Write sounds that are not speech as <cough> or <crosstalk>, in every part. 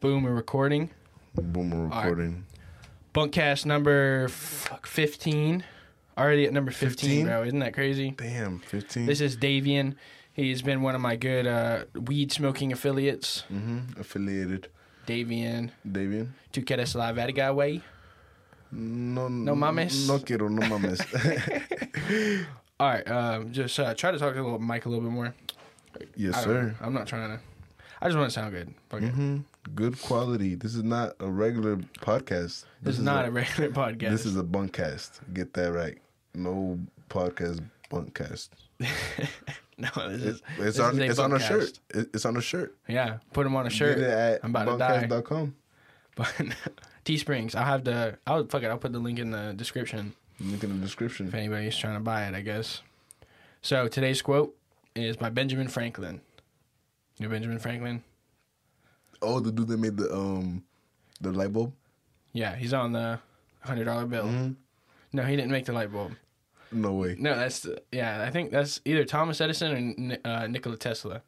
Boom, we're recording. Boom, we're right. recording. Bunkcast number fuck, 15. Already at number 15, 15? bro. Isn't that crazy? Damn, 15. This is Davian. He's been one of my good uh, weed smoking affiliates. mm-hmm. affiliated. Davian. Davian. Tu quieres la verga, way? No, No mames? No quiero, no mames. <laughs> <laughs> All right, um, just uh, try to talk to the mic a little bit more. yes, sir. I'm not trying to. I just want to sound good. Fuck it. hmm Good quality. This is not a regular podcast. This is not a regular podcast. This is a bunkcast. Get that right. No podcast bunkcast. <laughs> no, this It- is. it's this on. is a It's on a shirt. It- It's on a shirt. Yeah, put them on a shirt. Get it at I'm about to die. bunkcast.com. <laughs> But Teesprings, I'll have the. I'll fuck it. I'll put the link in the description Link in the description. if anybody's trying to buy it. I guess. So today's quote is by Benjamin Franklin. You know Benjamin Franklin? Oh, the dude that made the um the light bulb. Yeah, he's on the hundred dollar bill. Mhm. No, he didn't make the light bulb. No way. No, that's the, yeah. I think that's either Thomas Edison or uh, Nikola Tesla.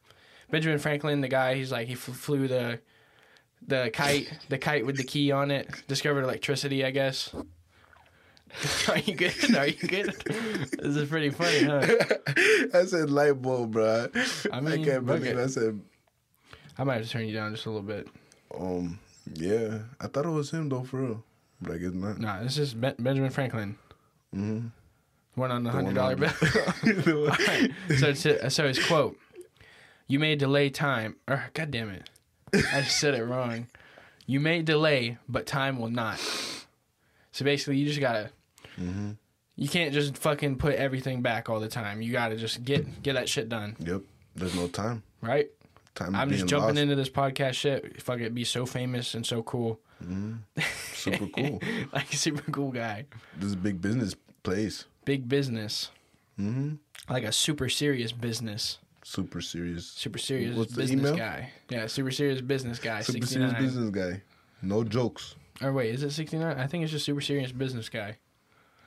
Benjamin Franklin, the guy, he's like he f- flew the the kite, the kite with the key on it, discovered electricity. I guess. <laughs> Are you good? Are you good? <laughs> This is pretty funny, huh? <laughs> I said light bulb, bro. I I, mean, can't believe it. I said. I might have to turn you down just a little bit. Um. Yeah, I thought it was him though, for real. But I guess not. Nah, this is ben- Benjamin Franklin. Mm-hmm. One on the The hundred one dollar bill. the- Alright, so it's, so his quote: "You may delay time." Or God damn it, I just said it wrong. You may delay, but time will not. So basically, you just gotta. Mhm. You can't just fucking put everything back all the time. You gotta just get get that shit done, Yep. There's no time. right? Time. I'm just jumping lost. into this podcast shit. Fuck it, be so famous and so cool, <laughs> Super cool. like a super cool guy, this is a big business place. big business, Mm-hmm. like a super serious business. Super serious. Super serious What's business guy. Yeah, super serious business guy. Super 69. serious business guy. No jokes. Or wait, is it 69? I think it's just super serious business guy.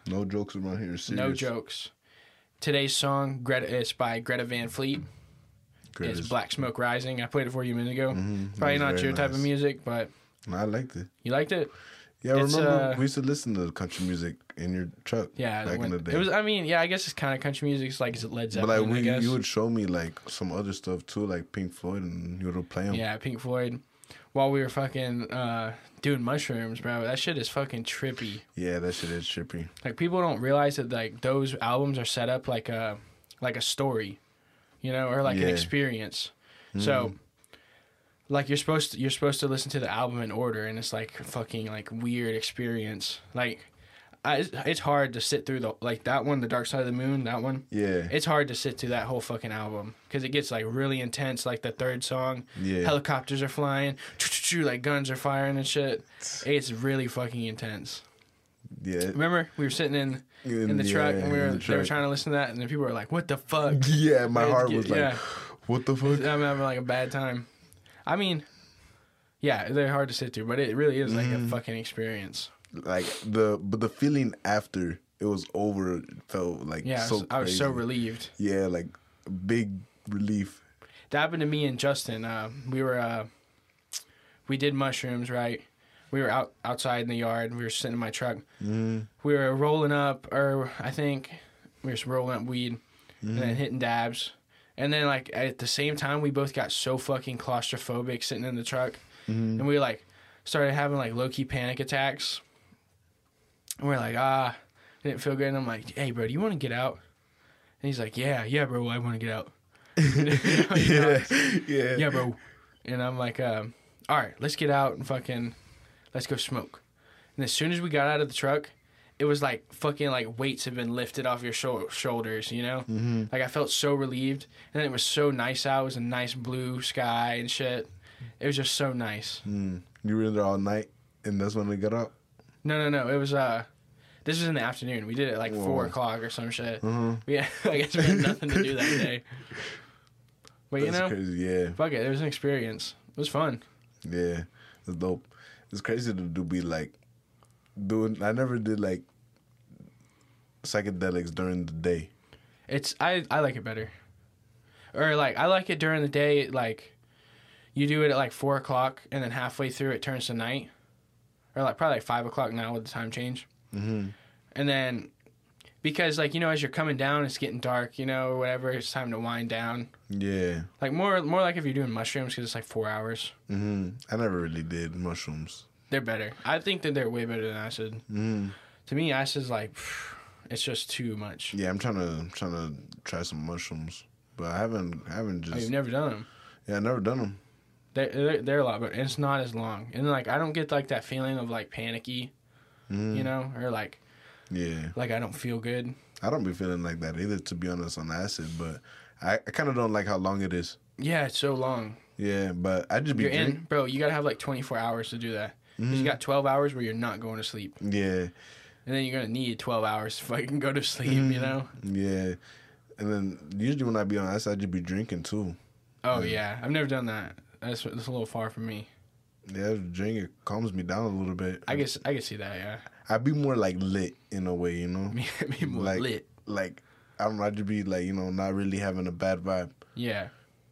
No jokes around here. Serious. No jokes. Today's song, Greta, it's by Greta Van Fleet. It's Black Smoke Rising. I played it for you a minute ago. Mhm. Probably not your type of music, but I liked it. you liked it. Yeah, I It's, remember uh, we used to listen to country music in your truck. Yeah, back when- in the day. it was. I mean, yeah, I guess it's kind of country music. It's like Led Zeppelin. but like I we, you would show me like some other stuff too, like Pink Floyd, and you would play them. yeah, Pink Floyd. While we were fucking uh, doing mushrooms, bro, that shit is fucking trippy. Yeah, that shit is trippy. Like people don't realize that like those albums are set up like a like a story, you know, or like an Yeah. experience. So like you're supposed to you're supposed to listen to the album in order and it's like fucking like weird experience. Like I, it's- it's hard to sit through the like that one, The Dark Side of the Moon, that one. Yeah, It's hard to sit through that whole fucking album because it gets like really intense. Like the third song, yeah. helicopters are flying, like guns are firing and shit. It's really fucking intense. yeah. Remember, we were sitting in in the yeah, truck and we were the they were trying to listen to that and then people were like, "What the fuck?" <laughs> Yeah, my heart was like, <gasps> what the fuck? I'm having like a bad time. I mean, yeah, they're hard to sit through, but it really is like Mm-hmm. a fucking experience. Like the but the feeling after it was over felt like Yeah, I so was- I was so relieved. Yeah, like big relief. That happened to me and Justin. Uh, we were uh, we did mushrooms, right? We were out outside in the yard. and We were sitting in my truck. Mm, We were rolling up, or I think we were rolling up weed and Mm-hmm. then hitting dabs. And then like at the same time, we both got so fucking claustrophobic sitting in the truck, mm-hmm. and we like started having like low key panic attacks. And we're like, ah, it didn't feel good. And I'm like, hey, bro, do you want to get out? And he's like, yeah, yeah, bro, I want to get out. <laughs> yeah, yeah, yeah, bro. And I'm like, um, all right, let's get out and fucking, let's go smoke. And as soon as we got out of the truck, it was like fucking like weights have been lifted off your shou- shoulders, you know? Mm-hmm. Like I felt so relieved. And then it was so nice out. It was a nice blue sky and shit. It was just so nice. Mm. You were in there all night, and that's when they got up. No, no, no. It was, uh, this was in the afternoon. We did it at like four o'clock or some shit. <laughs> Uh-huh. <laughs> Yeah, I guess we had nothing to do that <laughs> day. But you know, crazy. Yeah, fuck it. It was an experience. It was fun. yeah, it's dope. It's crazy to do be like doing. I never did like psychedelics during the day. It's I I like it better. Or like I like it during the day like you do it at like four o'clock, and then halfway through it turns to night, or like probably like five o'clock now with the time change. Mm-hmm. And then because like you know as you're coming down, it's getting dark, you know, or whatever. It's time to wind down. Yeah. Like more more like if you're doing mushrooms because it's like four hours. Mm-hmm. I never really did mushrooms. They're better. I think that they're way better than acid. Mm-hmm. To me, acid's like <sighs> it's just too much. Yeah, I'm trying to I'm trying to try some mushrooms, but I haven't I haven't Oh, just you've never done them. yeah I never done them. They're, they're, a lot, but it's not as long. And like I don't get like that feeling of like panicky, Mm-hmm. you know, or like Yeah, like I don't feel good. I don't be feeling like that either, to be honest, on acid. But I, I kind of don't like how long it is. Yeah, it's so long. Yeah, but I just be You're drink- in, bro. You gotta have like 24 hours to do that. Mhm. you got 12 hours where you're not going to sleep, Yeah, and then you're gonna need 12 hours to fucking go to sleep. You Mhm. know? yeah, and then usually when I be on acid, I just be drinking too. Oh Yeah. yeah, I've never done that. That's that's a little far from me. Yeah, drink it calms me down a little bit. I guess I can see that. Yeah, I'd be more like lit in a way, you know. <laughs> me, me more Like- lit. Like I don't know, I just be like you know not really having a bad vibe. Yeah,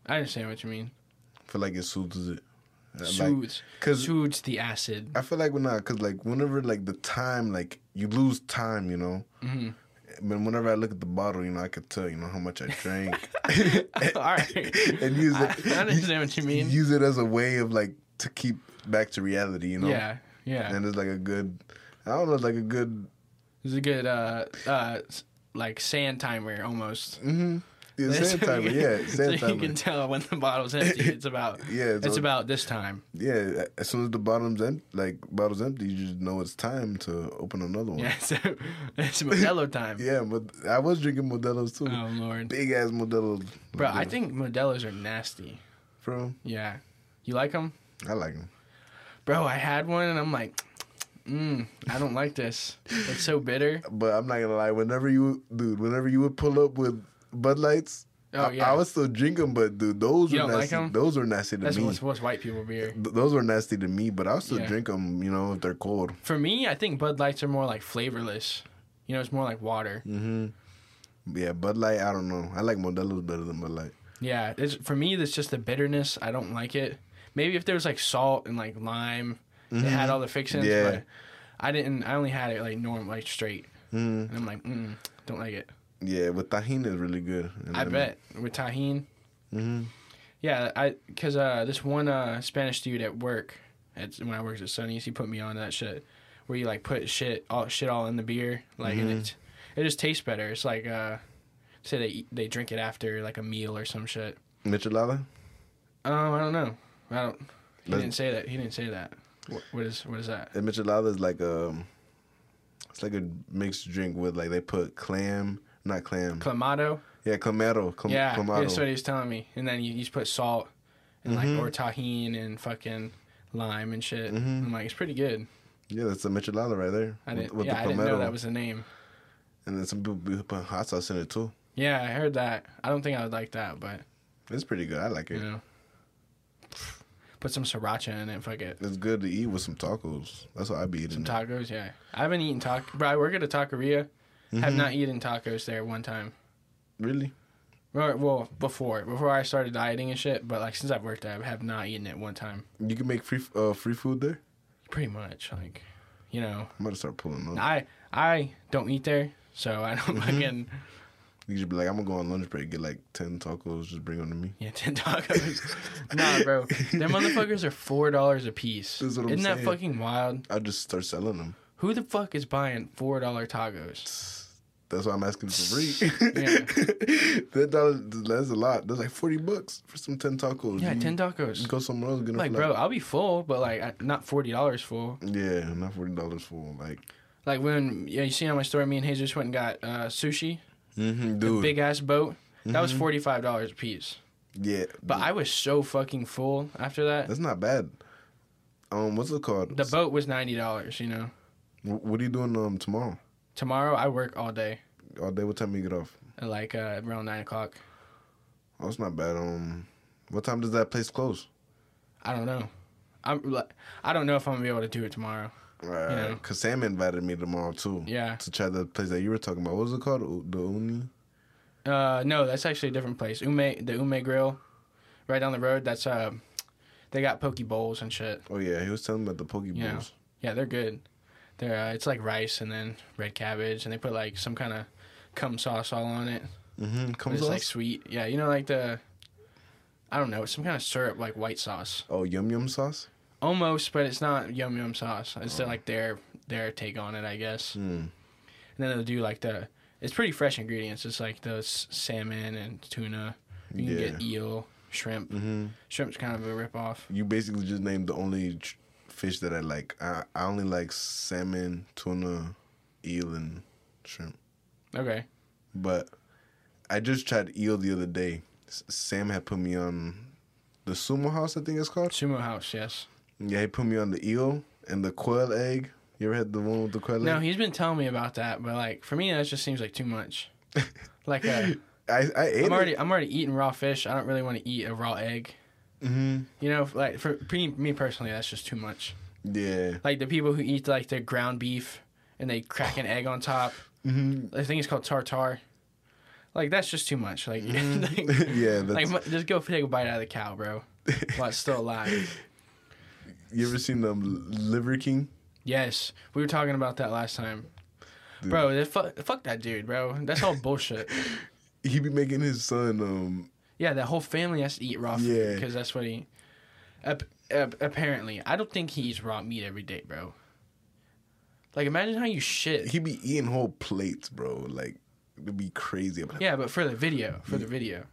I understand what you mean. I feel like it soothes it. Uh, Like, Soothes, cause soothes the acid. I feel like when I, cause like whenever like the time, like you lose time, you know. hmm But whenever I look at the bottle, you know, I could tell, you know, how much I drank. <laughs> All right, and use it. I understand what you mean. Use it as a way of like to keep back to reality, you know. Yeah, yeah. And it's like a good. I don't know, it's like a good. It's a good uh uh like sand timer almost. Mm-hmm. <laughs> So sand timer. Yeah, so sand you timer. can tell when the bottle's empty. It's about <laughs> Yeah, it's so- about this time. Yeah, as soon as the bottom's empty, like bottle's empty, you just know it's time to open another one. Yeah, <laughs> so it's Modelo time. Yeah, but I was drinking Modelo's too. Oh lord, Big ass Modelo's. bro, I think Modelo's are nasty. Bro, Yeah, you like them, I like them. bro? I had one and I'm like, mm, I don't like this. It's so bitter. But I'm not gonna lie. Whenever you, dude, whenever you would pull up with Bud Lights, Oh I, yeah, I would still drink them. But dude, those You were don't like those were nasty to that's me. what's, what's white people beer. Th- those were nasty to me. But I'll still Yeah. drink them. You know, if they're cold. For me, I think Bud Lights are more like flavorless. You know, it's more like water. hmm Yeah, Bud Light. I don't know. I like Modelo's better than Bud Light. Yeah, it's, for me, it's just the bitterness. I don't like it. Maybe if there was like salt and like lime, it had all the fixings. Mm-hmm. Yeah. But I didn't. I only had it like normal, like straight. hmm And I'm like, mm, don't like it. Yeah, with tahini is really good. I bet with Tajín. Mhm. Yeah, I because uh, this one uh, Spanish dude at work, at, when I worked at Sonny's, he put me on that shit where you like put shit all shit all in the beer, like and Mhm. it it just tastes better. It's like uh, say they eat- they drink it after like a meal or some shit. Michelada. Um, I don't know. I don't. He didn't say that. He didn't say that. What, what is what is that? And Michelada is like a. It's like a mixed drink with like they put clam, not clam. Clamato. yeah, clamato. Clam, yeah, clamato. that's what he was telling me. And then you, you just put salt and Mhm. like or Tajín and fucking lime and shit. Mhm. I'm like, it's pretty good. Yeah, that's a Michelada right there. I didn't. with yeah, the I didn't know that was the name. And then some people put hot sauce in it too. Yeah, I heard that. I don't think I would like that, but It's pretty good. I like you it. know, put some sriracha in it. Fuck it. It's good to eat with some tacos. That's what I be Some eating. tacos. Yeah, I haven't eaten taco. Bro, I work at a taqueria. Have Mhm. not eaten tacos there one time. Really? Well, well, before before I started dieting and shit, but like since I've worked there, I have not eaten it one time. You can make free uh, free food there. Pretty much, like, you know, I'm gonna start pulling up. I I don't eat there, so I don't Mhm. fucking You should be like, I'm gonna go on lunch break, get like ten tacos, just bring them to me. yeah ten tacos. <laughs> nah, bro, them motherfuckers are four dollars a piece. That's what I'm Isn't that fucking wild? I'll just start selling them. Who the fuck is buying four dollar tacos? <sniffs> That's why I'm asking for free. <laughs> That dollar, that's a lot. That's like forty bucks for some ten tacos. Yeah, You- ten tacos. Go somewhere else, get Like, bro, I'll be full, but like not forty dollars full. Yeah, not forty dollars full. like. Like when yeah, you see on my story, me and Hayes just went and got uh, sushi, Mm-hmm, the dude. big ass boat. That was Mhm. forty five dollars a piece. yeah, But I was so fucking full after that. that's not bad. Um, what's it called? The boat was ninety dollars. You know, Wh- What are you doing um tomorrow? Tomorrow I work all day All day. What time do you get off? at like uh, around nine o'clock. Oh, it's not bad. Um, what time does that place close? I don't know. I'm like, I don't know if I'm gonna be able to do it tomorrow. Right. Yeah. Cause Sam invited me tomorrow too. Yeah. To try the place that you were talking about. What was it called? U- The Uni. Uh, no, that's actually a different place. Ume, the Ume Grill, right down the road. That's uh, They got poke bowls and shit. Oh yeah, he was telling me about the poke bowls. Yeah. Yeah, they're good. They're uh, it's like rice and then red cabbage, and they put like some kind of cum sauce all on it. Mm-hmm. Comes it's like sweet. Yeah, you know, like the I don't know, some kind of syrup like white sauce. Oh, yum yum sauce. Almost, but it's not yum yum sauce. It's like their their take on it, I guess. Hmm. And then they'll do like the it's pretty fresh ingredients. It's like the salmon and tuna. You can Yeah. get eel, shrimp. Mm-hmm. Shrimp's kind of a rip off. You basically just named the only tr- fish that I like. I, I only like salmon, tuna, eel, and shrimp. Okay. But I just tried eel the other day. Sam had put me on the sumo house, I think it's called. Sumo House, yes. Yeah, he put me on the eel and the quail egg. You ever had the one with the quail No, egg? he's been telling me about that, but like for me, that just seems like too much. <laughs> Like uh, I, I ate I'm it. already I'm already eating raw fish. I don't really want to eat a raw egg. Hmm You know, like for me, personally, that's just too much. Yeah. Like the people who eat like the ground beef and they crack an egg on top. hmm I think it's called tartare. Like that's just too much. Like, <laughs> like, <laughs> yeah. That's, like just go take a bite out of the cow, bro. While it's still alive. <laughs> you ever seen the Liver King? Yes, we were talking about that last time, Dude. bro. Fuck, fuck that dude, bro. That's all bullshit. He be making his son um Yeah, that whole family has to eat raw food Yeah. because that's what he. Ap- ap- apparently, I don't think he eats raw meat every day, bro. Like, imagine how you shit. He'd be eating whole plates, bro. Like it'd be crazy. Yeah, but for the video, for the video.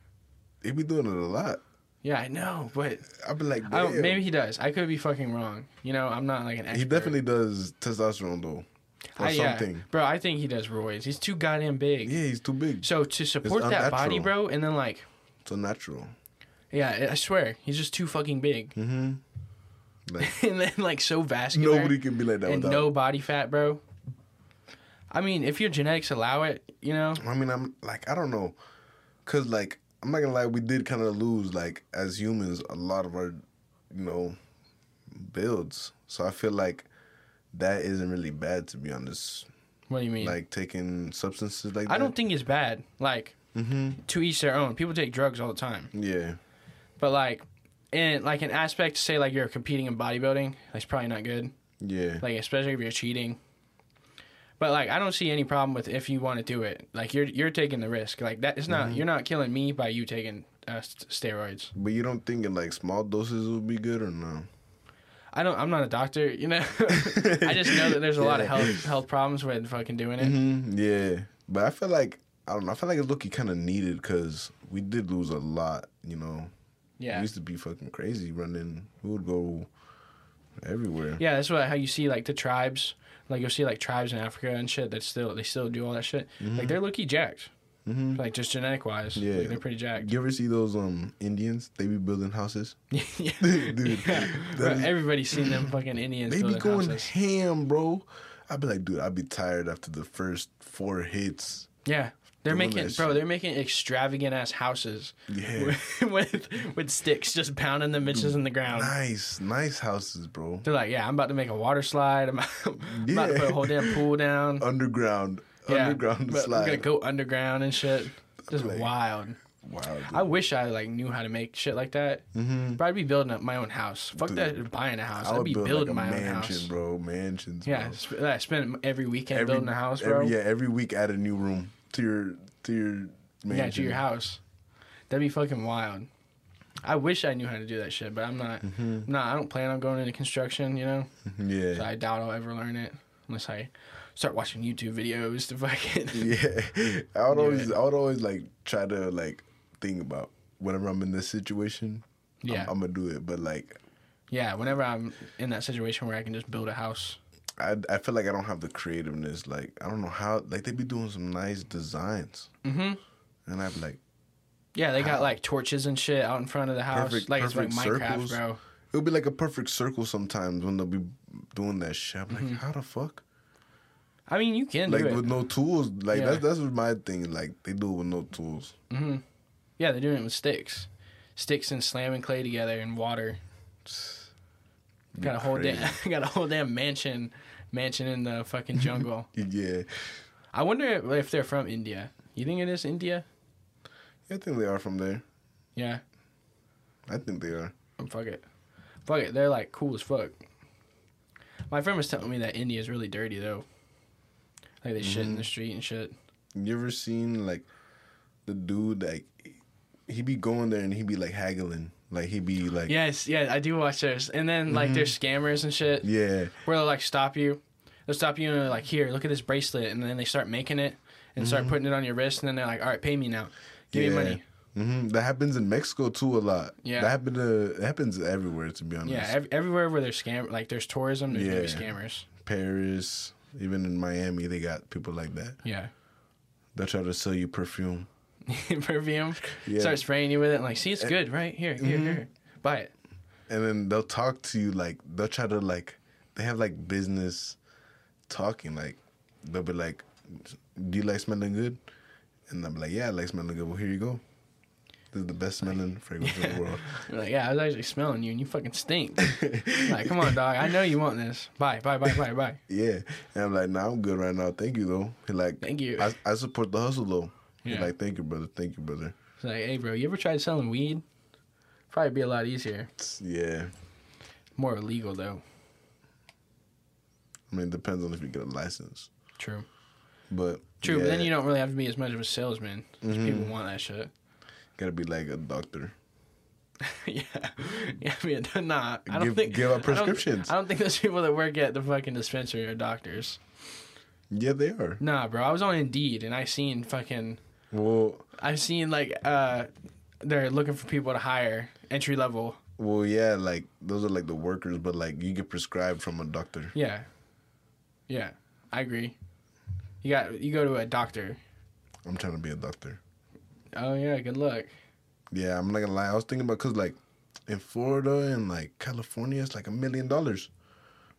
He be doing it a lot. Yeah, I know, but I'd be like, I don't, damn. maybe he does. I could be fucking wrong. You know, I'm not like an expert. he definitely does testosterone though, or I, yeah, something. bro. I think he does roids. He's too goddamn big. Yeah, he's too big. So to support that body, bro, and then like, So natural. yeah, I swear, he's just too fucking big, Mm-hmm. Like <laughs> and then like so vascular. nobody can be like that and without. no body fat, bro. I mean, if your genetics allow it, you know. I mean, I'm like, I don't know, cause like I'm not gonna lie, we did kind of lose like as humans a lot of our, you know, builds. So I feel like that isn't really bad to be honest. What do you mean? Like taking substances like that. I don't think it's bad. Like Mm-hmm. to each their own. People take drugs all the time, Yeah. but like, in like an aspect, say like you're competing in bodybuilding, that's probably not good. Yeah. Like especially if you're cheating. But like, I don't see any problem with if you want to do it. Like you're you're taking the risk. Like that is not Mm-hmm. you're not killing me by you taking uh, st- steroids. But you don't think in like small doses would be good or no? I don't. I'm not a doctor. You know. <laughs> I just know that there's a lot of health health problems with fucking doing it. Mm-hmm. Yeah. But I feel like I don't know. I feel like it's looking kind of needed because we did lose a lot. You know. Yeah. We used to be fucking crazy running. We would go everywhere. Yeah, that's what how you see like the tribes, like you'll see like tribes in Africa and shit that still they still do all that shit. Like they're looky jacked, Mm-hmm. like just genetic wise. Yeah. like, they're pretty jacked. You ever see those um Indians? They be building houses. <laughs> yeah, <laughs> Dude, yeah. <laughs> Bro, is- everybody's seen them <clears throat> fucking Indians. They be going houses. ham, bro. I'd be like, dude, I'd be tired after the first four hits. Yeah, they're making bro. They're making extravagant ass houses Yeah. <laughs> with with sticks, just pounding the bitches in the ground. Nice, nice houses, bro. They're like, yeah, I'm about to make a water slide. I'm, <laughs> I'm about to put a whole damn pool down. <laughs> Underground, yeah, underground but slide. We're gonna go underground and shit. Just Like- wild. Wow. I wish I like knew how to make shit like that. mm-hmm. But I'd be building up my own house. Fuck Dude, that buying a house. I I'd be build building like my own house. bro. Mansions. Yeah, bro. sp- I spend every weekend building a house, bro. Every, yeah, every week add a new room to your to your mansion. Yeah, to your house. That'd be fucking wild. I wish I knew how to do that shit, but I'm not. Mm-hmm. I'm not. I don't plan on going into construction. You know, Yeah. so I doubt I'll ever learn it unless I start watching YouTube videos to fucking. <laughs> Yeah, I would <laughs> always, it. I would always like try to like think about whenever I'm in this situation. Yeah. I'm, I'm gonna do it. But like, Yeah, whenever I'm in that situation where I can just build a house. I, I feel like I don't have the creativeness. Like, I don't know how. Like, they be doing some nice designs, hmm and I'm like, Yeah, they got like torches and shit out in front of the house, Perfect- like it's like perfect Minecraft, circles. bro. it'll be like a perfect circle sometimes when they'll be doing that shit. I'm Mm-hmm. like, how the fuck? I mean, you can Like do it. Like with no tools. Like Yeah. that's that's my thing. Like they do it with no tools. hmm Yeah, they're doing it with sticks, sticks and slamming clay together and water. <sighs> Be Got a whole damn, got a whole damn mansion, mansion in the fucking jungle. <laughs> Yeah, I wonder if they're from India. You think it is India? I think they are from there. Yeah, I think they are. oh, fuck it. fuck it, they're like cool as fuck. My friend was telling me that India is really dirty though. Like they shit in Mm-hmm. the street and shit. You ever seen like the dude like he'd be going there and he'd be like haggling, like he'd be like Yes, yeah, I do watch those. And then like there's scammers and shit yeah, where they'll like stop you. They'll stop you and they're like, here, look at this bracelet, and then they start making it and start putting it on your wrist, and then they're like, all right, pay me now, give yeah. me money. hmm That happens in Mexico too a lot. Yeah. that happen to it happens everywhere to be honest. Yeah, ev- everywhere where there's scam, like there's tourism, there's Yeah. scammers. Paris, even in Miami, they got people like that. Yeah, They try to sell you perfume. <laughs> perfume. Yeah. Start spraying you with it, and like, see, it's good, right here, here, mm-hmm. here. Buy it. and then they'll talk to you like they'll try to like they have like business talking like they'll be like do you like smelling good and i'm like yeah i like smelling good well here you go this is the best smelling fragrance in the <laughs> world You're like, yeah, I was actually smelling you, and you fucking stink. <laughs> like, come on, dog. I know you want this. Bye, bye, bye, bye, bye. yeah and i'm like nah i'm good right now thank you though like Thank you. i, I support the hustle though Yeah. like thank you brother thank you brother It's like, hey, bro, you ever tried selling weed? Probably be a lot easier. yeah More illegal though. i mean it depends on if you get a license True. but True, but then you don't really have to be as much of a salesman. 'cause People mm-hmm. want that shit. gotta be like a doctor <laughs> yeah, yeah. I mean, <laughs> nah, I don't Give- think give out <laughs> I don't- prescriptions. I don't, think those people that work at the fucking dispensary are doctors. yeah they are Nah, bro. I was on Indeed and I seen fucking. Well I've seen like uh, they're looking for people to hire entry level. Well, yeah, like those are like the workers, but like you get prescribed from a doctor. Yeah, yeah. I agree. You got you go to a doctor. I'm trying to be a doctor. Oh yeah, good luck. Yeah, I'm not gonna lie. I was thinking about because like in Florida and like California, it's like a million dollars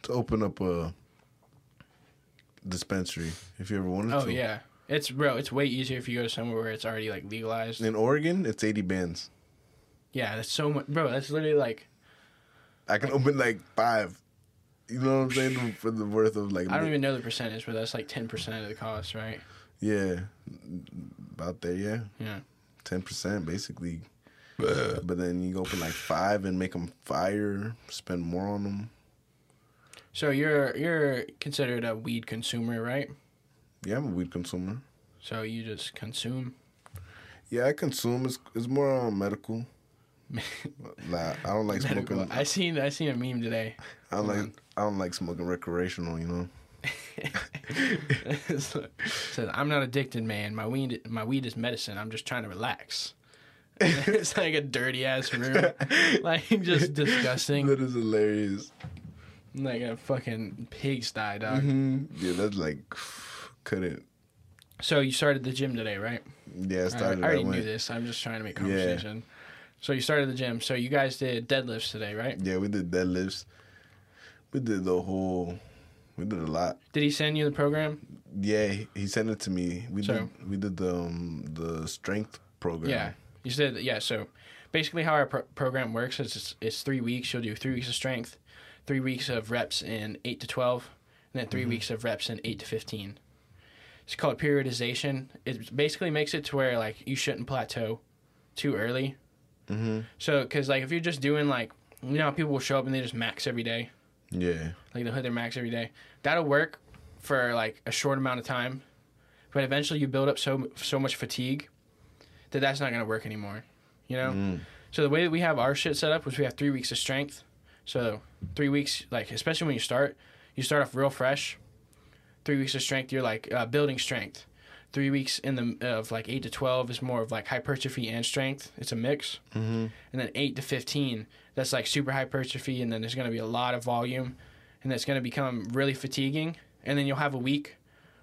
to open up a dispensary. If you ever wanted Oh to. yeah, it's bro. It's way easier if you go to somewhere where it's already like legalized. In Oregon, it's 80 bands. Yeah, that's so much, bro. That's literally like I can open like five. You know what I'm saying? For the worth of like. I don't even know the percentage, but that's like ten percent of the cost, right? Yeah, about there. Yeah, Yeah. ten percent basically. But then you go open like five and make them fire. Spend more on them. So you're you're considered a weed consumer, right? Yeah, I'm a weed consumer. So you just consume. Yeah, I consume. It's, it's more um, medical. <laughs> like I don't like medical. smoking. I seen I seen a meme today. I don't like I don't like smoking recreational. You know. <laughs> Says I'm not addicted, man. My weed my weed is medicine. I'm just trying to relax. <laughs> it's like a dirty ass room, like just disgusting, That is hilarious. like a fucking pigsty, dog. hmm Yeah, that's like couldn't. So you started the gym today, right? Yeah, I started. I already I knew this. I'm just trying to make conversation. Yeah. So you started the gym. So you guys did deadlifts today, right? Yeah, we did deadlifts. We did the whole. We did a lot. Did he send you the program? Yeah, he, sent it to me. We So- did. We did the um, the strength program. Yeah, you said yeah. So basically, how our pro- program works is it's, it's three weeks. You'll do three weeks of strength, three weeks of reps in eight to twelve, and then 3 weeks of reps in eight to fifteen. It's called periodization. It basically makes it to where like you shouldn't plateau too early. hmm So, because like if you're just doing like you know how people will show up and they just max every day, Yeah. like they'll hit their max every day. That'll work for like a short amount of time, but eventually you build up so so much fatigue that that's not gonna work anymore. You know. Mm. So the way that we have our shit set up was we have three weeks of strength. So three weeks, like especially when you start, you start off real fresh. Three weeks of strength, you're like uh, building strength. Three weeks in the of like eight to twelve is more of like hypertrophy and strength. It's a mix. hmm And then eight to fifteen, that's like super hypertrophy, and then there's gonna be a lot of volume, and that's gonna become really fatiguing. And then you'll have a week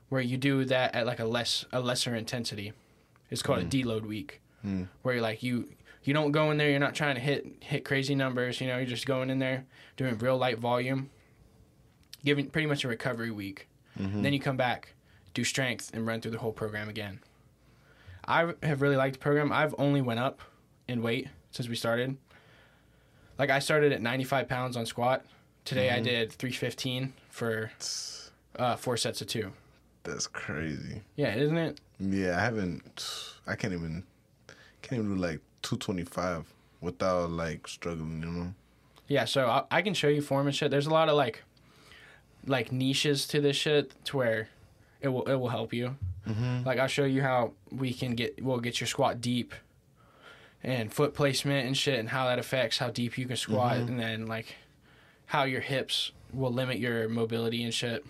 where you do that at like a less a lesser intensity. It's called a deload week, Mm. where you're like you you don't go in there. You're not trying to hit hit crazy numbers. You know, you're just going in there doing real light volume, giving pretty much a recovery week. Then you come back, do strength, and run through the whole program again. I have really liked the program. I've only went up in weight since we started. Like I started at 95 pounds on squat. Today I did 315 for uh, four sets of two. That's crazy. Yeah, isn't it? Yeah, I haven't. I can't even. Can't even do like two twenty five without like struggling. You know. Yeah, so I, I can show you form and shit. There's a lot of like, like niches to this shit to where it will it will help you. Mm-hmm. Like I'll show you how we can get we'll get your squat deep, and foot placement and shit, and how that affects how deep you can squat, Mhm. and then like how your hips will limit your mobility and shit.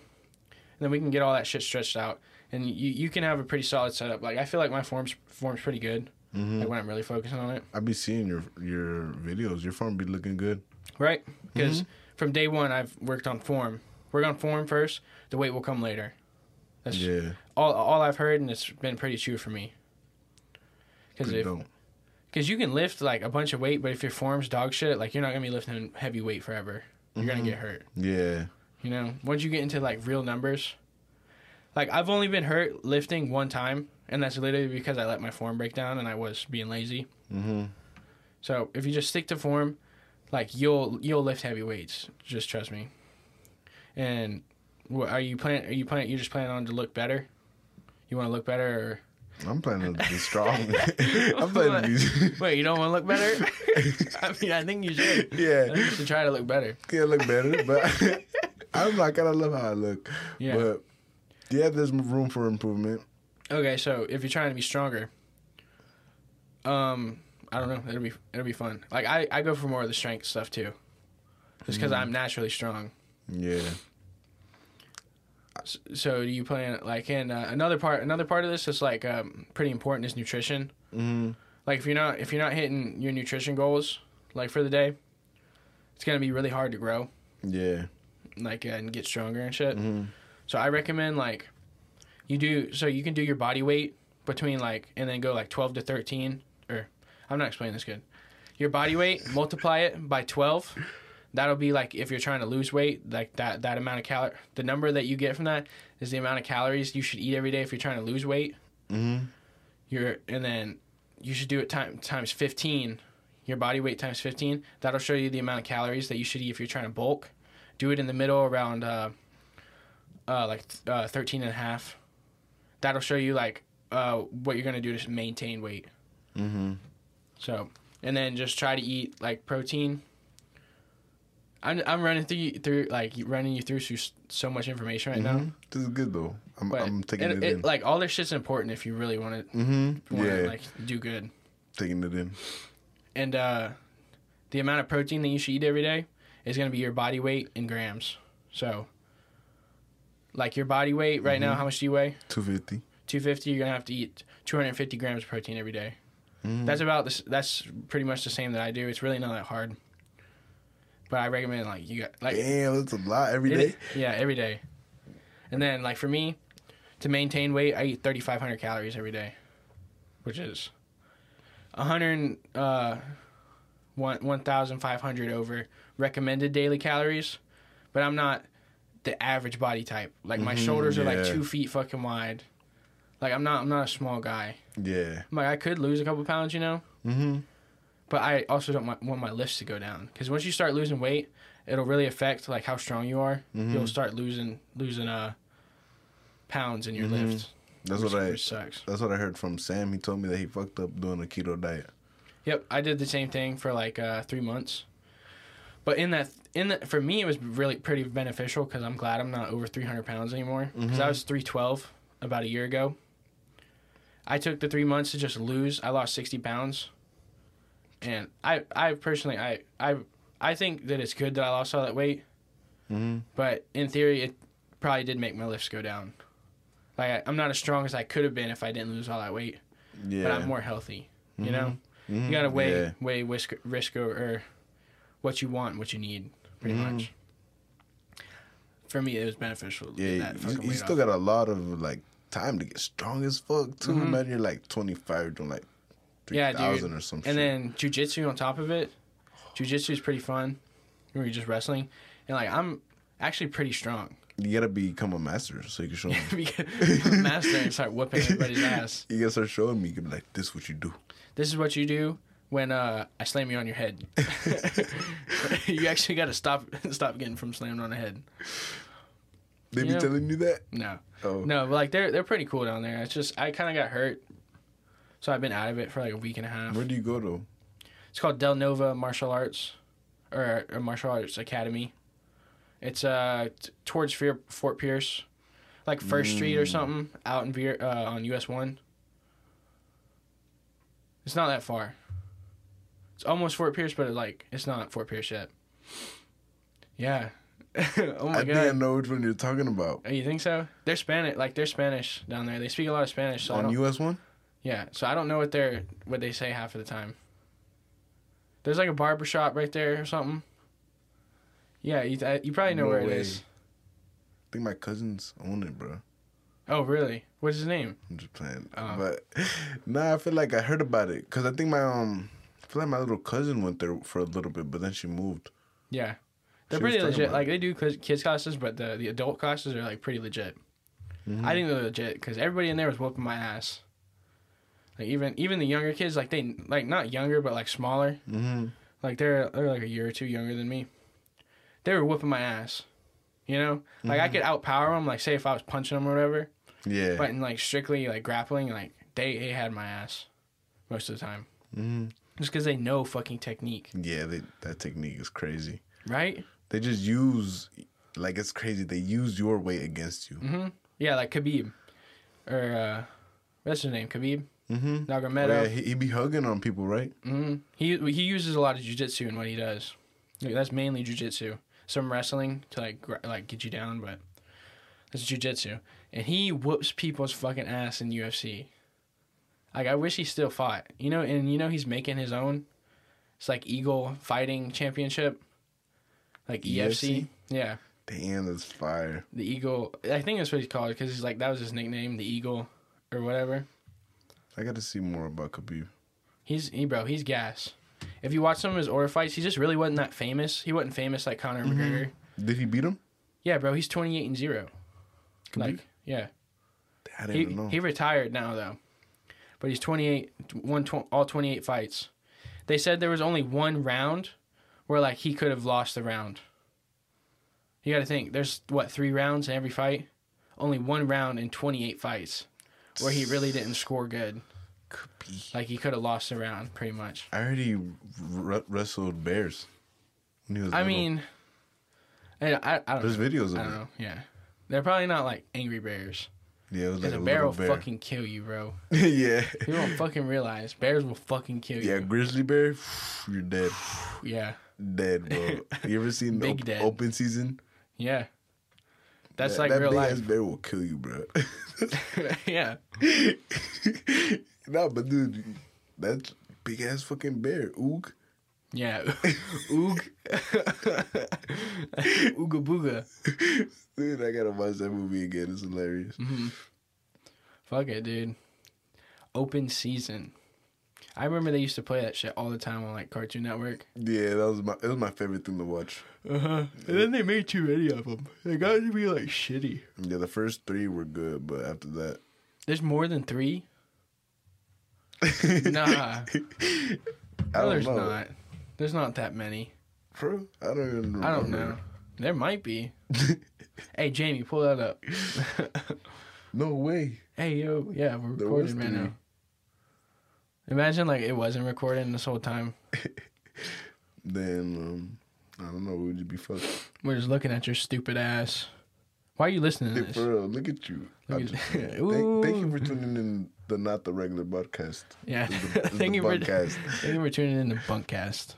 And then we can get all that shit stretched out, and you you can have a pretty solid setup. Like I feel like my form's form's pretty good. Mm-hmm. Like when I'm really focusing on it, I be seeing your your videos. Your form be looking good. right? Because from day one I've worked on form. Work on form first. The weight will come later. That's Yeah, all all I've heard, and it's been pretty true for me. Because if. Because you can lift like a bunch of weight, but if your form's dog shit, like you're not gonna be lifting heavy weight forever. You're Mhm. gonna get hurt. Yeah, You know, once you get into like real numbers, like I've only been hurt lifting one time, and that's literally because I let my form break down and I was being lazy. mm-hmm. So if you just stick to form, like you'll you'll lift heavy weights. Just trust me. And what are you plan? Are you plan? You just planning on to look better? You want to look better, I'm planning to be strong. <laughs> I'm planning to or wait? You don't want to look better? <laughs> I mean, I think you should. be. I yeah, think you should try to look better. can't look better, but <laughs> I'm not gonna love how I look. Yeah. But yeah, there's room for improvement. Okay, so if you're trying to be stronger, um, I don't know. It'll be it'll be fun. Like I, I go for more of the strength stuff too, just because Mm. I'm naturally strong. Yeah. So do you plan like in uh, another part another part of this is like um, pretty important is nutrition. Mm-hmm. Like if you're not if you're not hitting your nutrition goals like for the day, it's gonna be really hard to grow Yeah. like uh, and get stronger and shit. Mm-hmm. So I recommend like you do so you can do your body weight between like and then go like 12 to 13 or I'm not explaining this good. Your body weight multiply it by 12. That'll be like if you're trying to lose weight, like that that amount of cal the number that you get from that is the amount of calories you should eat every day if you're trying to lose weight. Mm-hmm. You're and then you should do it time, times 15. Your body weight times 15. That'll show you the amount of calories that you should eat if you're trying to bulk. Do it in the middle around uh, uh, like uh, 13 and a half. That'll show you like uh, what you're going to do to maintain weight. Mm-hmm. So, and then just try to eat like protein. I'm, I'm running through you, through like running you through so, so much information right now. This is good though. I'm, I'm taking it, it, it- in. like all this shit's important if you really want to mm-hmm. to Yeah. like do good. taking it in. and uh, the amount of protein that you should eat every day is going to be your body weight in grams. So, like your body weight right now, Mhm. how much do you weigh? Two fifty. 250. You're going to have to eat 250 grams of protein every day. Mm-hmm. That's about this. That's pretty much the same that I do. It's really not that hard. But I recommend like you got like Damn, that's a lot every day. day. yeah every day, and then like for me, to maintain weight, I eat 3,500 calories every day, which is 100 uh, one 1,500 over recommended daily calories. But I'm not the average body type. Like my Mhm, shoulders are like two feet fucking wide. Like I'm not I'm not a small guy. Yeah. I'm like I could lose a couple pounds, you know. Mm-hmm. But I also don't want want my lifts to go down because once you start losing weight, it'll really affect like how strong you are. Mhm. You'll start losing losing uh pounds in your Mhm. lifts. That's which, what I. sucks. That's what I heard from Sam. He told me that he fucked up doing a keto diet. Yep, I did the same thing for like uh, three months. But in that in that for me it was really pretty beneficial because I'm glad I'm not over 300 pounds anymore because I Mhm. was 312 about a year ago. I took the three months to just lose. I lost 60 pounds, and I I personally I I I think that it's good that I lost all that weight. Mm-hmm. But in theory, it probably did make my lifts go down. Like I, I'm not as strong as I could have been if I didn't lose all that weight. Yeah. But I'm more healthy. You Mhm. know, Mhm. you gotta weigh Yeah. weigh risk risk or, what you want, and what you need, pretty Mhm. much. For me, it was beneficial. Yeah. that You, you still off. got a lot of like time to get strong as fuck too. Mhm. Imagine you're like 25 doing like 3,000 dude. or some shit. and then jujitsu on top of it. Jujitsu is pretty fun. Where you're just wrestling, and like I'm actually pretty strong. you gotta become a master so you can show <laughs> me. Master and start whooping <laughs> everybody's ass. You gotta start showing me. You can be like, this is what you do. This is what you do when uh, I slam you on your head. <laughs> you actually got to stop stop getting from slammed on the head. They be Yeah. telling you that? No, Oh. no, but like they're they're pretty cool down there. It's just I kind of got hurt, so I've been out of it for like a week and a half. Where do you go to? It's called Del Nova Martial Arts. or a martial arts academy. It's uh t- towards Fear, Fort Pierce, like First Street or Mm. something, out in uh, on US one. It's not that far. It's almost Fort Pierce, but like it's not Fort Pierce yet. Yeah. <laughs> oh my I think I god. know which one you're talking about. Oh, you think so? They're Spanish, like they're Spanish down there. They speak a lot of Spanish. So On US one? Yeah, so I don't know what they're what they say half of the time. There's like a barber shop right there or something. Yeah, you, I, you probably know No where it way. is. I think my cousins own it, bro. Oh, really? What's his name? I'm just playing. Oh. But <laughs> nah, I feel like I heard about it because I think my um, I feel like my little cousin went there for a little bit, but then she moved. Yeah, they're She pretty legit. Like they do kids classes, but the the adult classes are like pretty legit. Mhm. I think they're legit because everybody in there was whooping my ass. Like even even the younger kids, like they like not younger but like smaller. Mm-hmm. Like they're they're like a year or two younger than me. They were whooping my ass. You know, like I could outpower them. Like say if I was punching them or whatever, Yeah. but in like strictly like grappling, like they, they had my ass most of the time, Mm-hmm. just because they know fucking technique, Yeah, they, that technique is crazy. right? They just use, like it's crazy. They use your weight against you. Mm-hmm. Yeah, like Khabib, or uh, what's his name? Khabib Mm-hmm. Oh, yeah, he, he be hugging on people, right? Mm-hmm. He he uses a lot of jujitsu in what he does. Like, that's mainly jujitsu. Some wrestling to like gra- like get you down, but that's jujitsu. And he whoops people's fucking ass in UFC. Like I wish he still fought. You know, and you know he's making his own. It's like Eagle Fighting Championship. Like EFC. EFC? Yeah, Damn, that's fire. the Eagle. I think that's what he's called because he's like that was his nickname, the Eagle, or whatever. I got to see more about Khabib. He's he bro, he's gas. If you watch some of his order fights, he just really wasn't that famous. He wasn't famous like Conor Mm-hmm. McGregor. Did he beat him? Yeah, bro, he's twenty eight and zero. Khabib? Like, yeah, I didn't he know. he retired now though, but he's twenty eight, won tw- all twenty eight fights. They said there was only one round where like he could have lost the round. You got to think. There's what three rounds in every fight. Only one round in twenty eight fights where he really didn't score good. Khabib. Like he could have lost the round pretty much. I he r- wrestled bears when he was I little. mean, I I, I don't there's know. videos of I it. don't know. Yeah, they're probably not like angry bears. Yeah, it was like Because a, a bear will bear. fucking kill you, bro. <laughs> yeah. You don't fucking realize bears will fucking kill you. Yeah, grizzly bear, you're dead. <sighs> Yeah, Dead, bro. <laughs> You ever seen Big op- dead. open season? yeah. That's That- like that real big life. ass bear will kill you, bro. <laughs> yeah, <laughs> no, but dude, that big ass fucking bear. Oog. yeah. <laughs> Oog. Ooga booga. Dude, I gotta watch that movie again. It's hilarious. Mm-hmm. Fuck it, dude. Open season. I remember they used to play that shit all the time on like Cartoon Network. Yeah, that was my it was my favorite thing to watch. Uh huh. And then they made too many of them. They got to be like shitty. Yeah, the first three were good, but after that, There's more than three. <laughs> Nah, I no, there's know. not. There's not that many. True. I don't even. Remember. I don't know. There might be. <laughs> hey, Jamie, pull that up. <laughs> no way. hey, yo, yeah, we're recording right now. Imagine like it wasn't recording this whole time. <laughs> Then um, I don't know. We would you be fucked? We're just looking at your stupid ass. Why are you listening to Hey, this? for real, look at you. Look at- just- <laughs> thank, thank you for tuning in the not the regular podcast. Yeah, the- thank the you for thank you for tuning in to Bunkcast,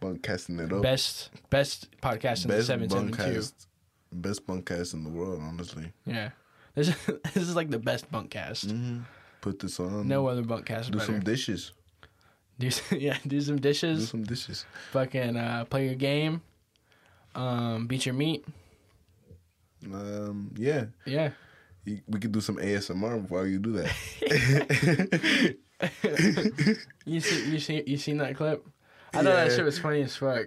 Bunkcasting it up. best best podcast in the Best seven seven two. bunkcast. Best bunkcast in the world, honestly. Yeah, <laughs> this is, this is like the best Bunkcast. Mm-hmm. Put this on. No other Bunkcast Do better. some dishes. do some, <laughs> yeah, do some dishes. Do some dishes. Fucking uh, play your game. Um, beat your meat. Um, yeah. Yeah. You- We could do some ASMR while you do that. <laughs> <laughs> You see, you see, you seen that clip? I thought that shit was funny as fuck.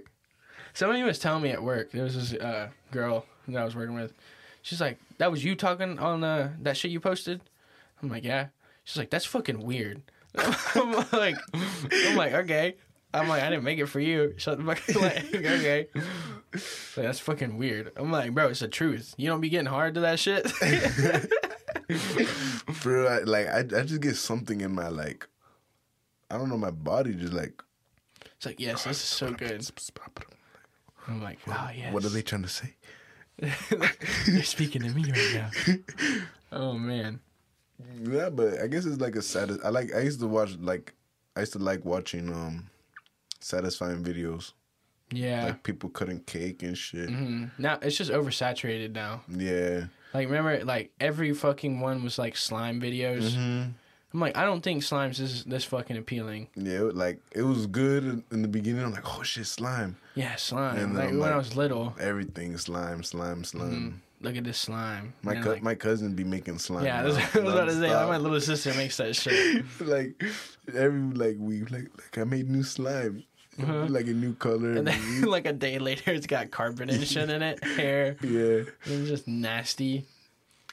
Somebody was telling me at work. There was this uh, girl that I was working with. She's like, "That was you talking on uh, that shit you posted." I'm like, "Yeah." She's like, "That's fucking weird." <laughs> I'm like, "I'm like, okay." I'm like, "I didn't make it for you." Shut the fuck. <laughs> Like, okay. Like, that's fucking weird. I'm like, bro, it's the truth. You don't be getting hard to that shit. <laughs> Bro, I, like I, I just get something in my like, I don't know, my body just like. it's like, yes, this is so good. I'm like, ah, oh yes. What are they trying to say? They're speaking to me right now. Oh man. Yeah, but I guess it's like a sad. I like. I used to watch like. I used to like watching um, satisfying videos Yeah. like people cutting cake and shit. Mm-hmm. Now it's just oversaturated now. Yeah. Like remember, like every fucking one was like slime videos. Mm-hmm. I'm like, I don't think slimes is this fucking appealing. Yeah, like it was good in, the beginning. I'm like, oh shit, slime. Yeah, slime. And like when I was little, Everything slime, slime, slime. Look at this slime. My cou- like- my cousin be making slime. yeah, that's <laughs> what I was about to say. Like, my little sister makes that shit. <laughs> like every like week, like like I made new slime, like a new color. Uh-huh. And then <laughs> like a day later, it's got carpet and shit in it, hair. yeah, It's just nasty.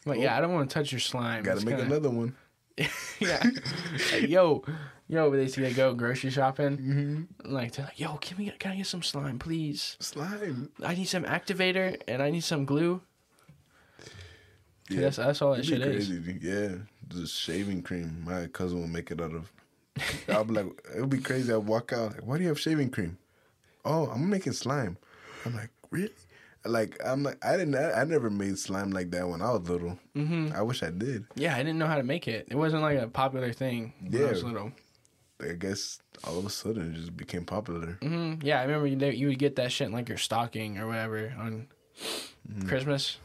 I'm like, yeah, I don't want to touch your slime. gotta It's make kinda- another one. yeah. Like, yo, yo, they see they go grocery shopping. Mm-hmm. Like they're like, yo, can we get, can I get some slime, please? Slime. I need some activator and I need some glue. Yeah, That's that's all that shit is. crazy. Yeah, just shaving cream. My cousin will make it out of. I'll be like, <laughs> it would be crazy. I walk out like, why do you have shaving cream? Oh, I'm making slime. I'm like, really? Like I'm like I didn't I, I never made slime like that when I was little. hmm I wish I did. Yeah, I didn't know how to make it. It wasn't like a popular thing when I was Yeah. little. I guess all of a sudden it just became popular. hmm Yeah, I remember you, you would get that shit in like your stocking or whatever on Christmas.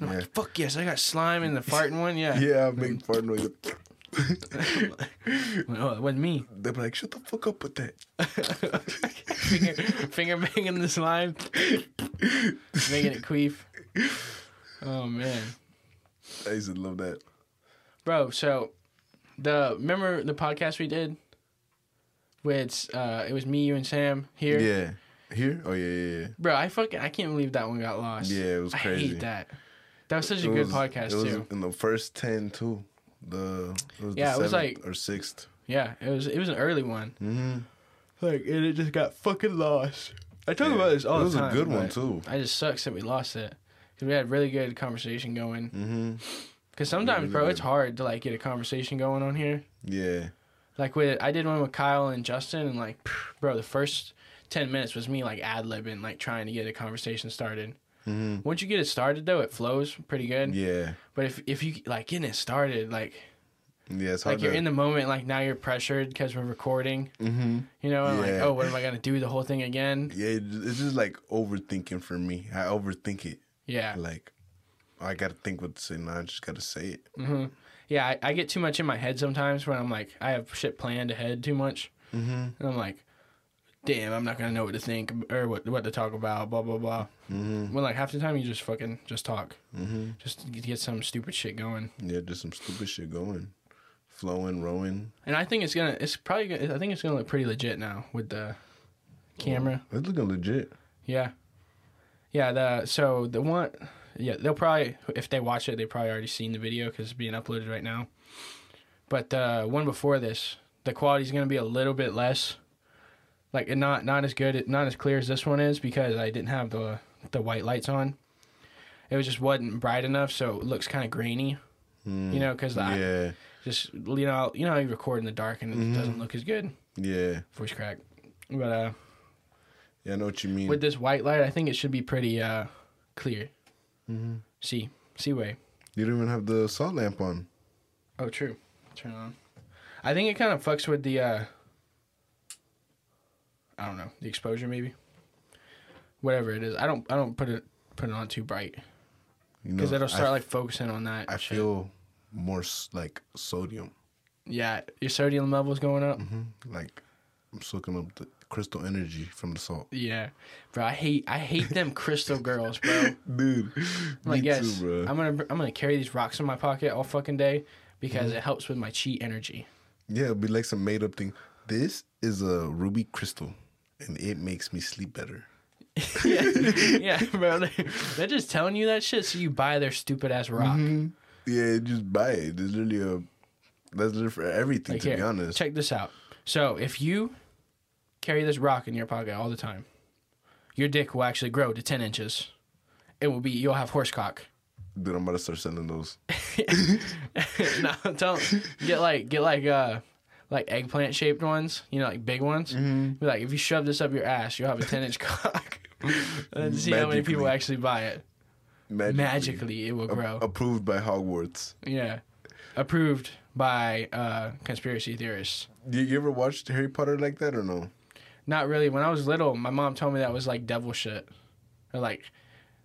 I'm. Yeah. like, fuck yes, I got slime in the farting one. Yeah. <laughs> Yeah, I make fart noise. <laughs> Oh, it wasn't me. They're like, shut the fuck up with that. <laughs> finger, finger banging the slime, making it queef. Oh man, I used to love that. bro. So the remember the podcast we did with uh, it was me, you, and Sam here. Yeah. Here? Oh yeah, yeah, yeah. Bro, I fucking I can't believe that one got lost. Yeah, it was crazy. I hate that. That was such a It good was- podcast it was too. In the first ten too. The it was Yeah, the it was like- or sixth. Yeah, it was it was an early one. Mm-hmm. Like and it just got fucking lost. I talk about this all it was the time. a good one too. I just sucks that we lost it because we had really good conversation going. Mm-hmm. Because sometimes, really bro, good. it's hard to like get a conversation going on here. Yeah. Like with I did one with Kyle and Justin, and like, bro, the first ten minutes was me like ad libbing, like trying to get a conversation started. Mm-hmm. Once you get it started, though, it flows pretty good. Yeah. But if if you like getting it started, like Yeah. It's like hard you're in the moment, like now you're pressured because we're recording, mm-hmm. you know, and like, oh, what am I gonna do the whole thing again? Yeah, it's just like overthinking for me. I overthink it. Yeah, Like, I gotta think what to say now. I just gotta say it. hmm yeah. I, I get too much in my head sometimes when I'm like I have shit planned ahead too much. Mm-hmm. And I'm like, damn, I'm not gonna know what to think or what what to talk about, blah blah blah. Mm-hmm. When like half the time you just fucking just talk, Mm-hmm. just get some stupid shit going. Yeah, just some stupid shit going, flowing, rowing. And I think it's gonna, it's probably, gonna, I think it's gonna look pretty legit now with the camera. It's looking legit. Yeah, yeah. The so the one, yeah, they'll probably if they watch it, they probably already seen the video because it's being uploaded right now. But the one before this, the quality's gonna be a little bit less, like not not as good, not as clear as this one is because I didn't have the the white lights on. It was just wasn't bright enough, so it looks kind of grainy. Mm. You know, because I just you know you know you record in the dark and it Mhm. doesn't look as good. Yeah. Voice crack. But uh, Yeah, I know what you mean. with this white light, I think it should be pretty uh clear. mm-hmm. See, see way. You don't even have the salt lamp on. Oh, true. Turn it on. I think it kind of fucks with the. uh I don't know the exposure maybe. Whatever it is, I don't. I don't put it put it on too bright You know, because it'll start I, like focusing on that. I shit. feel more like sodium. Yeah, your sodium levels going up. Mm-hmm. Like I'm soaking up the crystal energy from the salt. Yeah, bro. I hate. I hate them crystal girls, bro. <laughs> Dude, I'm like, yes, too, bro. I'm gonna I'm gonna carry these rocks in my pocket all fucking day because Mm-hmm. it helps with my chi energy. Yeah, it'd be like some made up thing. This is a ruby crystal, and it makes me sleep better. <laughs> yeah, yeah, <laughs> bro. They, they're just telling you that shit, so you buy their stupid ass rock. Mhm. Yeah, just buy it. There's literally a that's literally for everything. Like to be honest, check this out. So if you carry this rock in your pocket all the time, your dick will actually grow to ten inches. It will be you'll have horse cock. dude, I'm about to start selling those. <laughs> no, don't get like get like uh like eggplant shaped ones. You know, like big ones. Mm-hmm. Be like if you shove this up your ass, you'll have a ten inch <laughs> cock. and see how many people actually buy it. Magically, Magically, it will A- grow. approved by Hogwarts. yeah, approved by uh, conspiracy theorists. You, you ever watched Harry Potter like that or no? Not really. When I was little, my mom told me that was like devil shit, or like,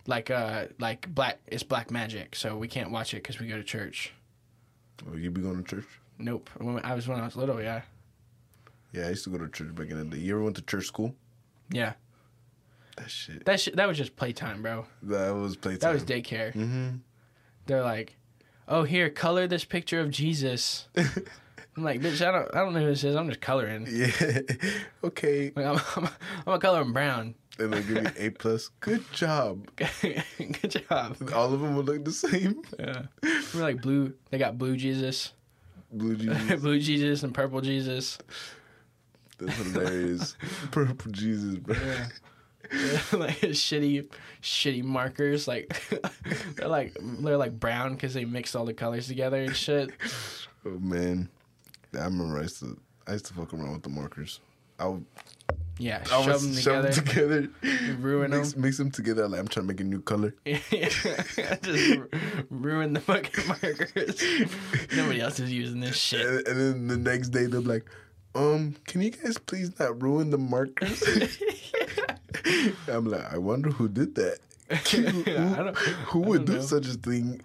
like uh, like black. It's black magic, so we can't watch it because we go to church. Oh, you be going to church? Nope. When I was when I was little, yeah, Yeah, I used to go to church back in the day. You ever went to church school? yeah. That shit. That shit, that was just playtime, bro. That was playtime. That was daycare. Mm-hmm. They're like, "Oh, here, color this picture of Jesus." <laughs> I'm like, "Bitch, I don't, I don't know who this is. I'm just coloring. yeah. <laughs> okay. Like, I'm, <laughs> I'm, I'm gonna color him brown." And they give you A plus. Good job. Good job. All of them would look the same. Yeah. We're like blue. They got blue Jesus, Blue <laughs> Jesus. blue Jesus, and purple Jesus. That's <laughs> hilarious. Purple Jesus, bro. Yeah. <laughs> like shitty, shitty markers. Like they're like they're like brown because they mixed all the colors together and shit. Oh man, I remember I used to I used to fuck around with the markers. I would, Yeah, I shove them shove together, them together, ruin them. mix, mix them together. Like I'm trying to make a new color. <laughs> Just ruin the fucking markers. <laughs> Nobody else is using this shit. And, and then the next day they're like, um, can you guys please not ruin the markers? <laughs> I'm like, I wonder who did that. who, who would do know. such a thing?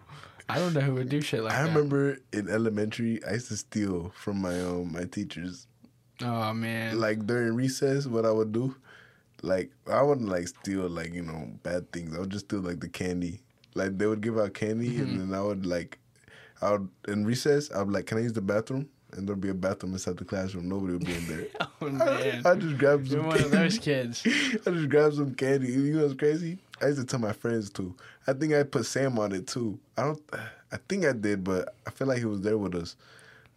I don't know who would do shit like I that. I remember in elementary, I used to steal from my um my teachers. Oh man. Like during recess, what I would do, like I wouldn't like steal like you know bad things. I would just steal like the candy. Like they would give out candy, Mm-hmm. and then I would like, I would in recess, I would like, can I use the bathroom? And there'd be a bathroom inside the classroom. Nobody would be in there. <laughs> oh man. I, I just grabbed some. You're one of candy. those kids. <laughs> I just grabbed some candy. You know what's crazy? I used to tell my friends too. I think I put Sam on it too. I don't. I think I did, but I feel like he was there with us.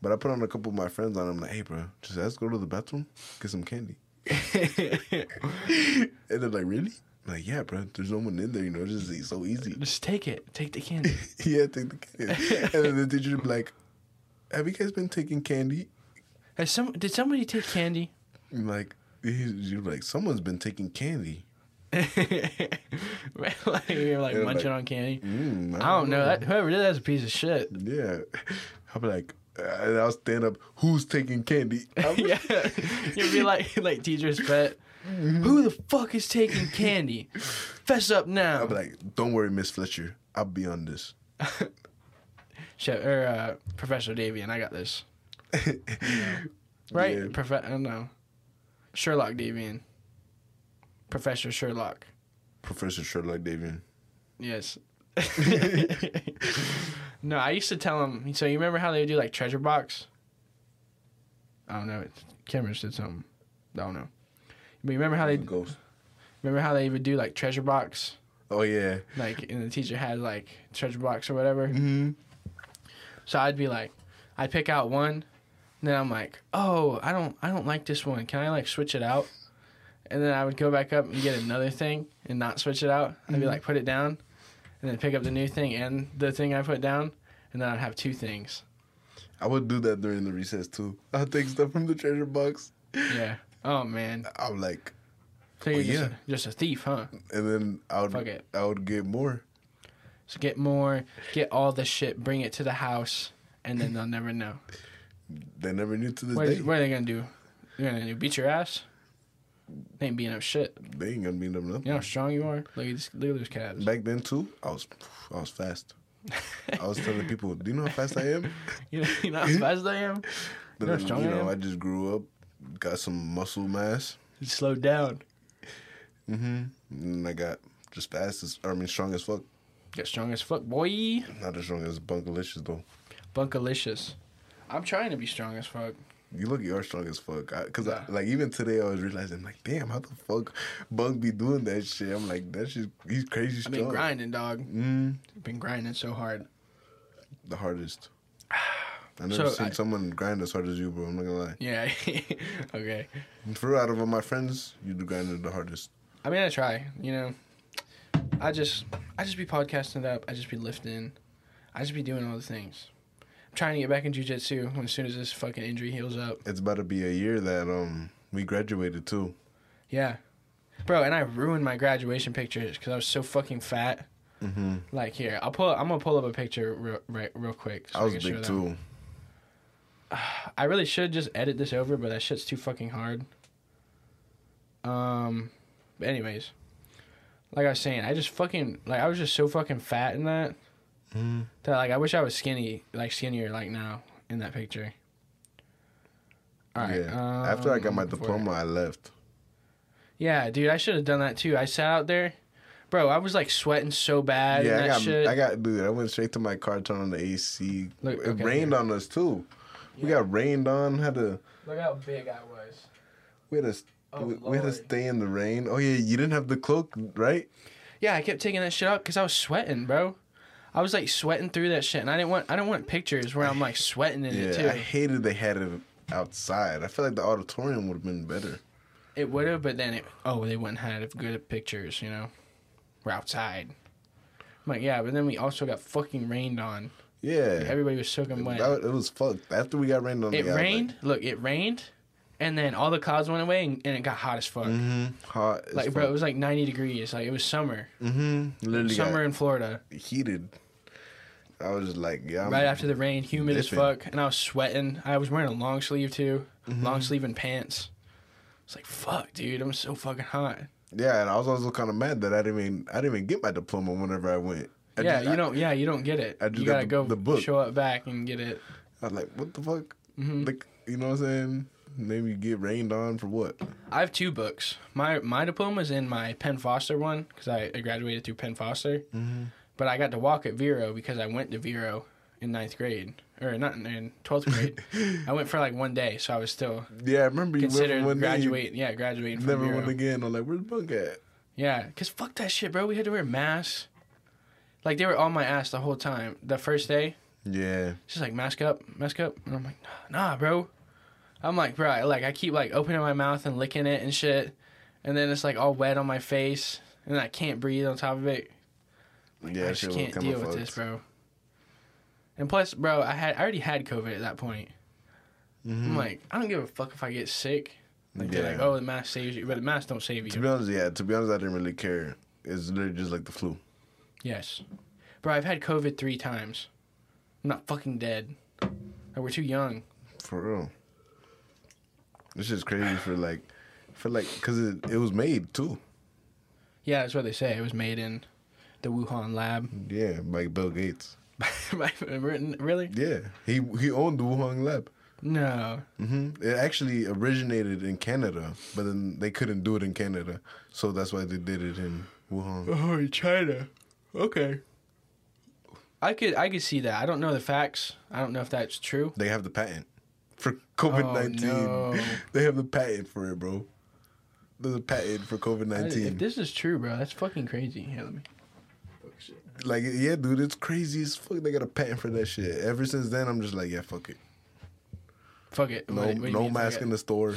But I put on a couple of my friends on. I'm like, hey, bro, just let's go to the bathroom, get some candy. <laughs> and they're like, really? I'm like, yeah, bro. There's no one in there. You know, it's just so easy. Just take it. Take the candy. <laughs> yeah, take the candy. and then the teacher be like, have you guys been taking candy? Has some did somebody take candy? I'm like, you're like, someone's been taking candy. <laughs> like, you're like munching like- on candy. Mm, I don't know. That, whoever did that's a piece of shit. Yeah. I'll be like, and I'll stand up, who's taking candy? <laughs> Yeah, <laughs> you'll be like like teacher's pet. Who the fuck is taking candy? Fess up now. I'll be like, don't worry, Miss Fletcher. I'll be on this. <laughs> Chef, or uh, Professor Davian, I got this. Right? Yeah. Prof- I don't know. Sherlock Davian. Professor Sherlock. Professor Sherlock Davian. Yes. No, I used to tell him. So you remember how they would do like treasure box? I don't know. Cameron did something. I don't know. But you remember how they Ghost. remember how they would do like treasure box? Oh, yeah. Like, and the teacher had like treasure box or whatever. Mm-hmm. So I'd be like, I'd pick out one, and then I'm like, oh, I don't, I don't like this one. Can I like switch it out? And then I would go back up and get another thing and not switch it out. I'd be like, put it down, and then pick up the new thing and the thing I put down, and then I'd have two things. I would do that during the recess, too. <laughs> I'll take stuff from the treasure box. Yeah. Oh man. I'm like, So you're Oh, just, yeah. a, just a thief, huh? and then I would, Fuck it. I would get more. So get more, get all the shit, bring it to the house, and then they'll never know. They never knew to this What, day. what are they gonna do? They're gonna do beat your ass? They ain't beating up shit. They ain't gonna be them nothing. You know how strong you are? Look at this, look at those calves. Back then too, I was I was fast. I was telling people, "Do you know how fast I am?" <laughs> You know, you know how <laughs> fast I am? But You know then, you I know, am? I just grew up, got some muscle mass. You slowed down. Mm-hmm. And I got just fast as, I mean, strong as fuck. Get strong as fuck, boy. Not as strong as Bunkalicious though. Bunkalicious. I'm trying to be strong as fuck. You look, you are strong as fuck. I, Cause Yeah. I, like even today, I was realizing like, damn, how the fuck Bunk be doing that shit? I'm like, that shit, he's crazy I've strong. been grinding, dog. Mm, I've been grinding so hard. the hardest. <sighs> I've never So, seen I- someone grind as hard as you, bro. I'm not gonna lie. Yeah. <laughs> okay. For out of all my friends, you do grind the hardest. I mean, I try. You know, I just, I just be podcasting it up. I just be lifting. I just be doing all the things. I'm trying to get back in jujitsu when as soon as this fucking injury heals up. It's about to be a year that um we graduated too. Yeah. bro. And I ruined my graduation pictures because I was so fucking fat. Mm-hmm. Like here, I'll pull. I'm gonna pull up a picture real, right, real quick. so I was big too. I really should just edit this over, but that shit's too fucking hard. Um, but anyways, like I was saying, I just fucking like I was just so fucking fat in that That like I wish I was skinny, like skinnier, like now in that picture. All right. yeah. After I got my um, diploma, I left. Yeah, dude, I should have done that too. I sat out there, bro. I was like sweating so bad. yeah, and I that got, shit. I got, dude. I went straight to my car, turned on the AC. Look, it okay, rained here. on us too. We got rained on. Had to, Look how big I was. we had to, Oh, we, we had to stay in the rain. Oh yeah, you didn't have the cloak, right? Yeah, I kept taking that shit out because I was sweating, bro. I was like sweating through that shit, and I didn't want I didn't want pictures where I'm like sweating in it Yeah, I hated they had it outside. I feel like the auditorium would have been better. It would have, but then it oh they wouldn't have good pictures, you know. We're outside. I'm like yeah, but then we also got fucking rained on. Yeah, Everybody was soaking wet. That, it was fucked. After we got rained on, it yeah, rained. Look, it rained, and then all the clouds went away, and, and it got hot as fuck. Like, hmm hot. as Like bro, it was like 90 degrees. Like it was summer. Mm-hmm. Literally Summer in Florida. heated. I was like, yeah. I'm, right after the rain, humid as fuck, and I was sweating. I was wearing a long sleeve too, Mm-hmm. long sleeve and pants. It's like fuck, dude, I'm so fucking hot. Yeah, and I was also kind of mad that I didn't even I didn't even get my diploma whenever I went. I yeah, just- you I- don't. Yeah, you don't get it. I just you got gotta the- go the book. show up back and get it. I was like, what the fuck? Mhm. Like, you know what I'm saying? Maybe get rained on for what? I have two books. My my diploma is in my Penn Foster one because I, graduated through Penn Foster, Mm-hmm. but I got to walk at Vero because I went to Vero in ninth grade or not in- twelfth grade. <laughs> I went for like one day, so I was still Yeah, I remember you considered one day, you. Yeah, graduating from Never Vero. went again. I'm like, where's Bunk at? Yeah, cause fuck that shit, bro. We had to wear masks. Like they were on my ass the whole time. The first day, Yeah. just like mask up, mask up, and I'm like, nah, bro. I'm like, bro, like I keep like opening my mouth and licking it and shit, and then it's like all wet on my face, and I can't breathe on top of it. Yeah, I just can't deal with this, bro. And plus, bro, I had I already had COVID at that point. I'm like, I don't give a fuck if I get sick. Like they're like, Mm-hmm. Yeah. oh, the mask saves you, but the mask don't save you. To be honest, yeah. To be honest, I didn't really care. It's literally just like the flu. Yes. Bro, I've had COVID three times. I'm not fucking dead. Like, we're too young. For real. This shit's crazy for like, for like, cause it, it was made too. Yeah, that's what they say. It was made in the Wuhan lab. Yeah, by Bill Gates. <laughs> really? Yeah, he he owned the Wuhan lab. No. hmm It actually originated in Canada, but then they couldn't do it in Canada, so that's why they did it in Wuhan. Oh, in China. Okay. I could I could see that. I don't know the facts. I don't know if that's true. They have the patent for oh, COVID nineteen. Oh, <laughs> no. They have the patent for it, bro. There's a patent for COVID nineteen. this is true, bro, that's fucking crazy. Here, let me. Like, yeah, dude, it's crazy as fuck. They got a patent for that shit. Ever since then, I'm just like, yeah, fuck it. Fuck it. No, What- what no mask it? in the store,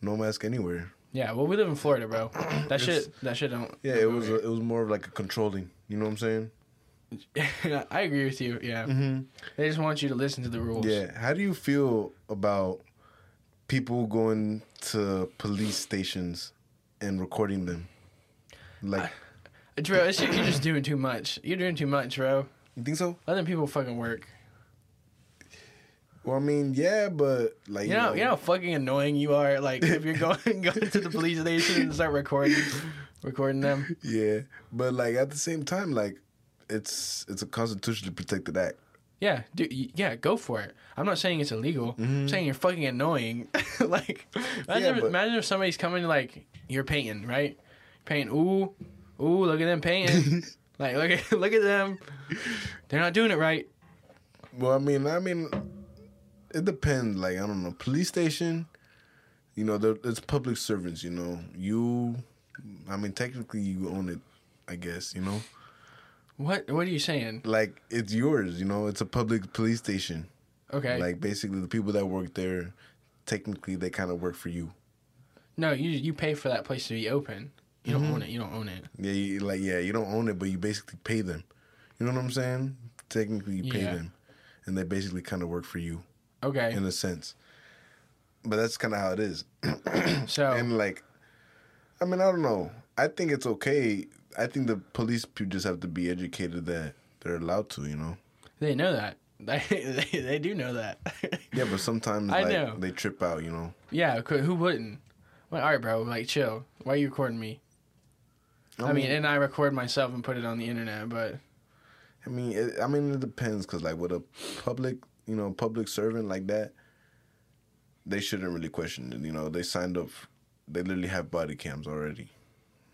no mask anywhere. Yeah, well, we live in Florida, bro. <coughs> That shit. That shit don't. Yeah, it was a, it was more of like a controlling. You know what I'm saying? Yeah, <laughs> I agree with you. Yeah, Mm-hmm. they just want you to listen to the rules. Yeah. How do you feel about people going to police stations and recording them? Like, Bro, it's, you're just doing too much. You're doing too much, bro. you think so? Let them people fucking work. Well, I mean, yeah, but like, You know, you know how fucking annoying you are. Like if you're <laughs> going going to the police station and start recording, recording them. yeah, but like at the same time, like, it's it's a constitutionally protected act. Yeah, dude. Yeah, go for it. I'm not saying it's illegal. I'm saying you're fucking annoying. <laughs> like, <laughs> imagine, Mm-hmm. Yeah, if, but- imagine if somebody's coming like you're painting, right? Painting. Ooh, ooh, look at them painting. <laughs> like, look at look at them. They're not doing it right. Well, I mean, I mean, it depends. Like, I don't know, police station. You know, it's public servants. You know, you. I mean, technically, you own it. I guess you know, What What are you saying? like it's yours. You know, it's a public police station. Okay. Like basically, the people that work there, technically, they kind of work for you. no, you you pay for that place to be open. You Mm-hmm. don't own it. You don't own it. Yeah, you, like yeah, you don't own it, but you basically pay them. You know what I'm saying? Technically, you pay Yeah. them, and they basically kind of work for you Okay. in a sense. But that's kind of how it is. <clears throat> So and like I mean, I don't know. I think it's okay. I think the police people just have to be educated that they're allowed to, you know. They know that. They, <laughs> they, they do know that. <laughs> Yeah, but sometimes I like know. they trip out, you know. yeah, who who wouldn't? Well, all right, bro. Like, chill. Why are you recording me? I mean, and I record myself and put it on the internet, but I mean, it, I mean, it depends because like with a public, you know, public servant like that, they shouldn't really question it. You know, they signed up. They literally have body cams already.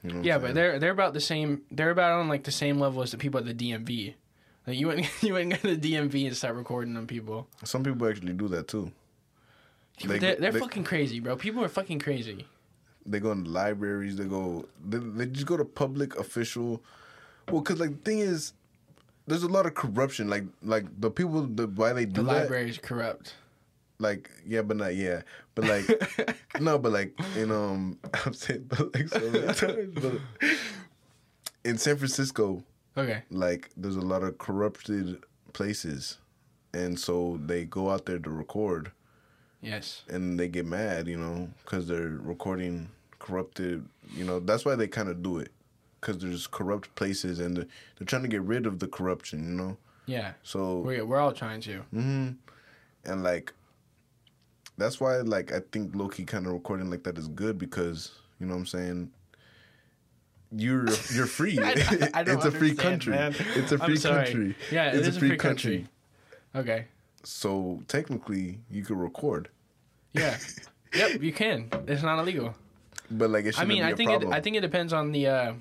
You know yeah, but they're they're about the same. They're about on like the same level as the people at the DMV. Like you wouldn't <laughs> you wouldn't go to the DMV and start recording them people. some people actually do that too. They They're, they're they- fucking crazy, bro. People are fucking crazy. They go into libraries. They go. They, they just go to public official. Well, because like the thing is, there's a lot of corruption. Like like the people the why they The do that. library is corrupt. Like yeah, but not yeah, but like <laughs> no, but like in um, <laughs> I'm saying but like so many <laughs> times, but in San Francisco, Okay. like there's a lot of corrupted places, and so they go out there to record, Yes. and they get mad, you know, because they're recording corrupted. You know, that's why they kind of do it, because there's corrupt places, and they're, they're trying to get rid of the corruption, you know. Yeah. So We're we're all trying to. hmm And like, that's why like I think low key kind of recording like that is good because you know what I'm saying. You're you're free. <laughs> I- I it's a free country. man. It's a free country. Yeah, it it's is a free country. Okay. So technically, you could record, Yeah. yep. You can. It's not illegal. but like it I mean, I think it. I think it depends on the uh,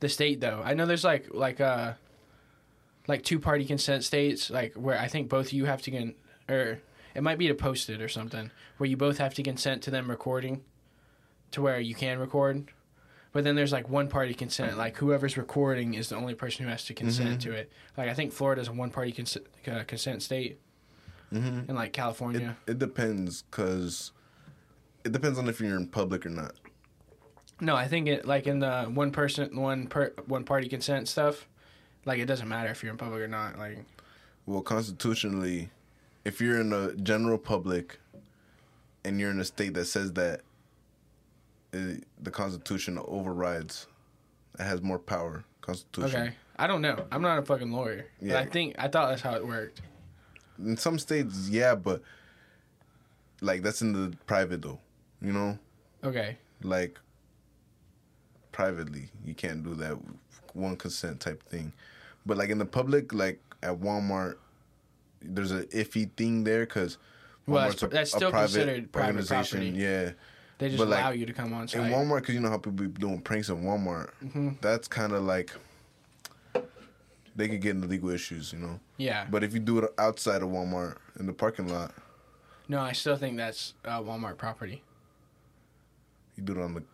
the state though. I know there's like like uh like two party consent states like where I think both you have to get or it might be to post it or something where you both have to consent to them recording to where you can record. But then there's like one party consent, like whoever's recording is the only person who has to consent Mm-hmm. to it. Like I think Florida's a one party consent, uh, consent state, Mhm. and like It, California. it depends because it depends on if you're in public or not. No, I think it like in the one person, one per, one party consent stuff. Like it doesn't matter if you're in public or not. Like Well, constitutionally, if you're in a general public and you're in a state that says that uh the Constitution overrides, it has more power. Constitution. okay, I don't know. I'm not a fucking lawyer. But Yeah. I think I thought that's how it worked. In some states, yeah, but like that's in the private though. You know, Okay, like privately, you can't do that one consent type thing. But like in the public, like at Walmart, there's a iffy thing there because. Well, that's- that's still considered private property. Yeah, they just But, like, allow you to come on in. Walmart, because you know how people be doing pranks in Walmart. Mm-hmm. That's kind of like they could get into legal issues, you know. yeah, But if you do it outside of Walmart in the parking lot, no, I still think that's uh, Walmart property. you do it on the Yeah,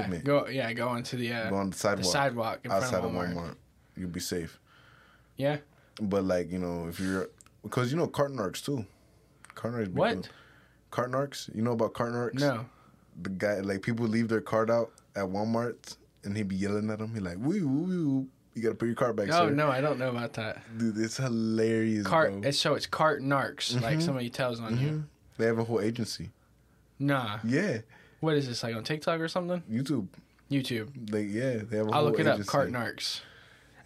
pavement, go yeah, go onto the uh, go on the the sidewalk, sidewalk in outside front of of Walmart. Walmart, you'll be safe. Yeah, But like you know, if you're because you know cart narcs too, cart narcs. be What? doing- Cart narcs? You know about cart narcs? no, The guy like people leave their card out at Walmart and he'd be yelling at them. He like woo woo woo. You gotta put your card back. oh sir. no, I don't know about that. Dude, it's hilarious. Cart. bro. It's so it's cart narcs. Like Mhm. somebody tells on you. Mhm. They have a whole agency. Nah, Yeah, what is this like on TikTok or something? YouTube. YouTube. They yeah, they have a I'll look it up. agency. Cart narcs. It's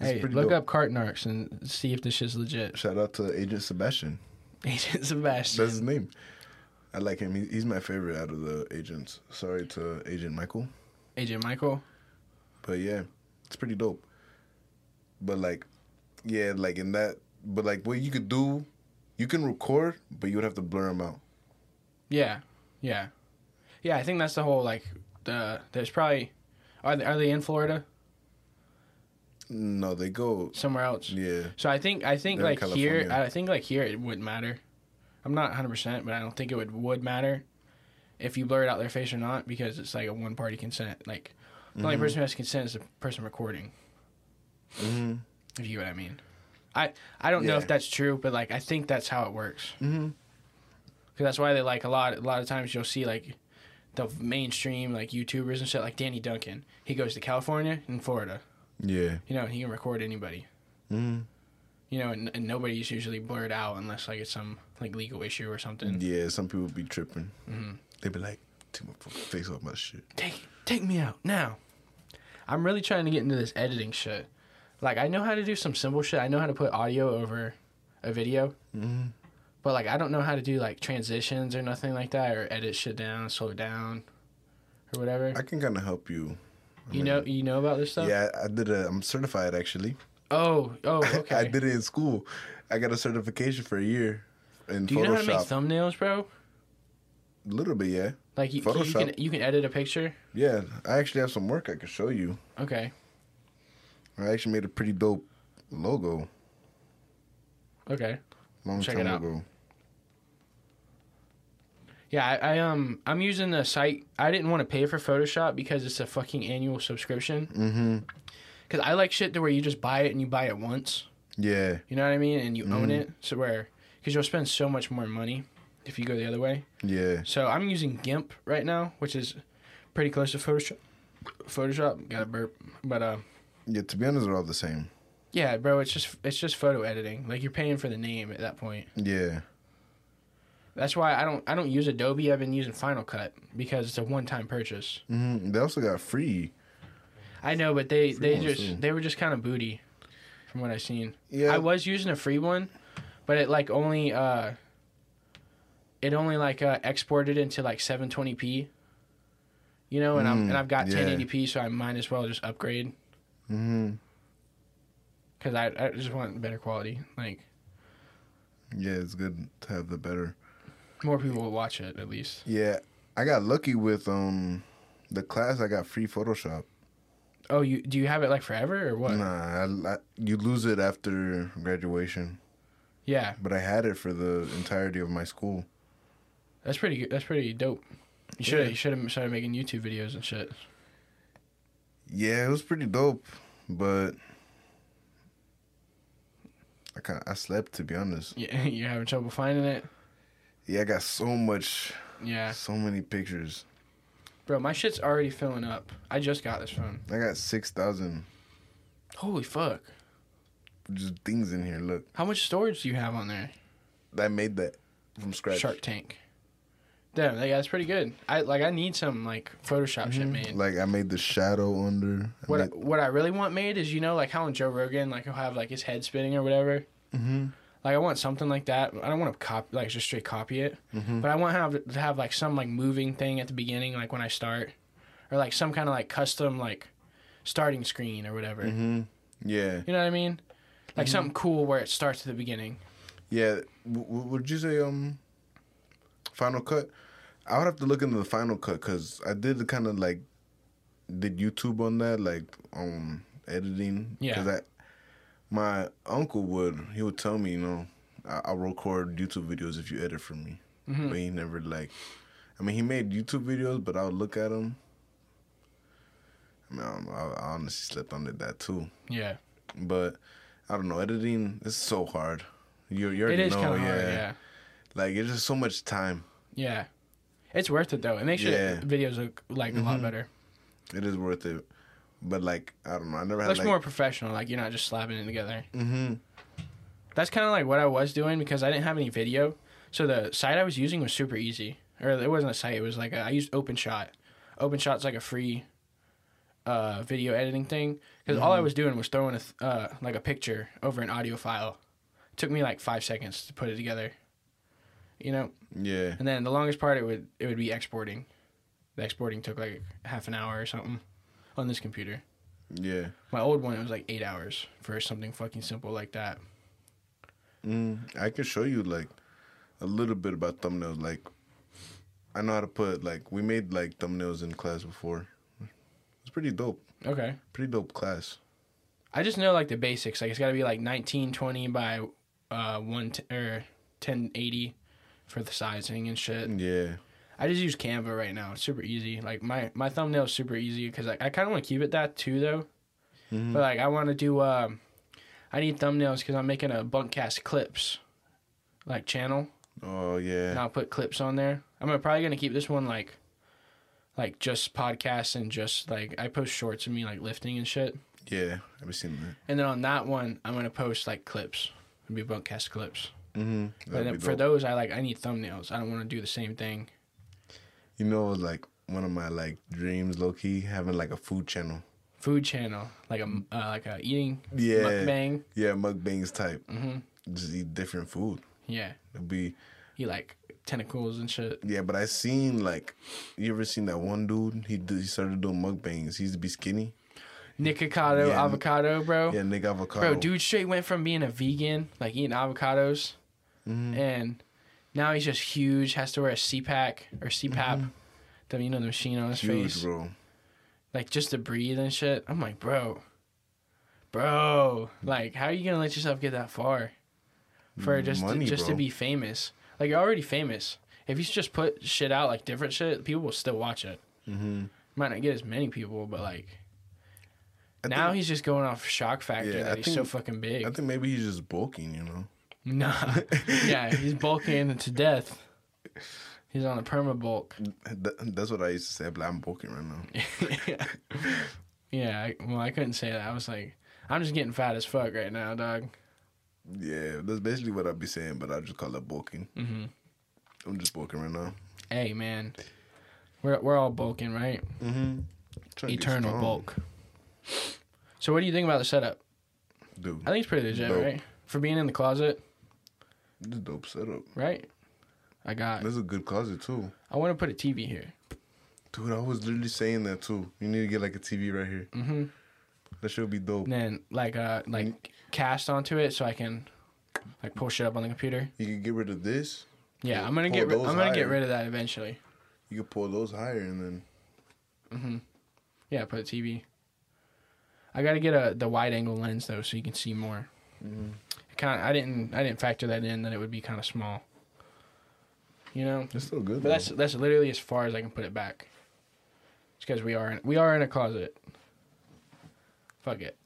Hey, look dope. up cart narcs and see if this shit's legit. Shout out to Agent Sebastian. <laughs> Agent Sebastian. That's his name. I like him. He, he's my favorite out of the agents. Sorry to Agent Michael, Agent Michael. but yeah, it's pretty dope. But like, yeah, like in that, but like what you could do, you can record, but you would have to blur them out. Yeah, yeah, yeah. I think that's the whole like the. There's probably are they, are they in Florida No, they go. somewhere else? Yeah, So I think I think They're like here I think like here it wouldn't matter. I'm not 100, percent but I don't think it would would matter if you blurred out their face or not because it's like a one party consent. Like the only Mhm. person who has consent is the person recording. hmm If you get what I mean. I I don't know if that's true, but like I think that's how it works. hmm Because that's why they like a lot. A lot of times you'll see like the mainstream like YouTubers and shit, like Danny Duncan. He goes to California and Florida. Yeah. You know, he can record anybody. hmm You know, and, and nobody's usually blurred out unless like it's some like legal issue or something. Yeah, some people be tripping. Mhm. They be like, "Take my face off my shit." Take. Take me out now. I'm really trying to get into this editing shit. Like I know how to do some simple shit. I know how to put audio over a video. Mm-hmm. But like I don't know how to do like transitions or nothing like that or edit shit down, slow it down or whatever. I can kind of help you. I you mean, know you know about this stuff? Yeah, I did a. I'm certified actually. Oh, oh, <laughs> okay. I did it in school. I got a certification for a year in Do you Photoshop. know how to make thumbnails, bro? a little bit, yeah. Like you, you Photoshop. can you can edit a picture. Yeah, I actually have some work I can show you. Okay. I actually made a pretty dope logo Okay. long Check time it out. ago. Yeah, I, I um I'm using the site. I didn't want to pay for Photoshop because it's a fucking annual subscription. Mm-hmm. Cause I like shit to where you just buy it and you buy it once. Yeah. You know what I mean? And you own Mhm. it. So where, cause you'll spend so much more money if you go the other way. Yeah. So I'm using GIMP right now, which is pretty close to Photoshop. Photoshop got a burp, but uh, Yeah. To be honest, they're all the same. yeah, bro, it's just it's just photo editing. Like you're paying for the name at that point. Yeah. That's why I don't I don't use Adobe. I've been using Final Cut because it's a one time purchase. hmm They also got free. I know, but they Free they just too. they were just kind of booty, from what I've seen. Yeah. I was using a free one, but it like only uh, it only like uh, exported into like 720p. You know, and I'm Mm, and I've got yeah. 1080p, so I might as well just upgrade Mm-hmm. because I I just want better quality. Like Yeah, it's good to have the better. More people will watch it at least. Yeah, I got lucky with um the class. I got free Photoshop. Oh, you do you have it like forever or what? Nah, I, I, you lose it after graduation. Yeah, But I had it for the entirety of my school. that's pretty good. That's pretty dope. You should Yeah. you should have started making YouTube videos and shit. Yeah, it was pretty dope, but I kind I slept to be honest. <laughs> Yeah, you're having trouble finding it. Yeah, I got so much, Yeah, so many pictures. bro, my shit's already filling up. I just got this phone. I got six thousand Holy fuck! just things in here. Look, How much storage do you have on there? I made that from scratch. Shark Tank. Damn, like, that's pretty good. I like. I need some like Photoshop shit made. Like I made the shadow under. I what I, what I really want made is you know like how in Joe Rogan like he'll have like his head spinning or whatever. Mhm. Like I want something like that. I don't want to copy like just straight copy it, Mhm. but I want to have to have like some like moving thing at the beginning, like when I start, or like some kind of like custom like starting screen or whatever. Mhm. Yeah. You know what I mean? Like Mm-hmm. something cool where it starts at the beginning. Yeah. W- would you say um, Final Cut? I would have to look into the Final Cut because I did the kind of like did YouTube on that, like um editing. Yeah. Because I, my uncle would he would tell me, you know, I, I'll record YouTube videos if you edit for me, Mhm. but he never like. I mean, he made YouTube videos, but I would look at them. I mean, I, I, honestly slept under that too. Yeah, But I don't know, editing is so hard. You you it already is know, yeah. hard. Yeah, Like it's just so much time. yeah. It's worth it though. It makes Yeah. your videos look like a lot Mhm. better. It is worth it. But like I don't know, I never had looks like more professional. Like you're not just slapping it together. hmm That's kind of like what I was doing because I didn't have any video. So the site I was using was super easy. Or it wasn't a site. It was like a, I used OpenShot. OpenShot's like a free uh, video editing thing. Because all I was doing was throwing a th- uh, like a picture over an audio file. It took me like five seconds to put it together. You know, Yeah. and then the longest part it would it would be exporting. The exporting took like half an hour or something on this computer. Yeah. My old one it was like eight hours for something fucking simple like that. Mm, I can show you like a little bit about thumbnails. Like I know how to put like we made like thumbnails in class before. It's pretty dope. Okay. Pretty dope class. I just know like the basics. Like it's got to be like 1920 by uh one t- or 1080 for the sizing and shit. Yeah. I just use Canva right now. It's super easy. Like my my thumbnail is super easy because like, I kind of want to keep it that too though. Mhm. But like I want to do um, I need thumbnails because I'm making a Bunkast clips like channel Oh yeah. and. I'll put clips on there. I'm probably gonna keep this one like like just podcasts and just like I post shorts of me like lifting and shit. Yeah. I've seen that. And then on that one, I'm gonna post like clips. It'll be bunkast clips. Mm-hmm. But then for those, I like I need thumbnails. I don't want to do the same thing. You know, like one of my like dreams, low key, having like a food channel. Food channel, like a uh, like a eating Yeah, mukbang. yeah, mukbangs type. hmm Just eat different food. Yeah, It'll be eat like tentacles and shit. yeah, but I seen like, you ever seen that one dude? He did, he started doing mukbangs. He used to be skinny. Nikocado Yeah. avocado, bro. Yeah, Nick Avocado. Bro, dude straight went from being a vegan, like eating avocados, Mhm. and now he's just huge. Has to wear a CPAC or CPAP, the you know the machine on his Mm-hmm. huge, face, bro. like just to breathe and shit. I'm like, bro, bro, like how are you gonna let yourself get that far for just Money, to, just to be famous? Like you're already famous. If you just put shit out like different shit, people will still watch it. hmm Might not get as many people, but like I now think, he's just going off shock factor Yeah, that I he's think- so fucking big. I think maybe he's just bulking. You know. Nah. yeah, he's bulking to death. He's on a perma bulk. That's what I used to say. But I'm bulking right now. <laughs> yeah. Yeah, well, I couldn't say that. I was like, I'm just getting fat as fuck right now, dog. Yeah, that's basically what I'd be saying, but I just call it bulking. hmm I'm just bulking right now. Hey, man. We're, we're all bulking, right? Mm-hmm. Eternal bulk. So, what do you think about the setup? dude. I think it's pretty legit, Dope. right? For being in the closet, This is dope setup. right? I got. This is a good closet too, I want to put a TV here. dude. I was literally saying that too. You need to get like a TV right here. Mm-hmm. That should be dope. And then like uh like cast onto it so I can like pull shit up on the computer. You can get rid of this. Yeah, Pull- I'm gonna get those I'm gonna get rid of that eventually. You can pull those higher, and then hmm Yeah, put a TV. I gotta get a the wide angle lens though, so you can see more. Kind of, I didn't I didn't factor that in that it would be kind of small. You know, it's still good. but that's that's literally as far as I can put it back. It's because we are in, we are in a closet. Fuck it.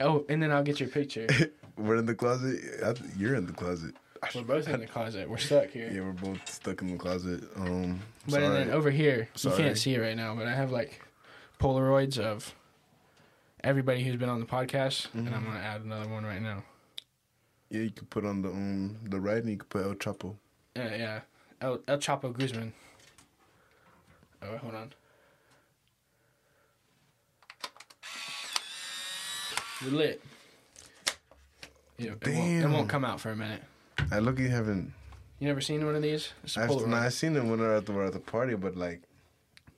Oh, and then I'll get your picture. <laughs> we're in the closet. Th- you're in the closet. We're both in the closet. We're stuck here. Yeah, we're both stuck in the closet. Um, But and then over here, sorry. you can't see it right now, but I have like Polaroids of everybody who's been on the podcast, and Mm-hmm. I'm gonna add another one right now. Yeah, you could put on the um the right, and you could put El Chapo. Yeah, yeah, El, El Chapo Guzman. Oh, hold on. We're lit. Yeah, it, won't, it won't come out for a minute. I look, you haven't. You never seen one of these? I've, Polaroid. nah, I seen them when were at the, were at the party, but like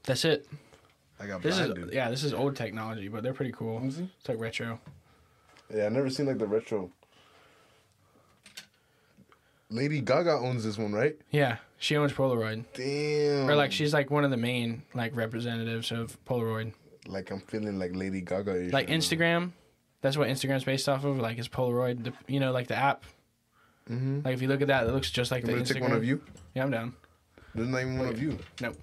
That's it. I got This blinded. is yeah, this is old technology, but they're pretty cool. Let me see. It's like retro. Yeah, I never seen like the retro. Lady Gaga owns this one, right? Yeah, she owns Polaroid. Damn. Or like she's like one of the main like representatives of Polaroid. like I'm feeling like Lady Gaga. Like Instagram, that's what Instagram's based off of. Like is Polaroid, the, you know, like the app. Mm-hmm. Like if you look at that, it looks just like the Instagram. take one of you. Yeah, I'm down. There's not even one of you. Nope.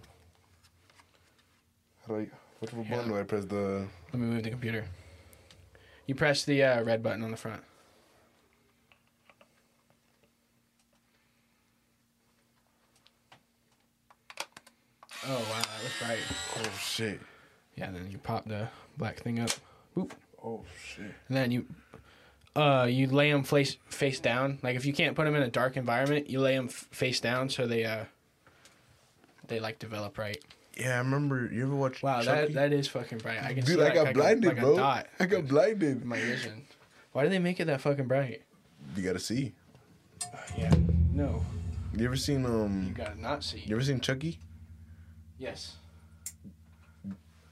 How do I? Which one Yeah. button do I press? The Let me move the computer. You press the uh, red button on the front. Oh wow, that was bright. oh shit. Yeah, then you pop the black thing up. Boop. Oh shit. And then you, uh, you lay them face face down. Like if you can't put them in a dark environment, you lay them f- face down so they uh, they like develop right. Yeah, I remember. You ever watch? Wow, Chucky? that that is fucking bright. I can Dude, see I like, got like blinded, a, like bro. I got blinded. my vision. Why do they make it that fucking bright? You gotta see. Yeah. No, You ever seen um? you gotta not see. You ever seen Chucky? Yes.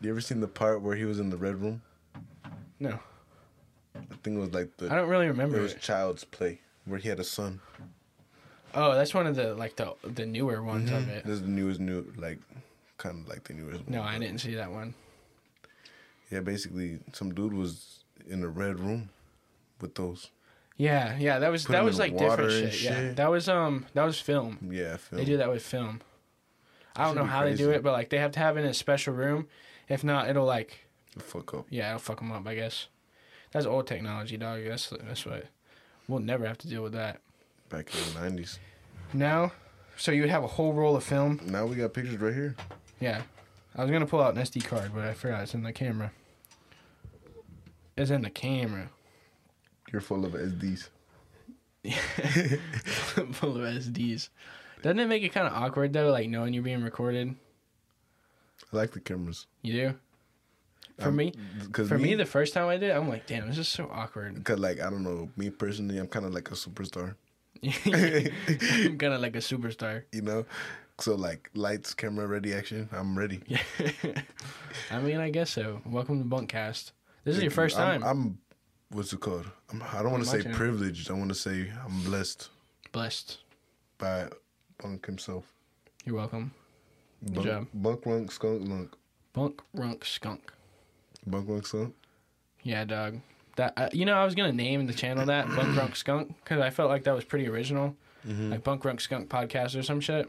You ever seen the part where he was in the red room? No. I think it was like the I don't really remember. it was it. Child's Play where he had a son. Oh, that's one of the like the the newer ones of Mhm. it. This is the newest new like kind of like the newest one. No, I didn't see that one. Yeah, basically some dude was in a red room with those. Yeah, yeah, that was Put that was like different and shit. Yeah, that was um that was film. Yeah, film. They do that with film. I don't know how they do it, but like they have to have it in a special room. If not, it'll like Fuck up. yeah, it'll fuck them up. I guess that's old technology, dog. That's that's what we'll never have to deal with that Back in the nineties. now. So you would have a whole roll of film. Now we got pictures right here. Yeah, I was gonna pull out an SD card, but I forgot it's in the camera. It's in the camera. You're full of SDs. <laughs> Full of SDs. Doesn't it make it kind of awkward though, like knowing you're being recorded? I like the cameras. You do? For Um, me, Cause for me, the first time I did, I'm like, damn, this is so awkward. Cause like I don't know, me personally, I'm kind of like a superstar. <laughs> <laughs> I'm kind of like a superstar. You know, so like lights, camera, ready, action. I'm ready. Yeah. <laughs> I mean, I guess so. Welcome to Bunkast. This is your first time. I'm, I'm what's it called? I'm, I don't want to say privileged. I want to say I'm blessed Blessed. by Bunk himself. You're welcome. Good Bunk, job. Bunk, Lunk, Skunk, Lunk. Bunk, runk, skunk. Bunk, Lunk, Skunk. Yeah, dog. That uh, you know, I was gonna name the channel that Bunk <coughs> Runk Skunk because I felt like that was pretty original, like Bunk Runk Skunk podcast or some shit.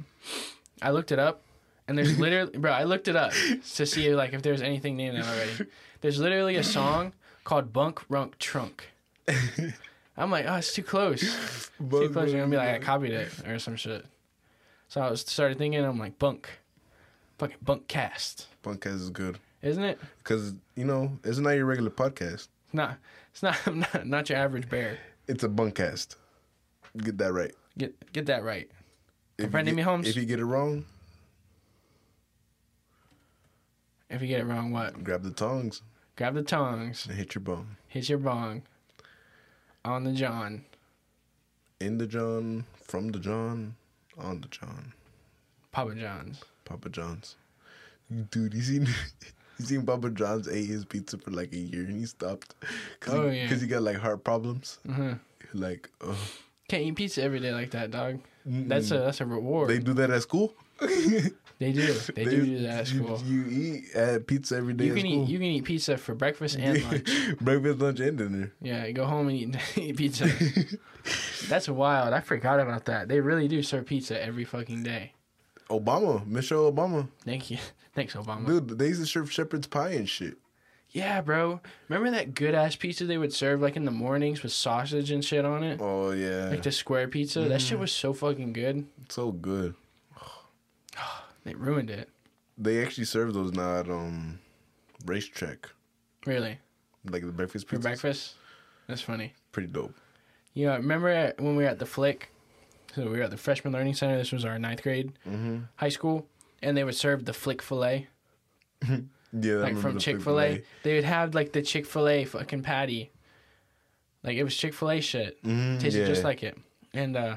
I looked it up, and there's literally, <laughs> bro, I looked it up to see like if there's anything named that already. There's literally a song called Bunk Runk Trunk. <laughs> I'm like, oh, it's too close. Too close. You're gonna be like, I copied it or some shit. So I was started thinking, I'm like, Bunk, fucking Bunk Cast, Bunkast is good isn't it? because you know it's not your regular podcast. Not, it's not, <laughs> not, not your average bear. It's a bunkast. Get that right. Get get that right. If you get- me, Holmes? If you get it wrong, If you get it wrong, what? grab the tongs Grab the tongs, and hit your bone. hit your bong on the John. In the John, from the John, on the John. Papa John's. Papa John's. Dude, you seen <laughs> you seen Papa John's ate his pizza for like a year and he stopped because Oh, he, yeah. 'cause he got like heart problems. hmm Like, oh, Can't eat pizza every day like that, dog. That's a that's a reward. they do that at school. <laughs> They do. <laughs> They, do do that at you- school. You, eat at pizza every day You at can eat you can eat pizza for breakfast and <laughs> lunch. Breakfast, lunch, and dinner. Yeah, go home and eat, <laughs> eat pizza. That's wild. I forgot about that. They really do serve pizza every fucking day. Obama, Michelle Obama, Thank you. Thanks, Obama. dude, they used to serve shepherd's pie and shit. Yeah, bro. Remember that good ass pizza they would serve like in the mornings with sausage and shit on it? Oh yeah, Like the square pizza. That mm-hmm. shit was so fucking good. so good. They ruined it. They actually serve those now at um, RaceTrac, Really. like the breakfast For pizza. breakfast? That's funny. Pretty dope. Yeah, remember when we were at the Flick? So we were at the Freshman Learning Center. This was our ninth grade Mm-hmm. high school. And they would serve the Flick filet, <laughs> Yeah, like from Chick fil A. They would have like the Chick fil A fucking patty. Like it was Chick fil A shit. Mhm, Tasted yeah. just like it. And uh,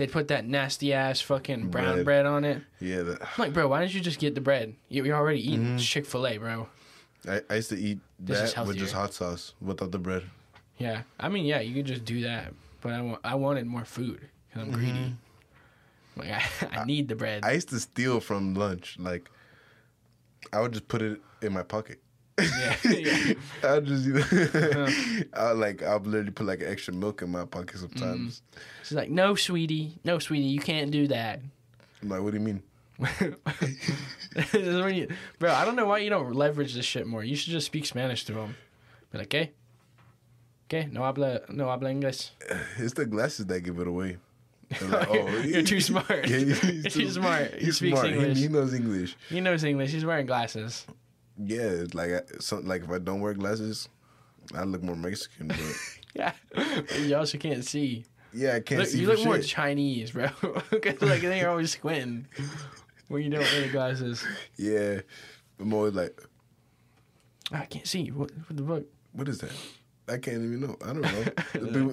they'd put that nasty ass fucking brown Bread. bread, on it. Yeah, that, I'm like, bro, why didn't you just get the bread? You- You're already eating Mm-hmm. Chick fil A, bro. I, I used to eat This that with just hot sauce without the bread. Yeah, I mean, yeah, you could just do that, but I, wa- I wanted more food because I'm greedy. Like <laughs> I, I need the bread. Mm-hmm. I used to steal from lunch. Like, I would just put it in my pocket. Yeah, yeah. <laughs> I would just, you know, Uh-huh. I like, I would literally put like extra milk in my pocket sometimes. She's like, no, sweetie, no, sweetie, you can't do that. I'm like, what do you mean? This <laughs> is when you- bro, I don't know why you don't leverage this shit more. You should just speak Spanish to them. Be like, okay, okay, no habla, no habla inglés. <sighs> It's the glasses that give it away. Like, <laughs> oh, You're too smart. Yeah, he's You're too smart. He He's speaks smart. He- English. He, knows English. He knows English. He's wearing glasses. Yeah, like I, some, like if I don't wear glasses, I look more Mexican. But <laughs> Yeah, you also can't see. yeah, I can't Look, see you look more. Chinese, bro. <laughs> Because like then you're always squinting when you don't wear glasses. yeah, I'm always like, I can't see. What, what the fuck? what is that? I can't even know. I don't know.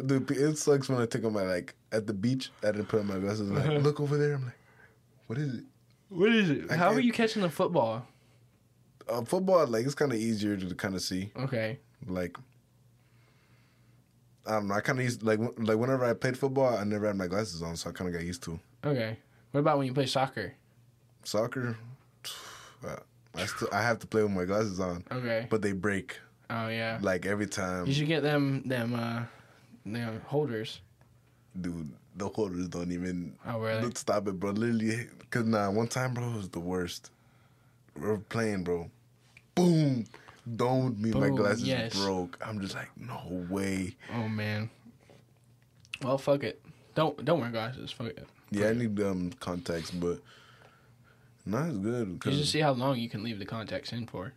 the, <laughs> the, it sucks when I take on my like at the beach. I didn't put on my glasses. Like, Uh-huh. look over there. I'm like, what is it? What is it? I How are you catching the football? Uh, football, like it's kind of easier to kind of see. Okay. Like, I don't know. I kind of used like like whenever I played football, I never had my glasses on, so I kind of got used to Okay. What about when you play soccer? soccer. <sighs> uh, I still I have to play with my glasses on, Okay. but they break Oh yeah. like every time. You should get them them uh them holders. Dude, the holders don't even Oh really? Stop it, bro. Literally, cause nah, one time, bro, it was the worst. We were playing, bro. Boom, domed me. my glasses yes. broke. I'm just like, no way. Oh man. Well, fuck it. Don't don't wear glasses. Fuck it. Yeah, I need um contacts, but not as good. You just see how long you can leave the contacts in for.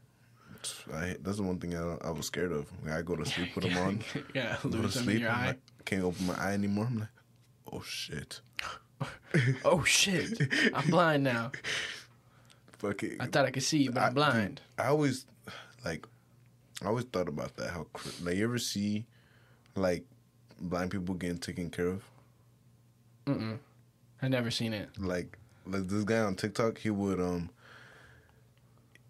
I, that's the one thing I, I was scared of. Like, I go to sleep with <laughs> them on. yeah, Go to lose them in sleep. your eye. like, can't open my eye anymore. I'm like, oh shit. <laughs> Oh shit! I'm blind now. <laughs> fucking. I thought I could see, but I'm I- blind. I always like. I always thought about that. How like you ever see, like, blind people getting taken care of? Mm-mm. I never seen it. Like, like this guy on TikTok, he would um.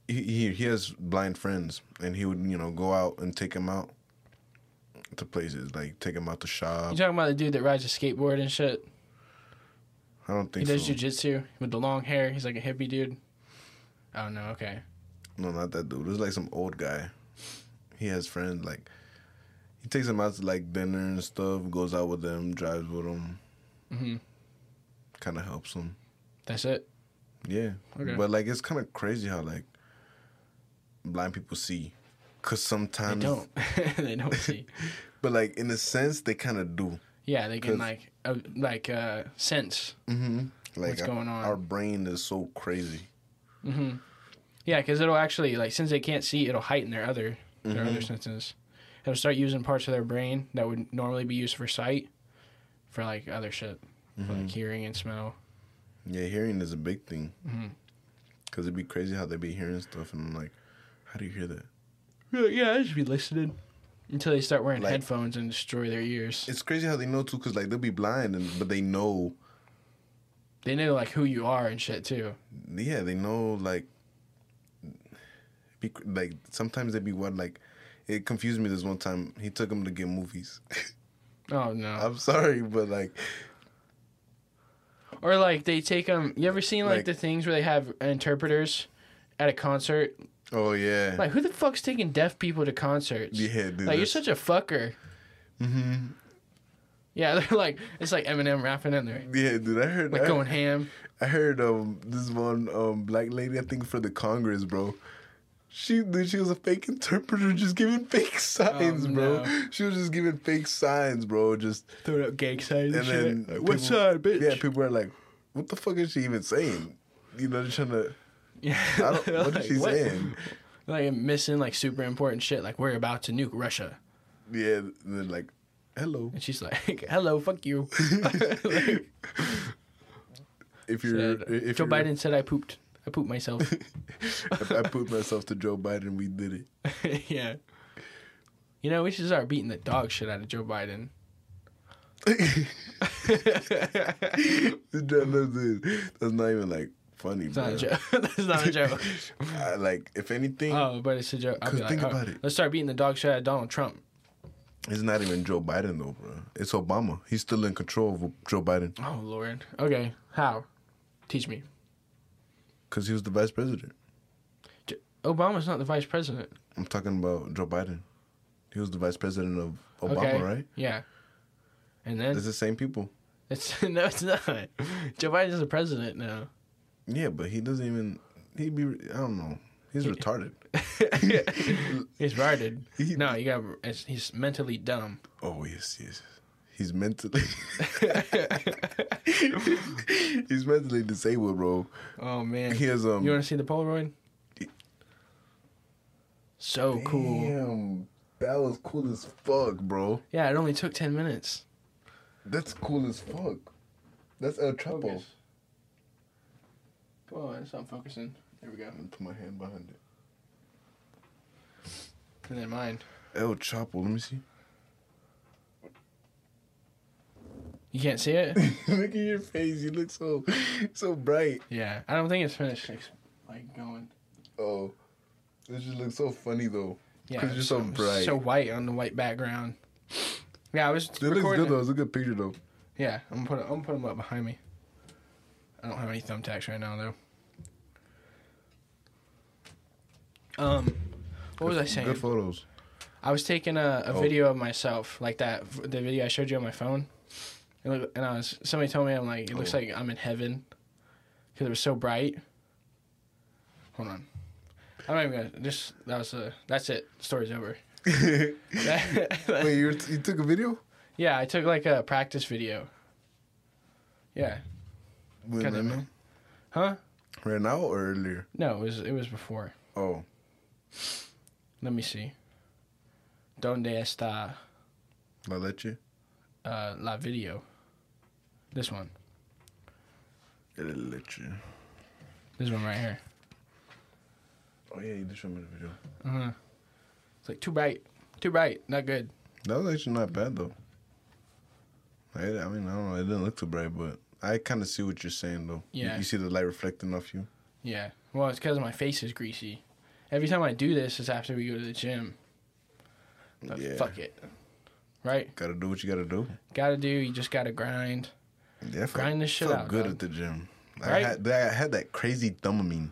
He, he he has blind friends, and he would you know go out and take them out to places like take them out to shop. You talking about the dude that rides a skateboard and shit? I don't think He does so. jujitsu with the long hair. He's like a hippie dude. Oh no, okay. No, not that dude. It was like some old guy. He has friends like he takes them out to like dinner and stuff. Goes out with them, drives with them, hmm kind of helps them. That's it. Yeah, Okay. but like it's kind of crazy how like blind people see, cause sometimes They don't. <laughs> they don't see. <laughs> But like in a sense, they kind of do. Yeah, they can like uh, like uh sense. Mm-hmm. Like What's our- going on? Our brain is so crazy. Hmm Yeah, because it'll actually like since they can't see, it'll heighten their other their other Mhm. senses. It'll start using parts of their brain that would normally be used for sight, for like other shit, for Mhm. like hearing and smell. Yeah, hearing is a big thing. hmm Cause it'd be crazy how they'd be hearing stuff, and I'm like, how do you hear that? Yeah, I just be listening until they start wearing Like- headphones and destroy their ears. It's crazy how they know too, cause like they'll be blind, and but they know. They know like who you are and shit too. Yeah, they know like. Be, like sometimes they be what like, it confused me this one time. He took him to get movies. <laughs> Oh no. I'm sorry, but like, Or like they take them. You ever seen like, Like- the things where they have interpreters at a concert? oh yeah, Like who the fuck's taking deaf people to concerts? yeah, dude. like you're such a fucker. hmm Yeah, <laughs> they're like it's like Eminem rapping in there, Yeah, dude. I heard. like I, going ham. I heard um this one um black lady I think for the Congress, bro. She dude, she was a fake interpreter, <laughs> just giving fake <laughs> signs, Oh, bro. no. She was just giving fake signs, bro. Just Throwing up gang signs and, and shit. then Like, what people- side, bitch? Yeah, people are like, "What the fuck is she even saying?" You know, they're trying to. Yeah. I don't, They're what is like, she saying? Like missing like super important shit. Like we're about to nuke Russia, Yeah, and then like, hello. and she's like, <laughs> "Hello, fuck you." <laughs> Like, If you're, said, if Joe you're, Biden said I pooped. I pooped myself. <laughs> if I pooped myself to Joe Biden, we did it. yeah. You know, we should start beating the dog shit out of Joe Biden. That's not even like funny, It's bro. not a joke. That's not a joke. I, like, if anything, Oh, but it's a joke. I'll be 'Cause like, think oh, about it. Let's start beating the dog shit out of Donald Trump. It's not even Joe Biden though, bro. It's Obama. He's still in control of Joe Biden Oh Lord. Okay. How? Teach me. because he was the vice president. Obama's not the vice president. I'm talking about Joe Biden. He was the vice president of Obama, okay. right? Yeah. And then It's the same people. it's <laughs> no, it's not. Joe Biden's the president now. Yeah, but he doesn't even. He'd be. I don't know. He's retarded. <laughs> he's retarded. He- No, you got. He's mentally dumb. Oh yes, yes. He's mentally. <laughs> <laughs> he's mentally disabled, bro. Oh man. He has um. You want to see the Polaroid? So cool. Damn, that was cool as fuck, bro. Yeah, it only took ten minutes. That's cool as fuck. That's El Chapo. Focus. Come on, it's not focusing. There we go. I'm gonna put my hand behind it. And then mine. El Chapo. Let me see. You can't see it? <laughs> Look at your face. You look so, so bright. yeah. I don't think it's finished. Like, like going. Oh, this just looks so funny though. Yeah. 'Cause you're so bright. So white on the white background. Yeah, I was It looks good though. It's a good picture though. Yeah, I'm gonna put I'm gonna put them up behind me. I don't have any thumbtacks right now though. Um, what was I saying? Good photos. I was taking a, a Oh. video of myself, like that, the video I showed you on my phone. And, look, and I was somebody told me I'm like, it looks Oh. like I'm in heaven because it was so bright. Hold on, I'm not even gonna just that was a that's it. Story's over. <laughs> <laughs> Wait, you were- you took a video? yeah, I took like a practice video. Yeah, Kinda right now? huh? Right now or earlier? No, it was it was before. Oh, Let me see. Donde está la leche. uh, la video? This one. El leche. This one right here. Oh yeah, you did show me the video. Uh huh. It's like too bright, too bright, not good. That was actually not bad though. I, I mean, I don't know. It didn't look too bright, but I kind of see what you're saying though. You- Yeah. You, see the light reflecting off you. Yeah. Well, it's because my face is greasy. Every time I do this, it's after we go to the gym. But Yeah. fuck it. Right? Gotta do what you gotta do. Gotta do. You just gotta grind. Yeah, I felt- Grind this shit felt out, good dog. at the gym. I Right? had, I had that crazy dopamine.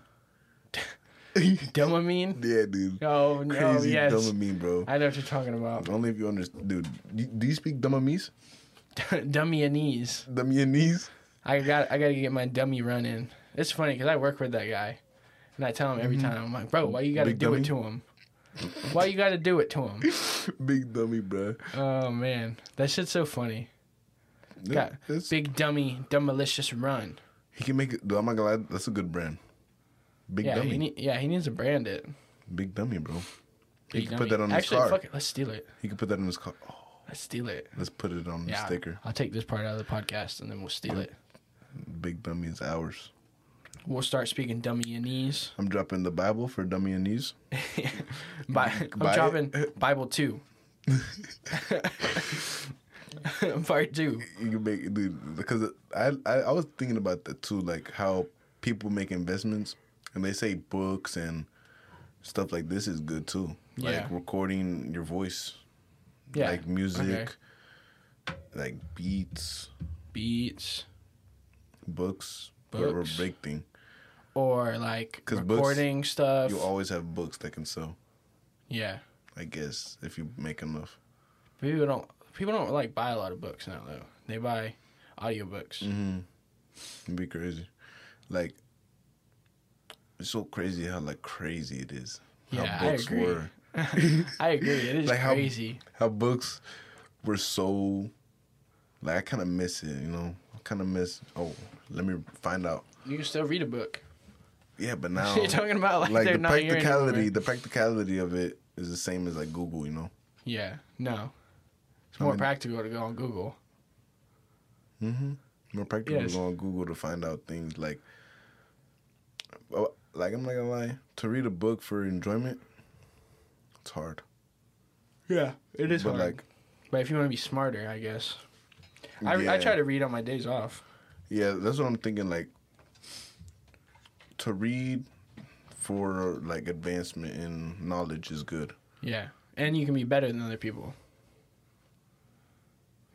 <laughs> Dopamine? Yeah, dude. Oh no! Crazy yes. dopamine, bro. I know what you're talking about. Only if you understand, dude. Do do you speak Dummies? <laughs> dummy and knees. Dummies? I got. I got to get my dummy run in. It's funny because I work with that guy, and I tell him every time. I'm like, bro, why you got to Mm-hmm. Do dummy? it to him? Why you got to do it to him? <laughs> Big dummy, bro. Oh man, that shit's so funny. Got big dummy, dumb malicious run. He can make it. I'm not gonna lie. That's a good brand. Big yeah, dummy. he need, yeah, he needs to brand it. Big dummy, bro. He Big can dummy. put that on his car. fuck it, let's steal it. He can put that on his car. Oh, Let's steal it. let's put it on the sticker. I'll take this part out of the podcast and then we'll steal it. Big dummy is ours. We'll start speaking dummy-anese. I'm dropping the Bible for dummy and knees. <laughs> Bi- I'm Buy it. dropping <laughs> Bible two. <laughs> Part two. You can make dude because I, I I was thinking about that too, like how people make investments and they say books and stuff like this is good too. Yeah. Like recording your voice, Yeah. like music, like beats, Beats books, Books. break thing. or like 'Cause books, recording stuff. You always have books that can sell. yeah. I guess if you make enough. People don't. People don't like buy a lot of books now though. They buy audiobooks. Mm-hmm. It'd be crazy. Like it's so crazy how like crazy it is. Yeah, how I agree. were. <laughs> I agree. It <laughs> is Like how- crazy. How books were so like I kinda miss it, you know. I kinda miss oh, let me find out. You can still read a book. Yeah, but <laughs> now You're talking about like, like the practicality the practicality of it is the same as like Google, you know. Yeah. No. It's I more mean- practical to go on Google. Mm-hmm. More practical Yes. to go on Google to find out things like, well, like I'm not gonna lie, to read a book for enjoyment, it's hard. Yeah, it is but hard. like, but if you want to be smarter, I guess. I, I try to read on my days off. Yeah, that's what I'm thinking. Like, to read for like advancement in knowledge is good. Yeah, and you can be better than other people.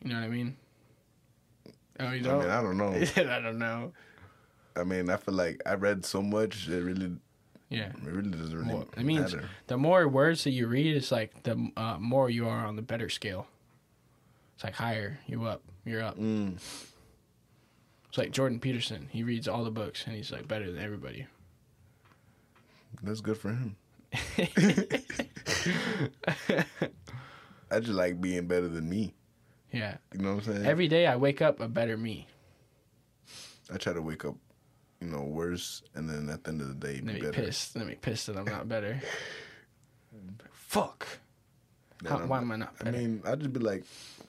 You know what I mean? Oh, you I don't? mean, I don't know. <laughs> I don't know. I mean, I feel like I read so much, it really, Yeah. it really doesn't really Well, it means matter. the more words that you read, it's like the uh, more you are on the better scale. It's like higher, you up, you're up. Mm. It's like Jordan Peterson. He reads all the books and he's like better than everybody. That's good for him. <laughs> I just like being better than me. yeah. You know what I'm saying? Every day I wake up a better me. I try to wake up, you know, worse, and then at the end of the day, be be better. pissed. Then be pissed that I'm not better. <laughs> Fuck. How, why am I not I mean, I'd just be like,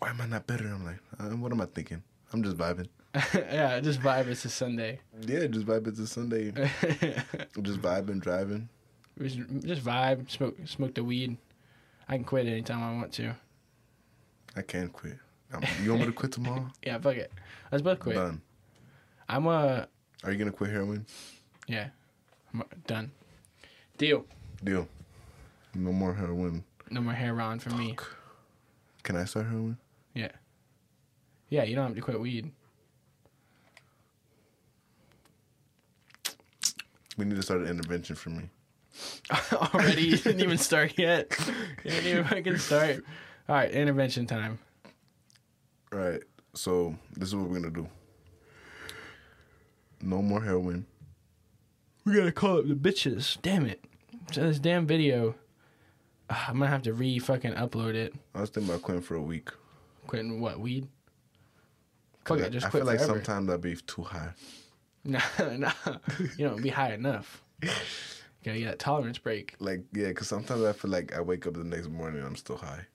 why am I not better? I'm like, uh, what am I thinking? I'm just vibing. <laughs> yeah, just vibe. It's a Sunday. Yeah, just vibe. It's a Sunday. <laughs> just vibing, driving. just, just vibe. Smoke, smoke the weed. I can quit anytime I want to. I can't quit. Um, you want me to quit tomorrow? <laughs> Yeah, fuck it. Let's both quit. Done. I'm a. Are you gonna quit heroin? yeah, I'm uh, done. Deal. Deal. No more heroin. No more heroin for me. Can I start heroin? Yeah, Yeah, you don't have to quit weed. We need to start an intervention for me. <laughs> Already, you didn't even start yet. You didn't even fucking start. All right, intervention time. All right. So this is what we're gonna do. No more heroin. We gotta call up the bitches. Damn it. So this damn video. Ah, I'm gonna have to re fucking upload it. I was thinking about quitting for a week. Quitting what weed? Fuck I, it, just I quit feel like forever. sometimes I'd be too high. <laughs> Nah, nah. You don't be high enough. You gotta get that tolerance break. Like yeah, because sometimes I feel like I wake up the next morning and I'm still high.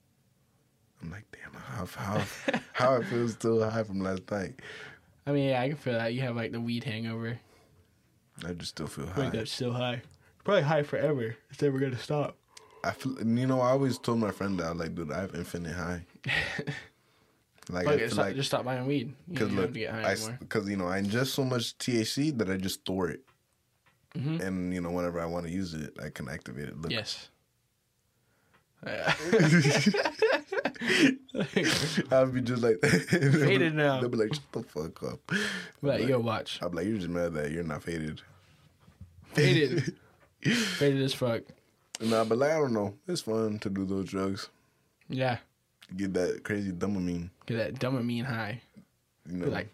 I'm like, damn, how how <laughs> how I feel still high from last night. I mean, yeah, I can feel that. You have like the weed hangover. I just still feel high. Wake up still high. Probably high forever. It's never gonna stop. I feel, you know, I always told my friend that I was like, dude, I have infinite high. <laughs> like, Fuck I it, feel like, just stop buying weed. Cause look, have to get high I, anymore. cause you know, I ingest so much THC that I just store it, Mhm. and you know, whenever I want to use it, I can activate it. Look, Yes. Yeah. <laughs> I'll be just like <laughs> Faded now. They'll be like, shut the fuck up. But yo, watch. I'm like, you're just mad that you're not faded. Faded. <laughs> Faded as fuck. Nah, but like I don't know, it's fun to do those drugs. Yeah. Get that crazy dopamine. Get that dopamine high. You know, Be like,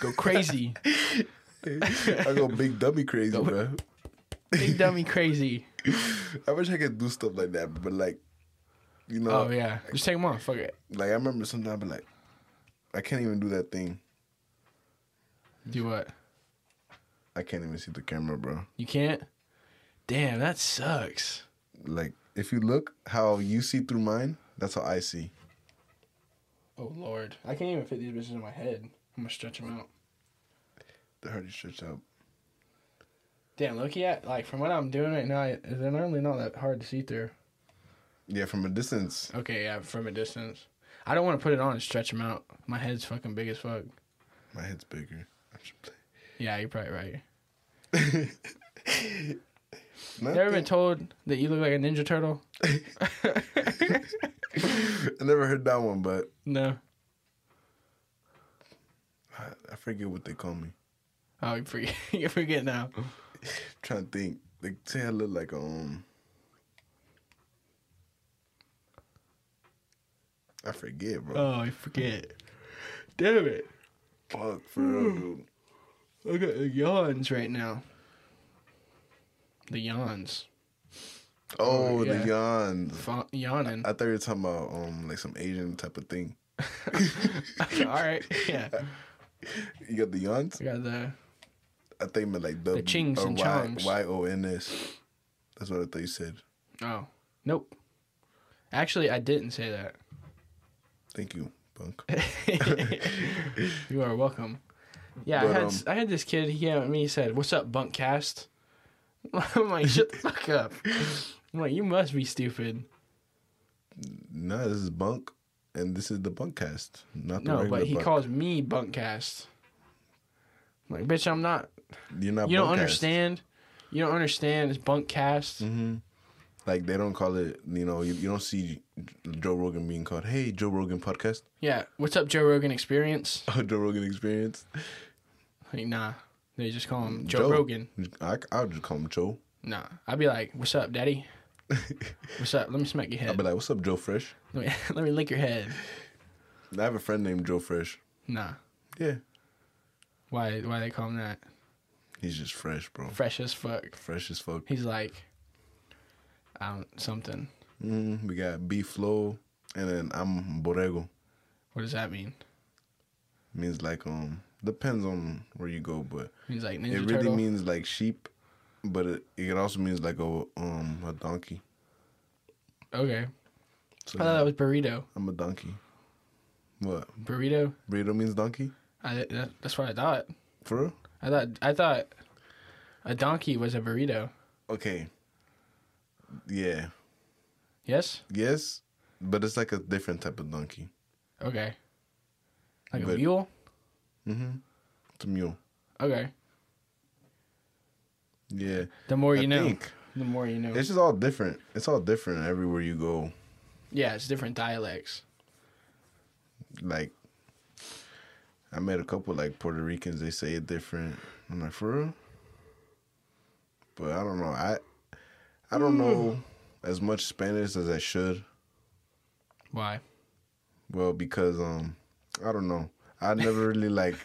go crazy. I go big dummy crazy, Go- bro. Big dummy crazy. I wish I could do stuff like that, but like, you know, Oh yeah. Just take them off. Fuck it. like I remember sometimes I'd be like, I can't even do that thing. Do what? I can't even see the camera, bro. You can't? Damn, that sucks. Like, if you look how you see through mine, that's how I see. Oh lord. I can't even fit these bitches in my head. I'm gonna stretch them out. The hard to stretch out. Damn, looky at like from what I'm doing right now, they're normally not that hard to see through. Yeah, from a distance. Okay, yeah, from a distance. I don't want to put it on and stretch them out. My head's fucking big as fuck. My head's bigger. I should play. Yeah, you're probably right. No, <laughs> You ever been told that you look like a Ninja Turtle? <laughs> <laughs> <laughs> I never heard that one, but No. I, I forget what they call me. Oh, you forget. <laughs> you forget now. <laughs> trying to think. They say I look like um. I forget, bro. Oh, I forget. Damn it. Fuck, for real, dude. Look at the yawns right now. The yawns. Oh, yeah. the yawns. Fa- yawning. I thought you were talking about um like some Asian type of thing. <laughs> All right. Yeah. <laughs> You got the yawns? I got the. I think you meant like the, The chings and chongs. Y O N S. That's what I thought you said. Oh. Nope. Actually, I didn't say that. Thank you, punk. <laughs> you are welcome. Yeah, I had um, I had this kid. He came at me. He said, "What's up, Bunkast?" I'm like, "Shut the fuck up." I'm like, "You must be stupid." No, this is bunk, and this is the bunkast, not the No, but he bunk. calls me Bunkast. I'm like, bitch, I'm not. You're not. You don't bunkast. understand. You don't understand. It's Bunkast. Mm-hmm. Like they don't call it. You know, you, you don't see Joe Rogan being called, "Hey, Joe Rogan podcast." Yeah. What's up, Joe Rogan Experience? <laughs> Oh, Joe Rogan experience. Like, nah. They just call him Joe, Joe. Rogan. I I would just call him Joe. Nah. I'd be like, "What's up, Daddy? What's up? Let me smack your head. I'll be like, "What's up, Joe Fresh?" let me <laughs> let me lick your head." I have a friend named Joe Fresh. Nah. Yeah, Why? Why they call him that? he's just fresh, bro. Fresh as fuck. Fresh as fuck. He's like, I don't something. Mm, we got B Flow, and then I'm Borrego. What does that mean? Means like um depends on where you go, but He's like Ninja it really Turtle. means like sheep, but it, it also means like a um a donkey. okay. So I thought that was burrito. I'm a donkey. What? Burrito. Burrito means donkey? I that, that's what I thought. For real? I thought I thought a donkey was a burrito. Okay. Yeah. Yes. Yes, but it's like a different type of donkey. Okay. Like a mule. Mm-hmm. It's a mule. Okay. Yeah. The more you I know, think the more you know. it's just all different. It's all different everywhere you go. yeah, it's different dialects. Like, I met a couple like Puerto Ricans. They say it different. I'm like, for real? But I don't know. I I don't know as much Spanish as I should. Why? Well, because um, I don't know. I never really like.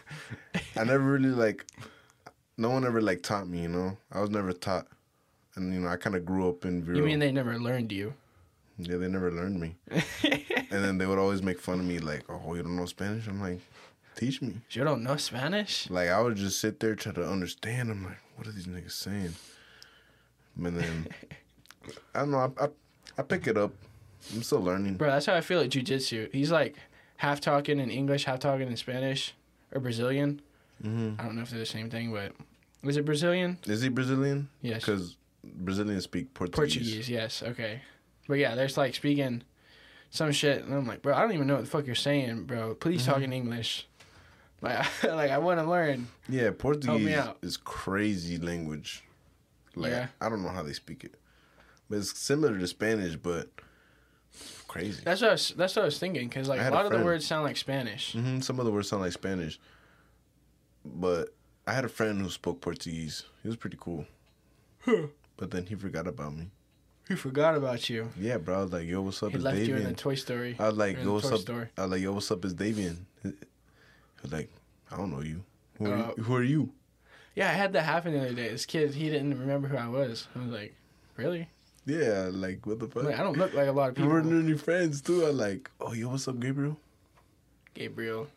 I never really like. No one ever like taught me. You know, I was never taught, and you know, I kind of grew up in. Vero. You mean they never learned you? Yeah, they never learned me, <laughs> and then they would always make fun of me, like, "Oh, you don't know Spanish?" I'm like, "Teach me." You don't know Spanish? Like I would just sit there try to understand. I'm like, "What are these niggas saying?" And then <laughs> I don't know. I, I I pick it up. I'm still learning. Bro, that's how I feel at jujitsu. He's like half talking in English, half talking in Spanish or Brazilian. Hmm I don't know if they're the same thing, but was it Brazilian? Is he Brazilian? Yes. Because Brazilians speak Portuguese. Portuguese, yes, okay. But yeah, there's like speaking some shit, and I'm like, bro, I don't even know what the fuck you're saying, bro. Please Mm-hmm. talk in English. <laughs> Like, <laughs> like I want to learn. Yeah, Portuguese is crazy language. Like Yeah. I don't know how they speak it, but it's similar to Spanish, but crazy. That's what I was, that's what I was thinking, because like a had a lot of the words sound like Spanish. hmm Some of the words sound like Spanish, but I had a friend who spoke Portuguese. He was pretty cool, but then he forgot about me. He forgot about you? Yeah, bro. I was like, "Yo, what's up?" He It's left you in Davian. the Toy Story. I was like, "Yo, what's up?" Story. I was like, "Yo, what's up?" It's Davian. He was like, "I don't know you. Who are, Uh, you? Who are you?" Yeah, I had that happen the other day. This kid, he didn't remember who I was. I was like, really? Yeah, like what the fuck? Like, I don't look like a lot of people. We were new friends too. I like, oh, yo, what's up, Gabriel? Gabriel.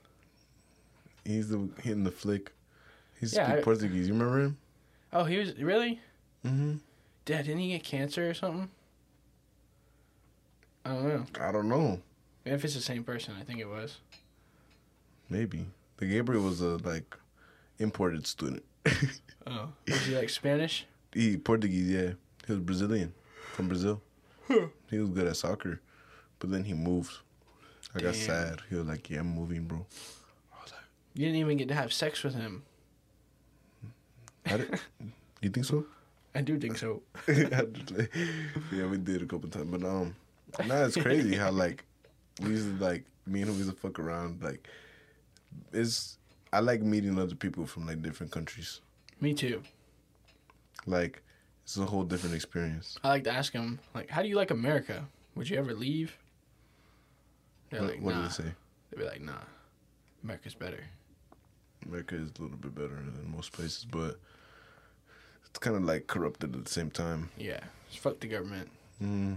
He's the he in the flick. He Yeah, speak I- Portuguese. You remember him? Oh, he was really? Mm-hmm. Dad, didn't he get cancer or something? I don't know. I don't know. If it's the same person, I think it was. Maybe the Gabriel was a like imported student. Oh, was he like <laughs> Spanish? he Portuguese, yeah. He was Brazilian from Brazil. He was good at soccer, but then he moved. I got sad. He was like, "Yeah, I'm moving, bro." I was like, You didn't even get to have sex with him. I did, "You think so?" I do think so. <laughs> I just like- yeah, we did a couple times, but um, now it's crazy how like we used to like me and him used to fuck around. Like, it's I like meeting other people from like different countries. Me too. Like, it's a whole different experience. I like to ask him, like, how do you like America? Would you ever leave? They're What, like, what nah. did it say? They'd be like, nah. America's better. America is a little bit better than most places, but it's kind of like corrupted at the same time. Yeah. Just fuck the government. Mm,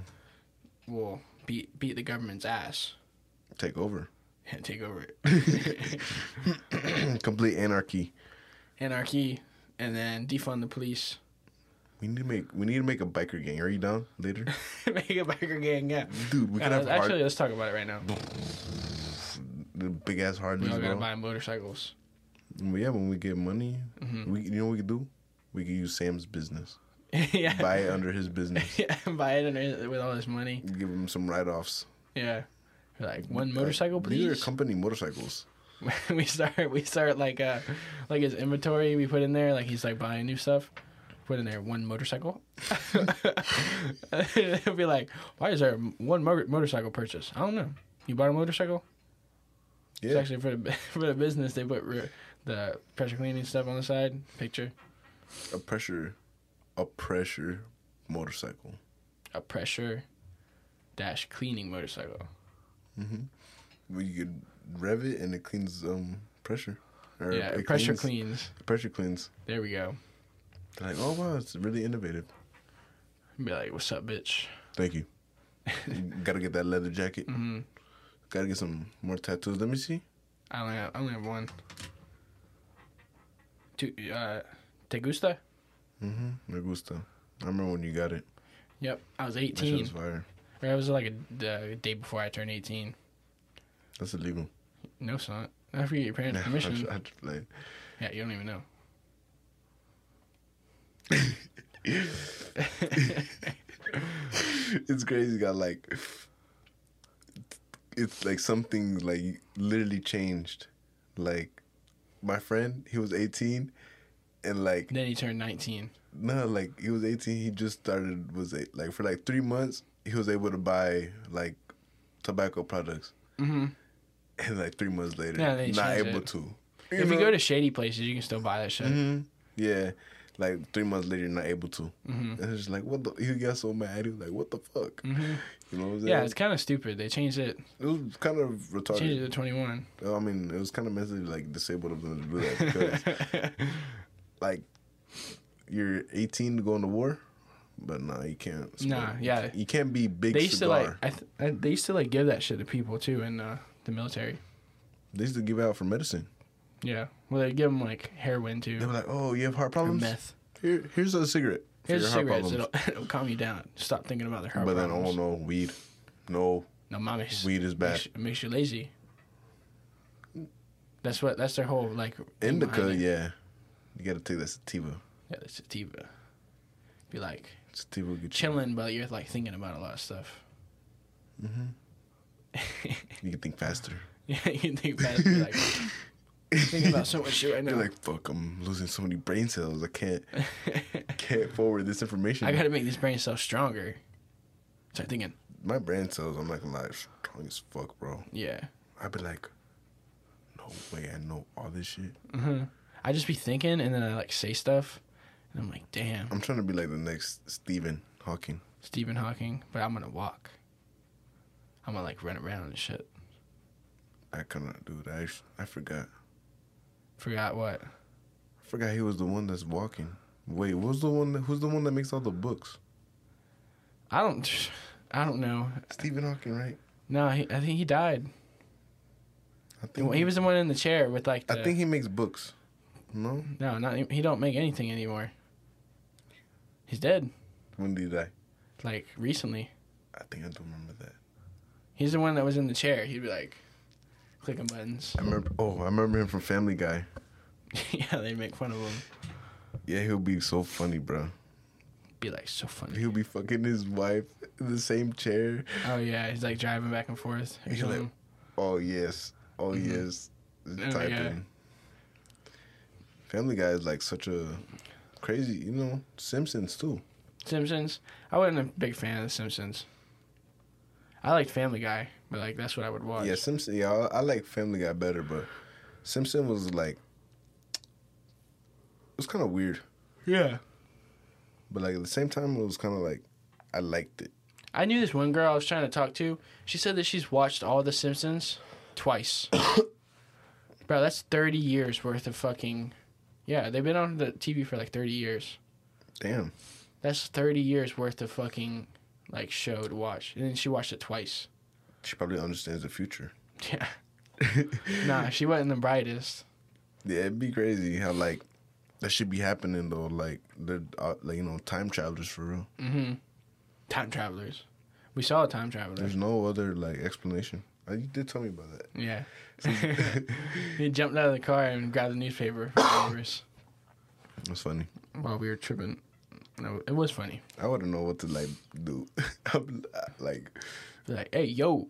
We'll beat beat the government's ass take over. <laughs> and take over it. <laughs> Complete anarchy. Anarchy, and then defund the police. We need to make we need to make a biker gang. Are you down later, <laughs> Make a biker gang, yeah. dude? We Yeah, could have actually, hard, let's talk about it right now. the big ass hard. We all gotta buy motorcycles. Yeah, when we get money, Mm-hmm. we you know what we could do? We could use Sam's business. <laughs> yeah. Buy it under his business. <laughs> yeah, buy it under, with all this money. Give him some write offs. Yeah. Like one motorcycle, These are company motorcycles. <laughs> we start we start like uh like his inventory we put in there like he's like buying new stuff put in there one motorcycle it'll be like why is there one mo- motorcycle purchase i don't know you bought a motorcycle Yeah. it's actually for the for the business they put re- the pressure cleaning stuff on the side picture A pressure a pressure motorcycle. a pressure dash cleaning motorcycle Mm-hmm. Where you could rev it and it cleans um pressure. Or yeah it pressure cleans- cleans Pressure cleans. there we go They're like, oh wow, it's really innovative. be like what's up bitch Thank you. <laughs> gotta get that leather jacket. hmm Gotta get some more tattoos. Let me see. I only have, I only have one. Two, uh, Te gusta? Mm-hmm. Me gusta. I remember when you got it. Yep. I was That shit 18. was fire. Or it was like a day before I turned 18. That's illegal. No, it's not. After you get your parents' <laughs> I permission. I just play. Yeah, you don't even know. <laughs> it's crazy. Got like, it's like something like literally changed. Like, my friend, he was eighteen, and like Then he turned 19. no, like he was eighteen. He just started was a- like for like three months. He was able to buy like tobacco products, hmm and like three months later, Yeah, not able it. to. If you go to shady places, you can still buy that shit. hmm Yeah. Like three months later, you're not able to. Mhm. And it's just like, what the? <laughs> He got so mad. He was like, what the fuck? hmm You know what I'm saying? Yeah, it's kind of stupid. They changed it. it was kind of retarded. Changed it to 21. I mean, it was kind of mentally like disabled of them to do that because, <laughs> like, you're 18 to go into war, but nah, you can't. Nah, smoke. yeah. You can't be big they used cigar. to like, I th- I, they used to like give that shit to people too in uh, the military. they used to give out for medicine. Yeah. Well, they give them like heroin too. They were like, "Oh, you have heart Or problems? meth. Here, here's a cigarette. for Here's your heart cigarettes. problems." It'll, <laughs> it'll calm you down. Stop thinking about the heart But then, oh problems. no, weed. No, no, mames. weed is bad. Makes, it makes you lazy. That's what. That's their whole like. thing Indica, behind it. yeah. You gotta take that sativa. Yeah, the sativa. Be like, will get you. chilling, but you're like thinking about a lot of stuff. Mm-hmm. <laughs> You can think faster. <laughs> yeah, you can think fast. You're like thinking about <laughs> so much shit right now. You're like, fuck, I'm losing so many brain cells. I can't can't forward this information. I gotta make these brain cells stronger. Start thinking, My brain cells, I'm like, lie, strong as fuck, bro. yeah. I'd be like, no way, I know all this shit. hmm I just be thinking, and then I like say stuff, and I'm like, damn, I'm trying to be like the next Stephen Hawking. Stephen Hawking, but I'm gonna walk. I'm gonna like run around and shit. I cannot do dude, I, I forgot. Forgot what? I forgot he was the one that's walking. Wait, who's the one? That, who's the one that makes all the books? I don't. <sighs> I don't know. Stephen Hawking, right? No, he, I think he died. I think He was the one in the chair with like. The, I think he makes books. No, no, not he don't make anything anymore. He's dead. when did he die? Like recently. I think I do remember that. He's the one that was in the chair. He'd be like, clicking buttons. I remember. Oh, I remember him from Family Guy. <laughs> yeah, they make fun of him. Yeah, he'll be so funny, bro. Be like so funny. He'll be fucking his wife in the same chair. Oh yeah, he's like driving back and forth. or He's like. Oh yes, oh mm-hmm. yes, Oh, typing. yeah. Family Guy is like such a crazy, you know. Simpsons too. Simpsons. I wasn't a big fan of The Simpsons. I liked Family Guy, but like that's what I would watch. Yeah, Simpson. Yeah, I, I like Family Guy better, but Simpson was like, it was kind of weird, Yeah. but like at the same time, it was kind of like, I liked it. I knew this one girl I was trying to talk to. She said that she's watched all The Simpsons twice. <coughs> Bro, that's 30 years worth of fucking. Yeah, they've been on the TV for like 30 years. Damn. That's 30 years worth of fucking like show to watch. And then she watched it twice. She probably understands the future. Yeah. <laughs> Nah, she wasn't the brightest. Yeah, it'd be crazy how like that should be happening though. Like they're uh, like you know time travelers for real. Mm-hmm. Time travelers. We saw a time traveler. There's no other like explanation. Uh, You did tell me about that. Yeah. <laughs> he jumped out of the car and grabbed the newspaper neighbors funny. while we were tripping. No, it was funny. I wouldn't know what to like do. <laughs> I'm, uh, like like, hey, yo,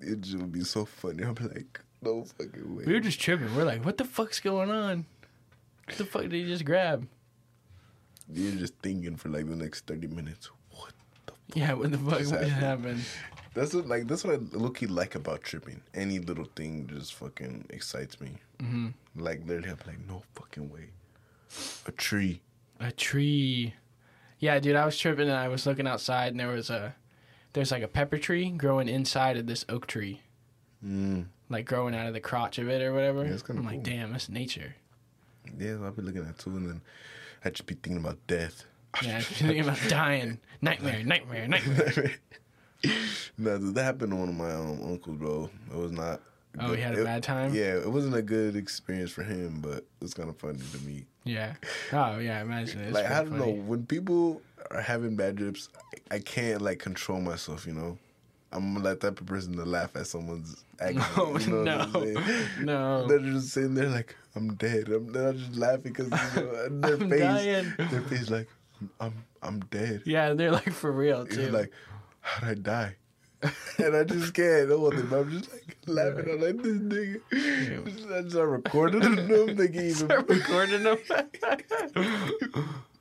it just would be so funny. I'm like, no fucking way. we were just tripping. We're like, what the fuck's going on? What the fuck did he just grab? You're just thinking for like the next thirty minutes. What the? F-? Yeah, what the fuck Just happened. happened? That's what like that's what I look like about tripping. Any little thing just fucking excites me. hmm Like literally, I'm like, no fucking way. A tree. A tree. Yeah, dude, I was tripping and I was looking outside and there was a, there's like a pepper tree growing inside of this oak tree, Mm. like growing out of the crotch of it or whatever. Yeah, I'm like, cool. damn, that's nature. Yeah, I'll be looking at too, and then I just be thinking about death. <laughs> Yeah, thinking about dying. Nightmare, nightmare, <laughs> nightmare. no, that happened to one of my um, uncles, bro. It was not. Oh, he had a it- bad time? Yeah, it wasn't a good experience for him, but it was kind of funny to me. Yeah. Oh yeah, imagine it. It's like I don't funny. know when people are having bad trips, I, I can't like control myself. You know, I'm like that type of person to laugh at someone's <laughs> accident. No, you know no, no. They're just sitting there like I'm dead. I'm they're just laughing because you know, <laughs> their I'm face, dying. their face like I'm I'm dead. Yeah, and they're like for real It's too. like how'd I die? <laughs> and I just can't. I'm just like laughing. I'm like this nigga. I just start recording them. Thinking even. Start recording them.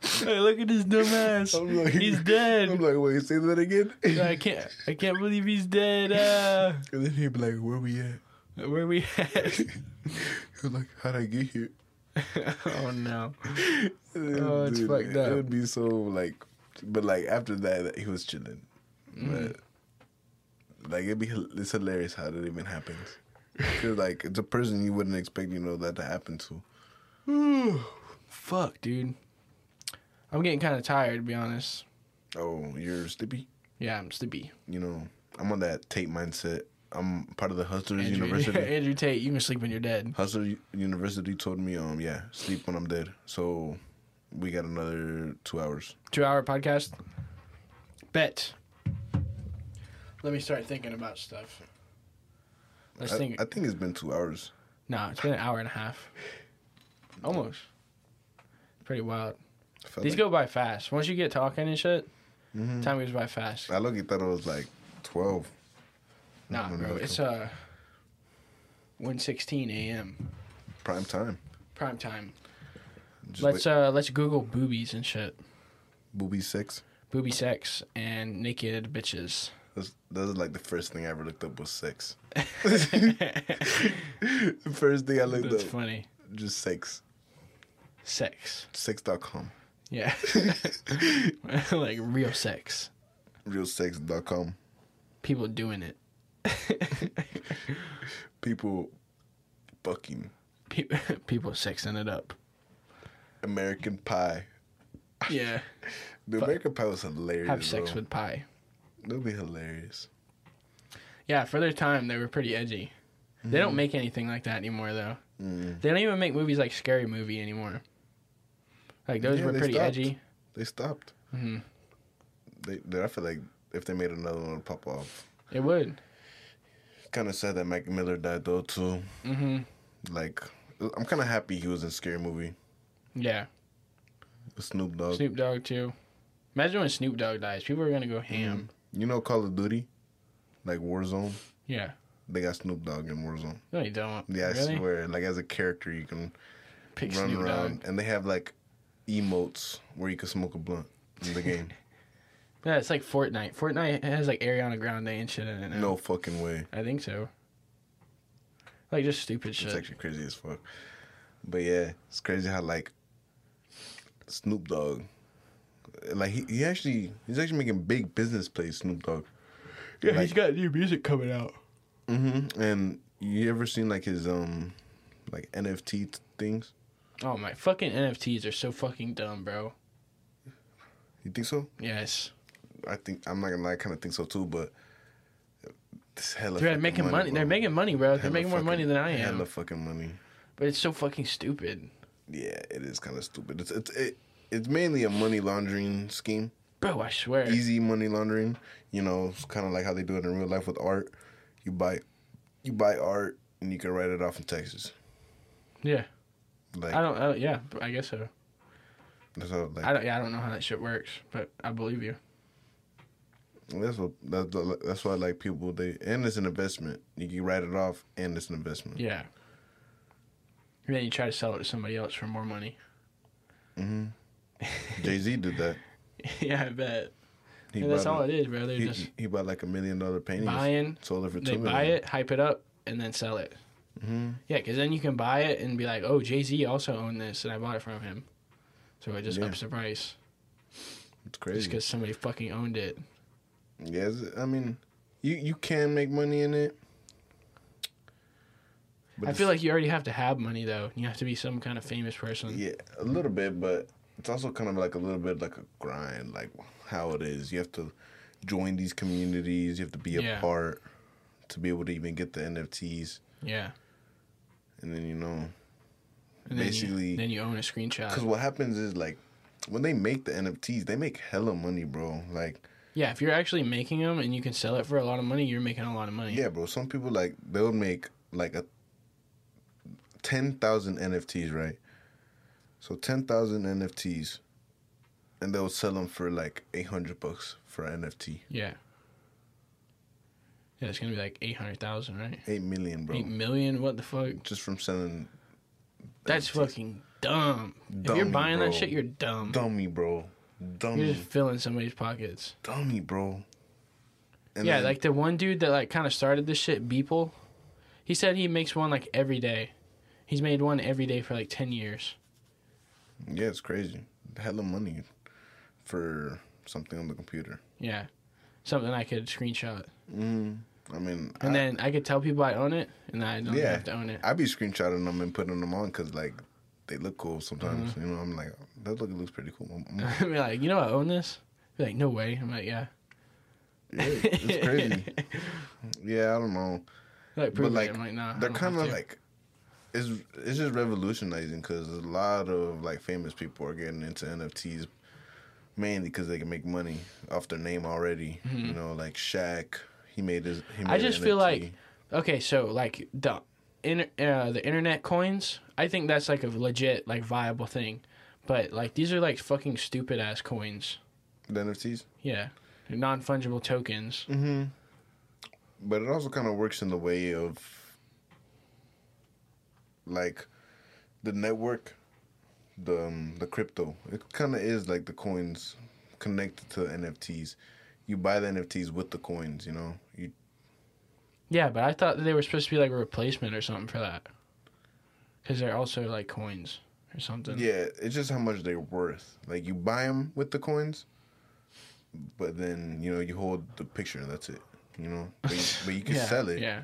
Hey, look at this dumbass. I'm like, he's dead. I'm like, wait, say that again. I can't. I can't believe he's dead. Uh, <laughs> And then he'd be like, where we at? where we at? <laughs> He was like, how'd I get here? <laughs> oh no. Oh, it's fucked up. It would be so like, but like after that, he was chilling. Mm-hmm. But like it'd be it's hilarious how that even happens. Cause like it's a person you wouldn't expect you know that to happen to. <sighs> Fuck, dude. I'm getting kind of tired, to be honest. Oh, you're Stippy. Yeah, I'm sleepy. You know, I'm on that Tate mindset. I'm part of the Hustlers Andrew, <laughs> University. Andrew Tate, you can sleep when you're dead. Hustler University told me, um, yeah, sleep when I'm dead. So we got another two hours. Two hour podcast. Bet. Let me start thinking about stuff. Let's I, think. I think it's been two hours. no, it's been an hour and a half. <laughs> Almost. Pretty wild. These like- go by fast. Once you get talking and shit, Mhm. time goes by fast. I look thought it was like twelve. Nah, bro, it's uh, one sixteen a.m. prime time. prime time. Just let's wait. uh, let's Google boobies and shit, booby sex. booby sex and naked bitches. That's, that was like the first thing I ever looked up was sex. the <laughs> <laughs> first thing I looked That's up funny. just sex. Sex, Sex.com. yeah, <laughs> like real sex. Realsex.com. People doing it. <laughs> People fucking People, <laughs> people sexing it up. American Pie. Yeah, The Fu- American Pie was hilarious. have sex bro. with pie. That'd be hilarious. Yeah, for their time, they were pretty edgy. They don't make anything like that anymore, though. Mm. They don't even make movies like Scary Movie anymore. Like those Yeah, were pretty stopped. edgy. They stopped. hmm They, they, I feel like if they made another one, it'd pop off. It would. Kind of sad that Mac Miller died though too. hmm Like, I'm kind of happy he was in Scary Movie Yeah. with Snoop Dogg. Snoop Dogg too. Imagine when Snoop Dogg dies. People are gonna go ham. You know Call of Duty, like Warzone. Yeah. They got Snoop Dogg in Warzone. No, you don't. Yeah, I really? swear. Like as a character, you can Pick run Snoop around, Dogg. and they have like emotes where you can smoke a blunt in the game. <laughs> Yeah, it's like Fortnite. Fortnite has like Ariana Grande and shit in it now. no fucking way. I think so. Like just stupid shit. It's actually crazy as fuck. But yeah, it's crazy how like Snoop Dogg, like he, he actually he's actually making big business plays. Snoop Dogg. yeah, like- he's got new music coming out. Mm-hmm. And you ever seen like his um like NFT t- things? Oh my fucking NFTs are so fucking dumb, bro. You think so? Yes. I think I'm not gonna lie, I kind of think so too. But this hella They're making money. They're making money, bro. They're making more money than I am. Hella fucking money. But it's so fucking stupid. Yeah, it is kind of stupid. It's it's it, it's mainly a money laundering scheme. Bro, I swear. Easy money laundering. You know, it's kind of like how they do it in real life with art. You buy, you buy art and you can write it off in Texas. Yeah. Like I don't, don't yeah, I guess so. that's how like I don't yeah, I don't know how that shit works, but I believe you. that's what that's that's why like people they and it's an investment. You can write it off and it's an investment. Yeah. And then you try to sell it to somebody else for more money. <laughs> hmm Jay Z did that. yeah, I bet. He that's all it is, bro. They're He, just he bought like a million dollar painting. buying. sold it for two They million. buy it, hype it up, and then sell it. Hmm Yeah, because then you can buy it and be like, "Oh, Jay Z also owned this, and I bought it from him." So it just Yeah. ups the price It's just crazy. because somebody fucking owned it. Yeah, I mean, you you can make money in it. But I feel like you already have to have money though. You have to be some kind of famous person. yeah, a little bit, but it's also kind of like a little bit like a grind, like how it is. You have to join these communities. You have to be a Yeah. part to be able to even get the NFTs, Yeah. And then you know, And then Basically- you, then you own a screenshot. because what happens is like when they make the NFTs, they make hella money, bro. Like Yeah, if you're actually making them and you can sell it for a lot of money, you're making a lot of money. Yeah, bro. Some people like they'll make like a ten thousand NFTs, right? So ten thousand NFTs, and they'll sell them for like eight hundred bucks for an NFT. Yeah. Yeah, it's gonna be like eight hundred thousand, right? Eight million, bro. Eight million? What the fuck? Just from selling. That's NFTs. fucking dumb. if you're buying bro. that shit, you're dumb. dummy, bro. Dummy. You're Dummy, just filling somebody's pockets. dummy, bro. And yeah, then- like the one dude that like kind of started this shit, Beeple. He said he makes one like every day. He's made one every day for like ten years. yeah, it's crazy. Hella money for something on the computer. Yeah, something I could screenshot, Mm, I mean, and I, then I could tell people I own it, and I don't Yeah. have to own it. I'd be screenshotting them and putting them on because like they look cool sometimes. Mm-hmm. You know, I'm like that look looks pretty cool. I'm- <laughs> I'm- I'd be like, you know, I own this. Be like, no way. I'm like, yeah. yeah, it's crazy. <laughs> yeah, I don't know. like, prove like, it. Like, nah. They're kind of like it's it's just revolutionizing because a lot of like famous people are getting into NFTs mainly because they can make money off their name already. You know, like Shaq, he made his. He made Mm-hmm. I just feel like okay, so like the in uh, the internet coins, I think that's like a legit like viable thing. But like these are like fucking stupid ass coins. The NFTs. Yeah, they're non fungible tokens. Mm-hmm. But it also kind of works in the way of like the network, the um, the crypto. It kind of is like the coins connected to NFTs. You buy the NFTs with the coins. You know, you Yeah, but I thought they were supposed to be like a replacement or something for that. Because they're also like coins or something. yeah. It's just how much they're worth. Like you buy them with the coins, but then you know you hold the picture and that's it. You know, but you, but you can <laughs> yeah, sell it. Yeah.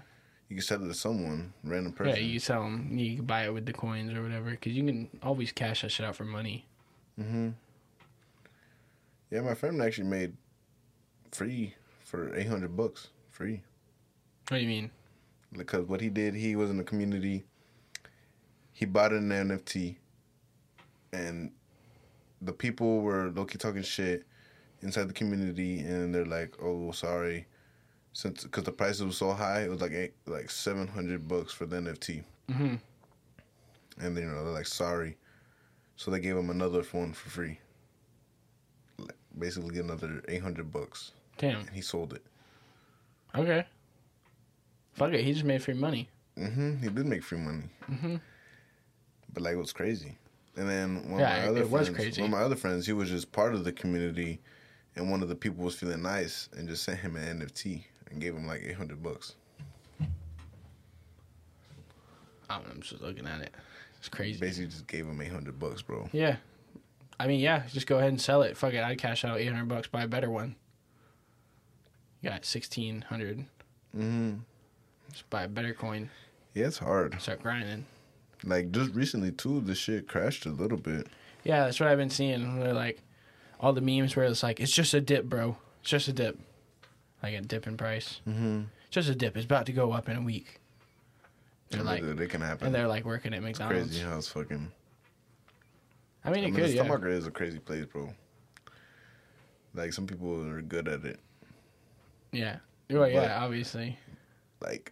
You can sell it to someone, random person. Yeah, you sell them. You can buy it with the coins or whatever. Because you can always cash that shit out for money. Mm-hmm. Yeah, my friend actually made free for eight hundred bucks. Free. What do you mean? Because what he did, he was in the community. He bought an NFT, and the people were low-key talking shit inside the community, and they're like, "Oh, sorry," since because the prices were so high, it was like eight, like seven hundred bucks for the NFT, hmm and then you know they're like, "Sorry," so they gave him another one for free. Like, basically, another eight hundred bucks, Damn. and he sold it. Okay. Fuck it. He just made free money. Mm-hmm. He did make free money. Mm-hmm. But like it was crazy. And then one Yeah, of my other friends, crazy. one of my other friends, he was just part of the community, and one of the people was feeling nice and just sent him an NFT and gave him like eight hundred bucks. I don't know, I'm just looking at it. It's crazy. Basically, just gave him eight hundred bucks, bro. Yeah. I mean, yeah, just go ahead and sell it. Fuck it. I'd cash out 800 bucks, buy a better one. You got 1600 Mm-hmm. Just buy a better coin. Yeah, it's hard. Start grinding. Like just recently too, the shit crashed a little bit. Yeah, that's what I've been seeing. They're like, all the memes where it's like, it's just a dip, bro. It's just a dip. Like a dip in price. Mm-hmm. Just a dip. It's about to go up in a week. They're like, it, can happen. and they're like working at it's McDonald's. crazy how it's fucking. I mean, I it mean, could, the yeah. stock market is a crazy place, bro. Like some people are good at it. Yeah. Well, yeah, But- obviously. like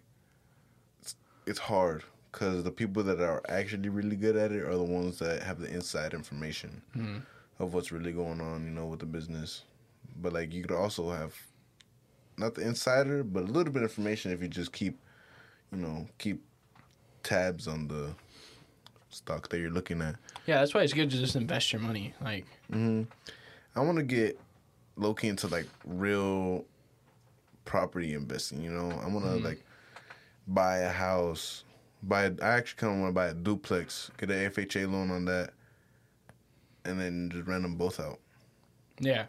it's, it's hard because the people that are actually really good at it are the ones that have the inside information Mhm. of what's really going on you know with the business but like you could also have not the insider but a little bit of information if you just keep you know keep tabs on the stock that you're looking at Yeah, that's why it's good to just invest your money. Like, hmm I want to get low key into like real property investing. You know, I want to like buy a house. Buy. I actually kind of want to buy a duplex. Get an FHA loan on that, and then just rent them both out. yeah.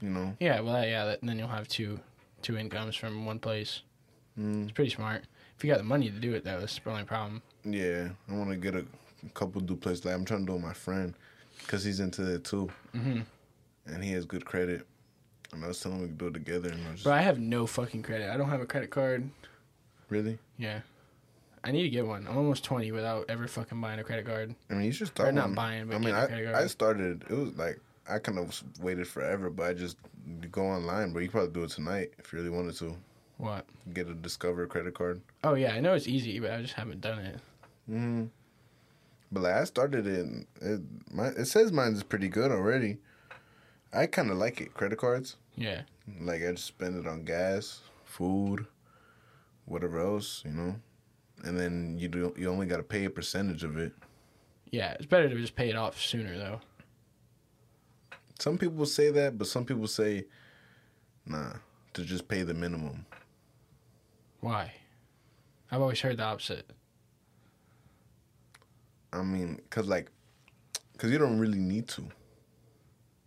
You know. Yeah, well, yeah, that, then you'll have two two incomes from one place. Mm, It's pretty smart. If you got the money to do it, though, that's the only problem. yeah, I want to get a, couple duplexes. Like I'm trying to do it with my friend, cause he's into it too, hmm and he has good credit. And I was telling him we could do it together, and I just But I have no fucking credit. I don't have a credit card. really. Yeah. I need to get one. I'm almost 20 without ever fucking buying a credit card. I mean, you should Or not one. buying, but I mean, getting credit I, card. I started. It was like I kind of waited forever, but I just go online. But you probably do it tonight if you really wanted to. What? Get a Discover credit card. Oh, yeah, I know it's easy, but I just haven't done it. hmm But like I started it. It, my, it says mine is pretty good already. I kind of like it. Credit cards. Yeah. Like I just spend it on gas, food, whatever else, you know. And then you do. You only got to pay a percentage of it. Yeah, it's better to just pay it off sooner, though. Some people say that, but some people say, nah, to just pay the minimum. Why? I've always heard the opposite. I mean, cause like, cause you don't really need to.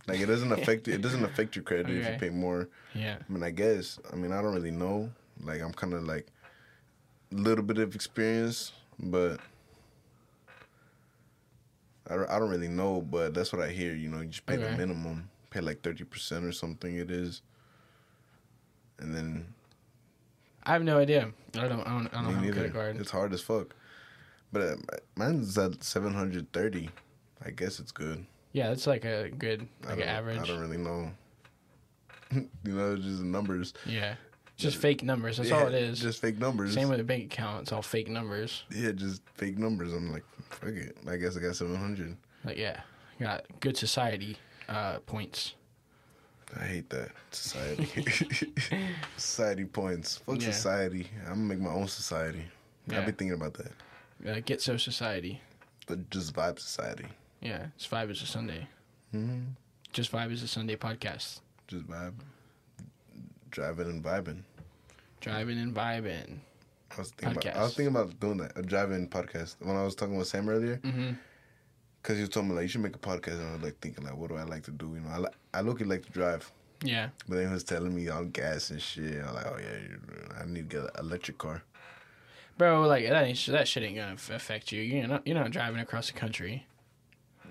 Like it doesn't <laughs> affect it doesn't affect your credit if you pay more. Yeah. I mean, I guess. I mean, I don't really know. Like I'm kind of like a little bit of experience, but I don't, I don't really know. But that's what I hear. You know, you just pay the minimum, pay like thirty percent or something. It is, and then I have no idea. I don't. I don't. I don't have a credit card. It's hard as fuck. But uh, mine's at seven hundred thirty. I guess it's good. Yeah, that's like a good, like an average. I don't really know. <laughs> you know, it's just numbers. Yeah. Just fake numbers. That's Yeah, all it is. Just fake numbers. Same with the bank account. It's all fake numbers. yeah, just fake numbers. I'm like, fuck it. I guess I got seven hundred. Like, yeah, got good society uh, points. I hate that society. <laughs> society points. Fuck Yeah. society. I'm gonna make my own society. Yeah. I've been thinking about that. Uh, get so society. The just vibe society. Yeah, it's Vibe is a Sunday. Mm-hmm. Just Vibe is a Sunday podcast. Just vibe. Driving and vibing. Driving and vibing. I was thinking about, I was thinking about doing that, a driving podcast. When I was talking with Sam earlier, Mm-hmm. because he was telling me like you should make a podcast, and I was like thinking like, what do I like to do? You know, I li- I look at like to drive, Yeah. but then he was telling me on gas and shit. I'm like, oh yeah, I need to get an electric car. Bro, like that ain't, that shit ain't gonna affect you. You're not you're not driving across the country.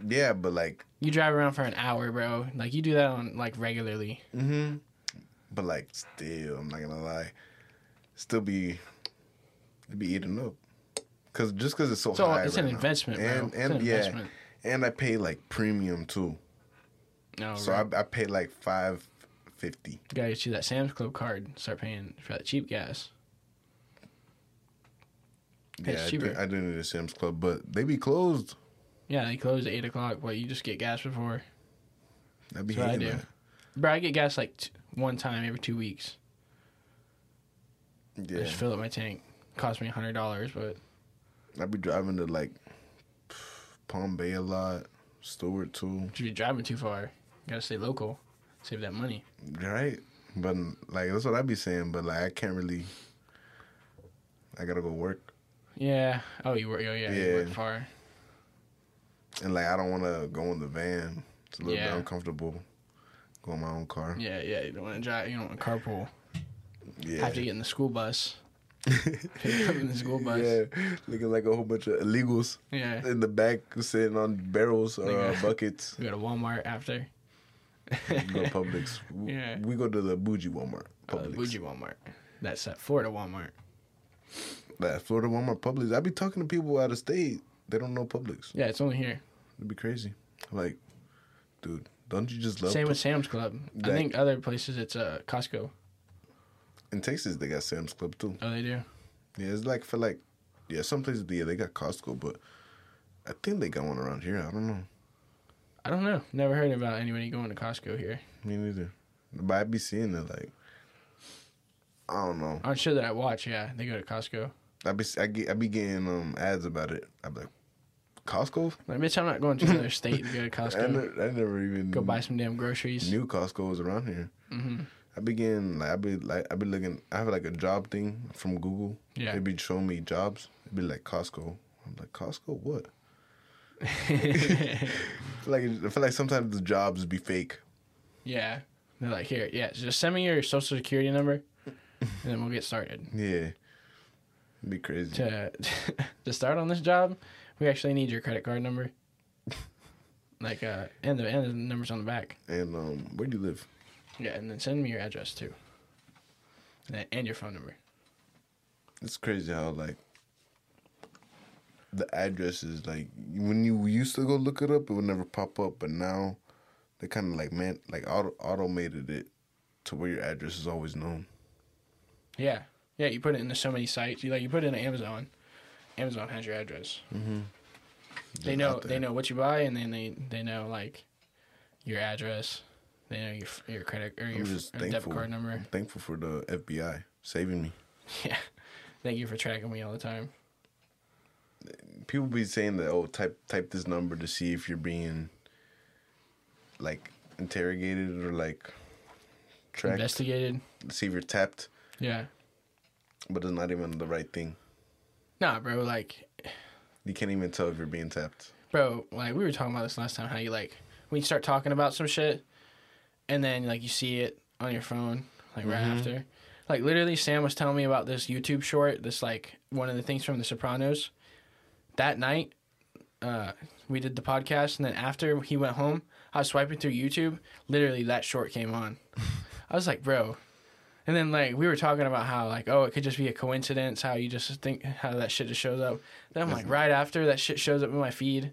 Yeah, but like, You drive around for an hour, bro. Like you do that on like regularly. mm-hmm. But like, still, I'm not gonna lie, still be, be eating up. Cause just cause it's so, So high it's right an now. investment, bro. and It's and an yeah, investment. and I pay like premium too. No, So right. I I pay like five fifty. You gotta get you that Sam's Club card. Start paying for that cheap gas. It's Yeah, I cheaper. do, I do need a Sam's Club, but they be closed. Yeah, they close at eight o'clock, but you just get gas before. I be That's what I do. that. Bro, I get gas like t- one time every two weeks. I Yeah, just fill up my tank. Cost me a hundred dollars, but I be driving to like Palm Bay a lot, Stuart too. if you're driving too far, you gotta stay local. Save that money. Right, but like that's what I'd be saying. But like I can't really. I gotta go work, Yeah. Oh, you work. Oh, yeah. You work far. and like I don't want to go in the van. It's a little Yeah. bit uncomfortable. Go in my own car. Yeah, yeah. You don't want to drive. You don't want to carpool. Yeah. Have to get in the school bus. In the school bus. Yeah, looking like a whole bunch of illegals Yeah. in the back sitting on barrels or uh, <laughs> buckets. We go to Walmart after. We go to Publix. <laughs> W- Yeah. We go to the bougie Walmart. Uh, bougie Walmart. That's at Florida Walmart. That Florida Walmart Publix. I be talking to people out of state. They don't know Publix. Yeah, it's only here. It'd be crazy. Like, dude, don't you just love? Same Pu- with Sam's Club. I think other places it's uh, Costco. In Texas, they got Sam's Club too. Oh, they do. Yeah, it's like for like, yeah, some places yeah they got Costco, but I think they got one around here. I don't know. I don't know. Never heard about anybody going to Costco here. Me neither. But I'd be seeing it like, I don't know. I'm sure that I watch. Yeah, they go to Costco. I be I, get, I be getting um ads about it. I be like, Costco. Like, bitch, I'm not going to another state to go to <laughs> I, Costco. never, I never even Go buy some damn groceries. New Costco was around here. hmm I be getting like I be like I be looking. I have like a job thing from Google. Yeah. They be showing me jobs. It'd be like Costco. I'm like Costco. What? I <laughs> feel <laughs> like I feel like sometimes the jobs be fake. yeah. They're like, here, yeah, just send me your social security number, and then we'll get started. Yeah. It'd be crazy. To <laughs> to start on this job, we actually need your credit card number. Like uh, and the and the numbers on the back. And um, where do you live? Yeah, and then send me your address too. And, and your phone number. It's crazy how like the address is like when you used to go look it up, it would never pop up, but now they kind of like man like auto automated it to where your address is always known. Yeah, yeah. You put it into so many sites. You like you put it in Amazon. Amazon has your address. Mm-hmm. They know they know what you buy, and then they they know like your address. They know your your credit or your f- debit card number. I'm thankful for the FBI saving me. <laughs> Yeah. Thank you for tracking me all the time. People be saying that oh type type this number to see if you're being like interrogated or like tracked, Investigated. see if you're tapped, Yeah. but it's not even the right thing. Nah, bro. Like, You can't even tell if you're being tapped. bro. Like we were talking about this last time. How you like when you start talking about some shit, and then like you see it on your phone, like right Mhm. after. Like literally, Sam was telling me about this YouTube short. This like one of the things from The Sopranos. That night, uh, we did the podcast, and then after he went home, I was swiping through YouTube. Literally, that short came on. <laughs> I was like, bro. And then like we were talking about how like oh it could just be a coincidence how you just think how that shit just shows up. Then I'm like right after that shit shows up in my feed.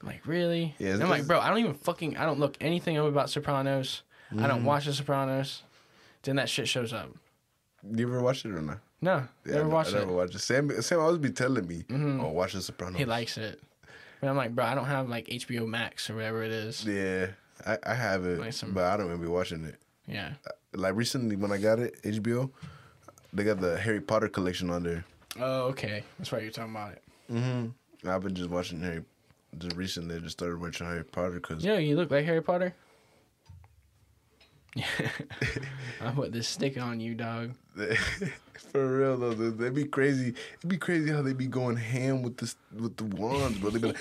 I'm like really? Yeah, And I'm like bro I don't even fucking I don't look anything up about Sopranos. I don't watch The Sopranos. Then that shit shows up. You ever watched it or not? No, Yeah, never I, watched I it. watched it. Sam, Sam always be telling me, mm-hmm. "Oh, watch The Sopranos." He likes it. But I'm like, bro, I don't have like HBO Max or whatever it is. Yeah, I, I have it, Like some- but I don't even be watching it. Yeah. Like recently, when I got it, HBO, they got the Harry Potter collection on there. Oh, okay. That's why you're talking about it. Mm-hmm. I've been just watching Harry. Just recently, I just started watching Harry Potter because You know, you look like Harry Potter. Yeah. <laughs> <laughs> I put this stick on you, dog. <laughs> for real though, dude, they'd be crazy. It'd be crazy how they'd be going ham with this with the wands, bro. They be like,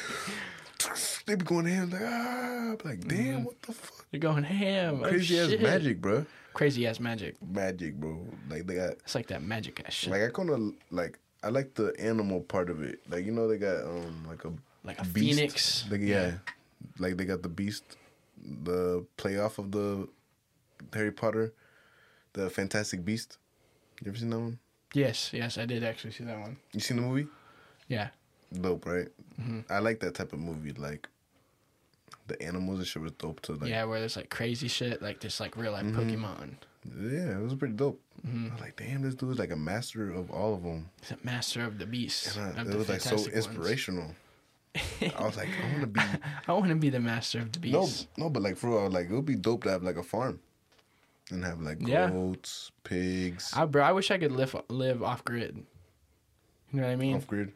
they be going ham like ah, like damn, what the fuck? You're going ham. Oh, Crazy ass shit. magic, bro. Crazy ass magic. Magic, bro. Like they got It's like that magic ass shit. like I kind of like I like the animal part of it. Like you know they got um like a Like a beast. phoenix. Like, yeah. like they got the beast, the play off of the Harry Potter, the Fantastic Beast. You ever seen that one? Yes, yes, I did actually see that one. You seen the movie? Yeah. Dope, right? Mm-hmm. I like that type of movie. Like the animals and shit was dope too. Like, yeah, where there's like crazy shit, like just like real life Mm-hmm. Pokemon. yeah, it was pretty dope. Mm-hmm. I was like, damn, this dude's like a master of all of them. He's a master of the beast. And I, it was like so ones. inspirational. I was like, I want to be. <laughs> I want to be the master of the No, beast. no, but like for real, like it would be dope to have like a farm, and have like Yeah. goats, pigs, I, bro, I wish I could live live off grid. You know what I mean? off grid.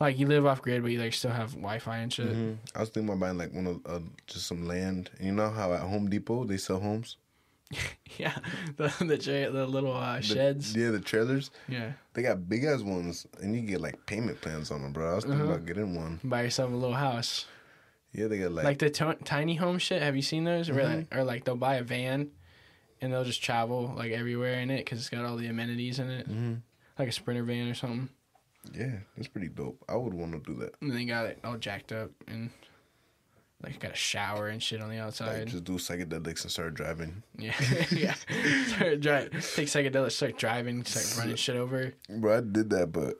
Like you live off grid, but you like still have Wi-Fi and shit. Mm-hmm. I was thinking about buying like one of uh, just some land. And you know how at Home Depot they sell homes, <laughs> Yeah, the the, tra- the little uh, The- sheds. yeah, the trailers. Yeah, They got big ass ones, and you get like payment plans on them, bro. I was thinking Uh-huh. about getting one. buy yourself a little house. Yeah, they got like, Like the to- tiny home shit. Have you seen those? Mm-hmm. or like they'll buy a van, and they'll just travel like everywhere in it because it's got all the amenities in it, Mhm. like a sprinter van or something. yeah, that's pretty dope. I would want to do that. And they got it all jacked up and like I got a shower and shit on the Like outside. just do psychedelics and start driving. yeah, <laughs> yeah. Start driving. take psychedelics, start driving, start running shit over. Bro, I did that, but it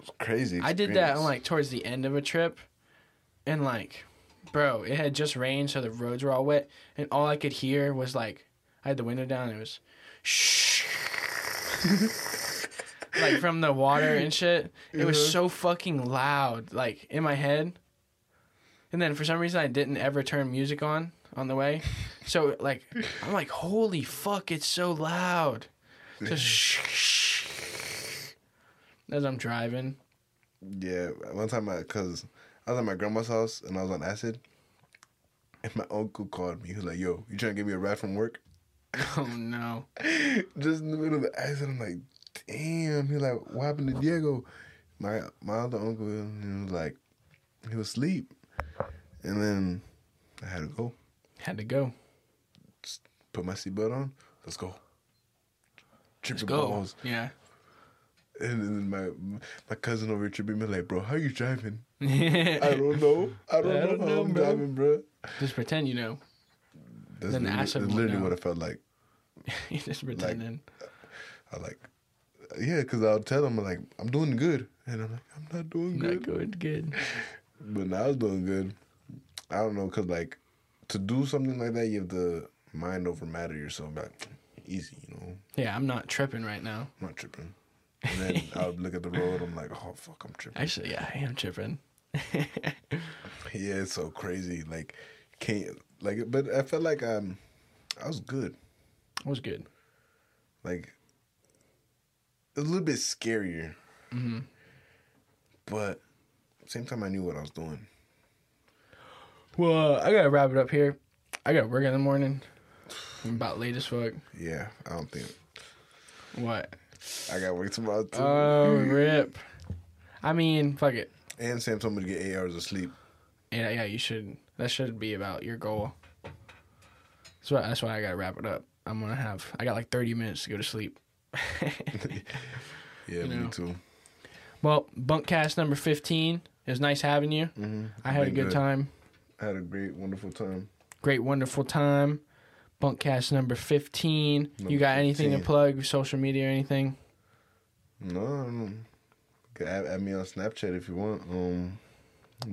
was crazy. I did that experience. on like towards the end of a trip, and like, bro, it had just rained, so the roads were all wet, and all I could hear was like, I had the window down, and it was, shh, <laughs> like from the water and shit. It was Uh-huh. so fucking loud, like in my head. And then for some reason, I didn't ever turn music on on the way, <laughs> so like, I'm like, holy fuck, it's so loud. Just <laughs> shh, as I'm driving. Yeah, one time I, cause I was at my grandma's house and I was on acid, and my uncle called me. He was like, "Yo, you trying to give me a ride from work?" Oh no. <laughs> Just in the middle of the acid, I'm like, "Damn!" He's like, "What happened to Diego?" My my other uncle, he was like, he was asleep, and then I had to go. Had to go. Put my seatbelt on. Let's go. Trip Let's go. balls. Yeah. And then my my cousin over here tripping me like, bro, how you driving? <laughs> I don't know. I don't, I know don't how know, I'm bro. driving, bro. Just pretend you know. That's Then the literally, that's literally know. what it felt like. <laughs> you just pretending. I like, yeah, because I'll tell them like I'm doing good, and I'm like I'm not doing good. Not good, good. <laughs> But now I was doing good. I don't know, cause like to do something like that, you have to mind over matter yourself. Like easy, you know, Yeah, I'm not tripping right now. I'm not tripping. And then I would look at the road. I'm like, oh fuck, I'm tripping. Actually, yeah, I am tripping. <laughs> Yeah, it's so crazy. Like, can't like, but I felt like um, I was good. I was good. Like, a little bit scarier, hmm but same time I knew what I was doing. Well, I gotta wrap it up here. I gotta work in the morning. I'm about late as fuck. Yeah, I don't think What? I gotta work tomorrow too. Oh, rip. I mean, fuck it. and Sam told me to get eight hours of sleep. Yeah, uh, yeah, you should. That should be about your goal. That's why. That's why I gotta wrap it up. I'm gonna have. I got like 30 minutes to go to sleep. <laughs> <laughs> Yeah, You me know. too. well, bunkast number 15. It was nice having you. Mm-hmm. I had a good, time. I had a great, wonderful time. Great, wonderful time. Bunkast number 15. you Number got anything to plug? Social media or anything? No, I don't. Can Add, add me on Snapchat if you want. Um,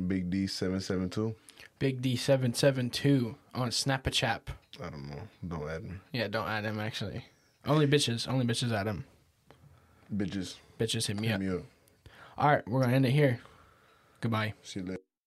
Big D seven seven two. Big D772 on Snapchat. I don't know. Don't add me, Yeah, don't add him actually. Only bitches. Only bitches add him. bitches. Bitches hit me Hit up. me up. All right, we're gonna end it here. Goodbye. See you later.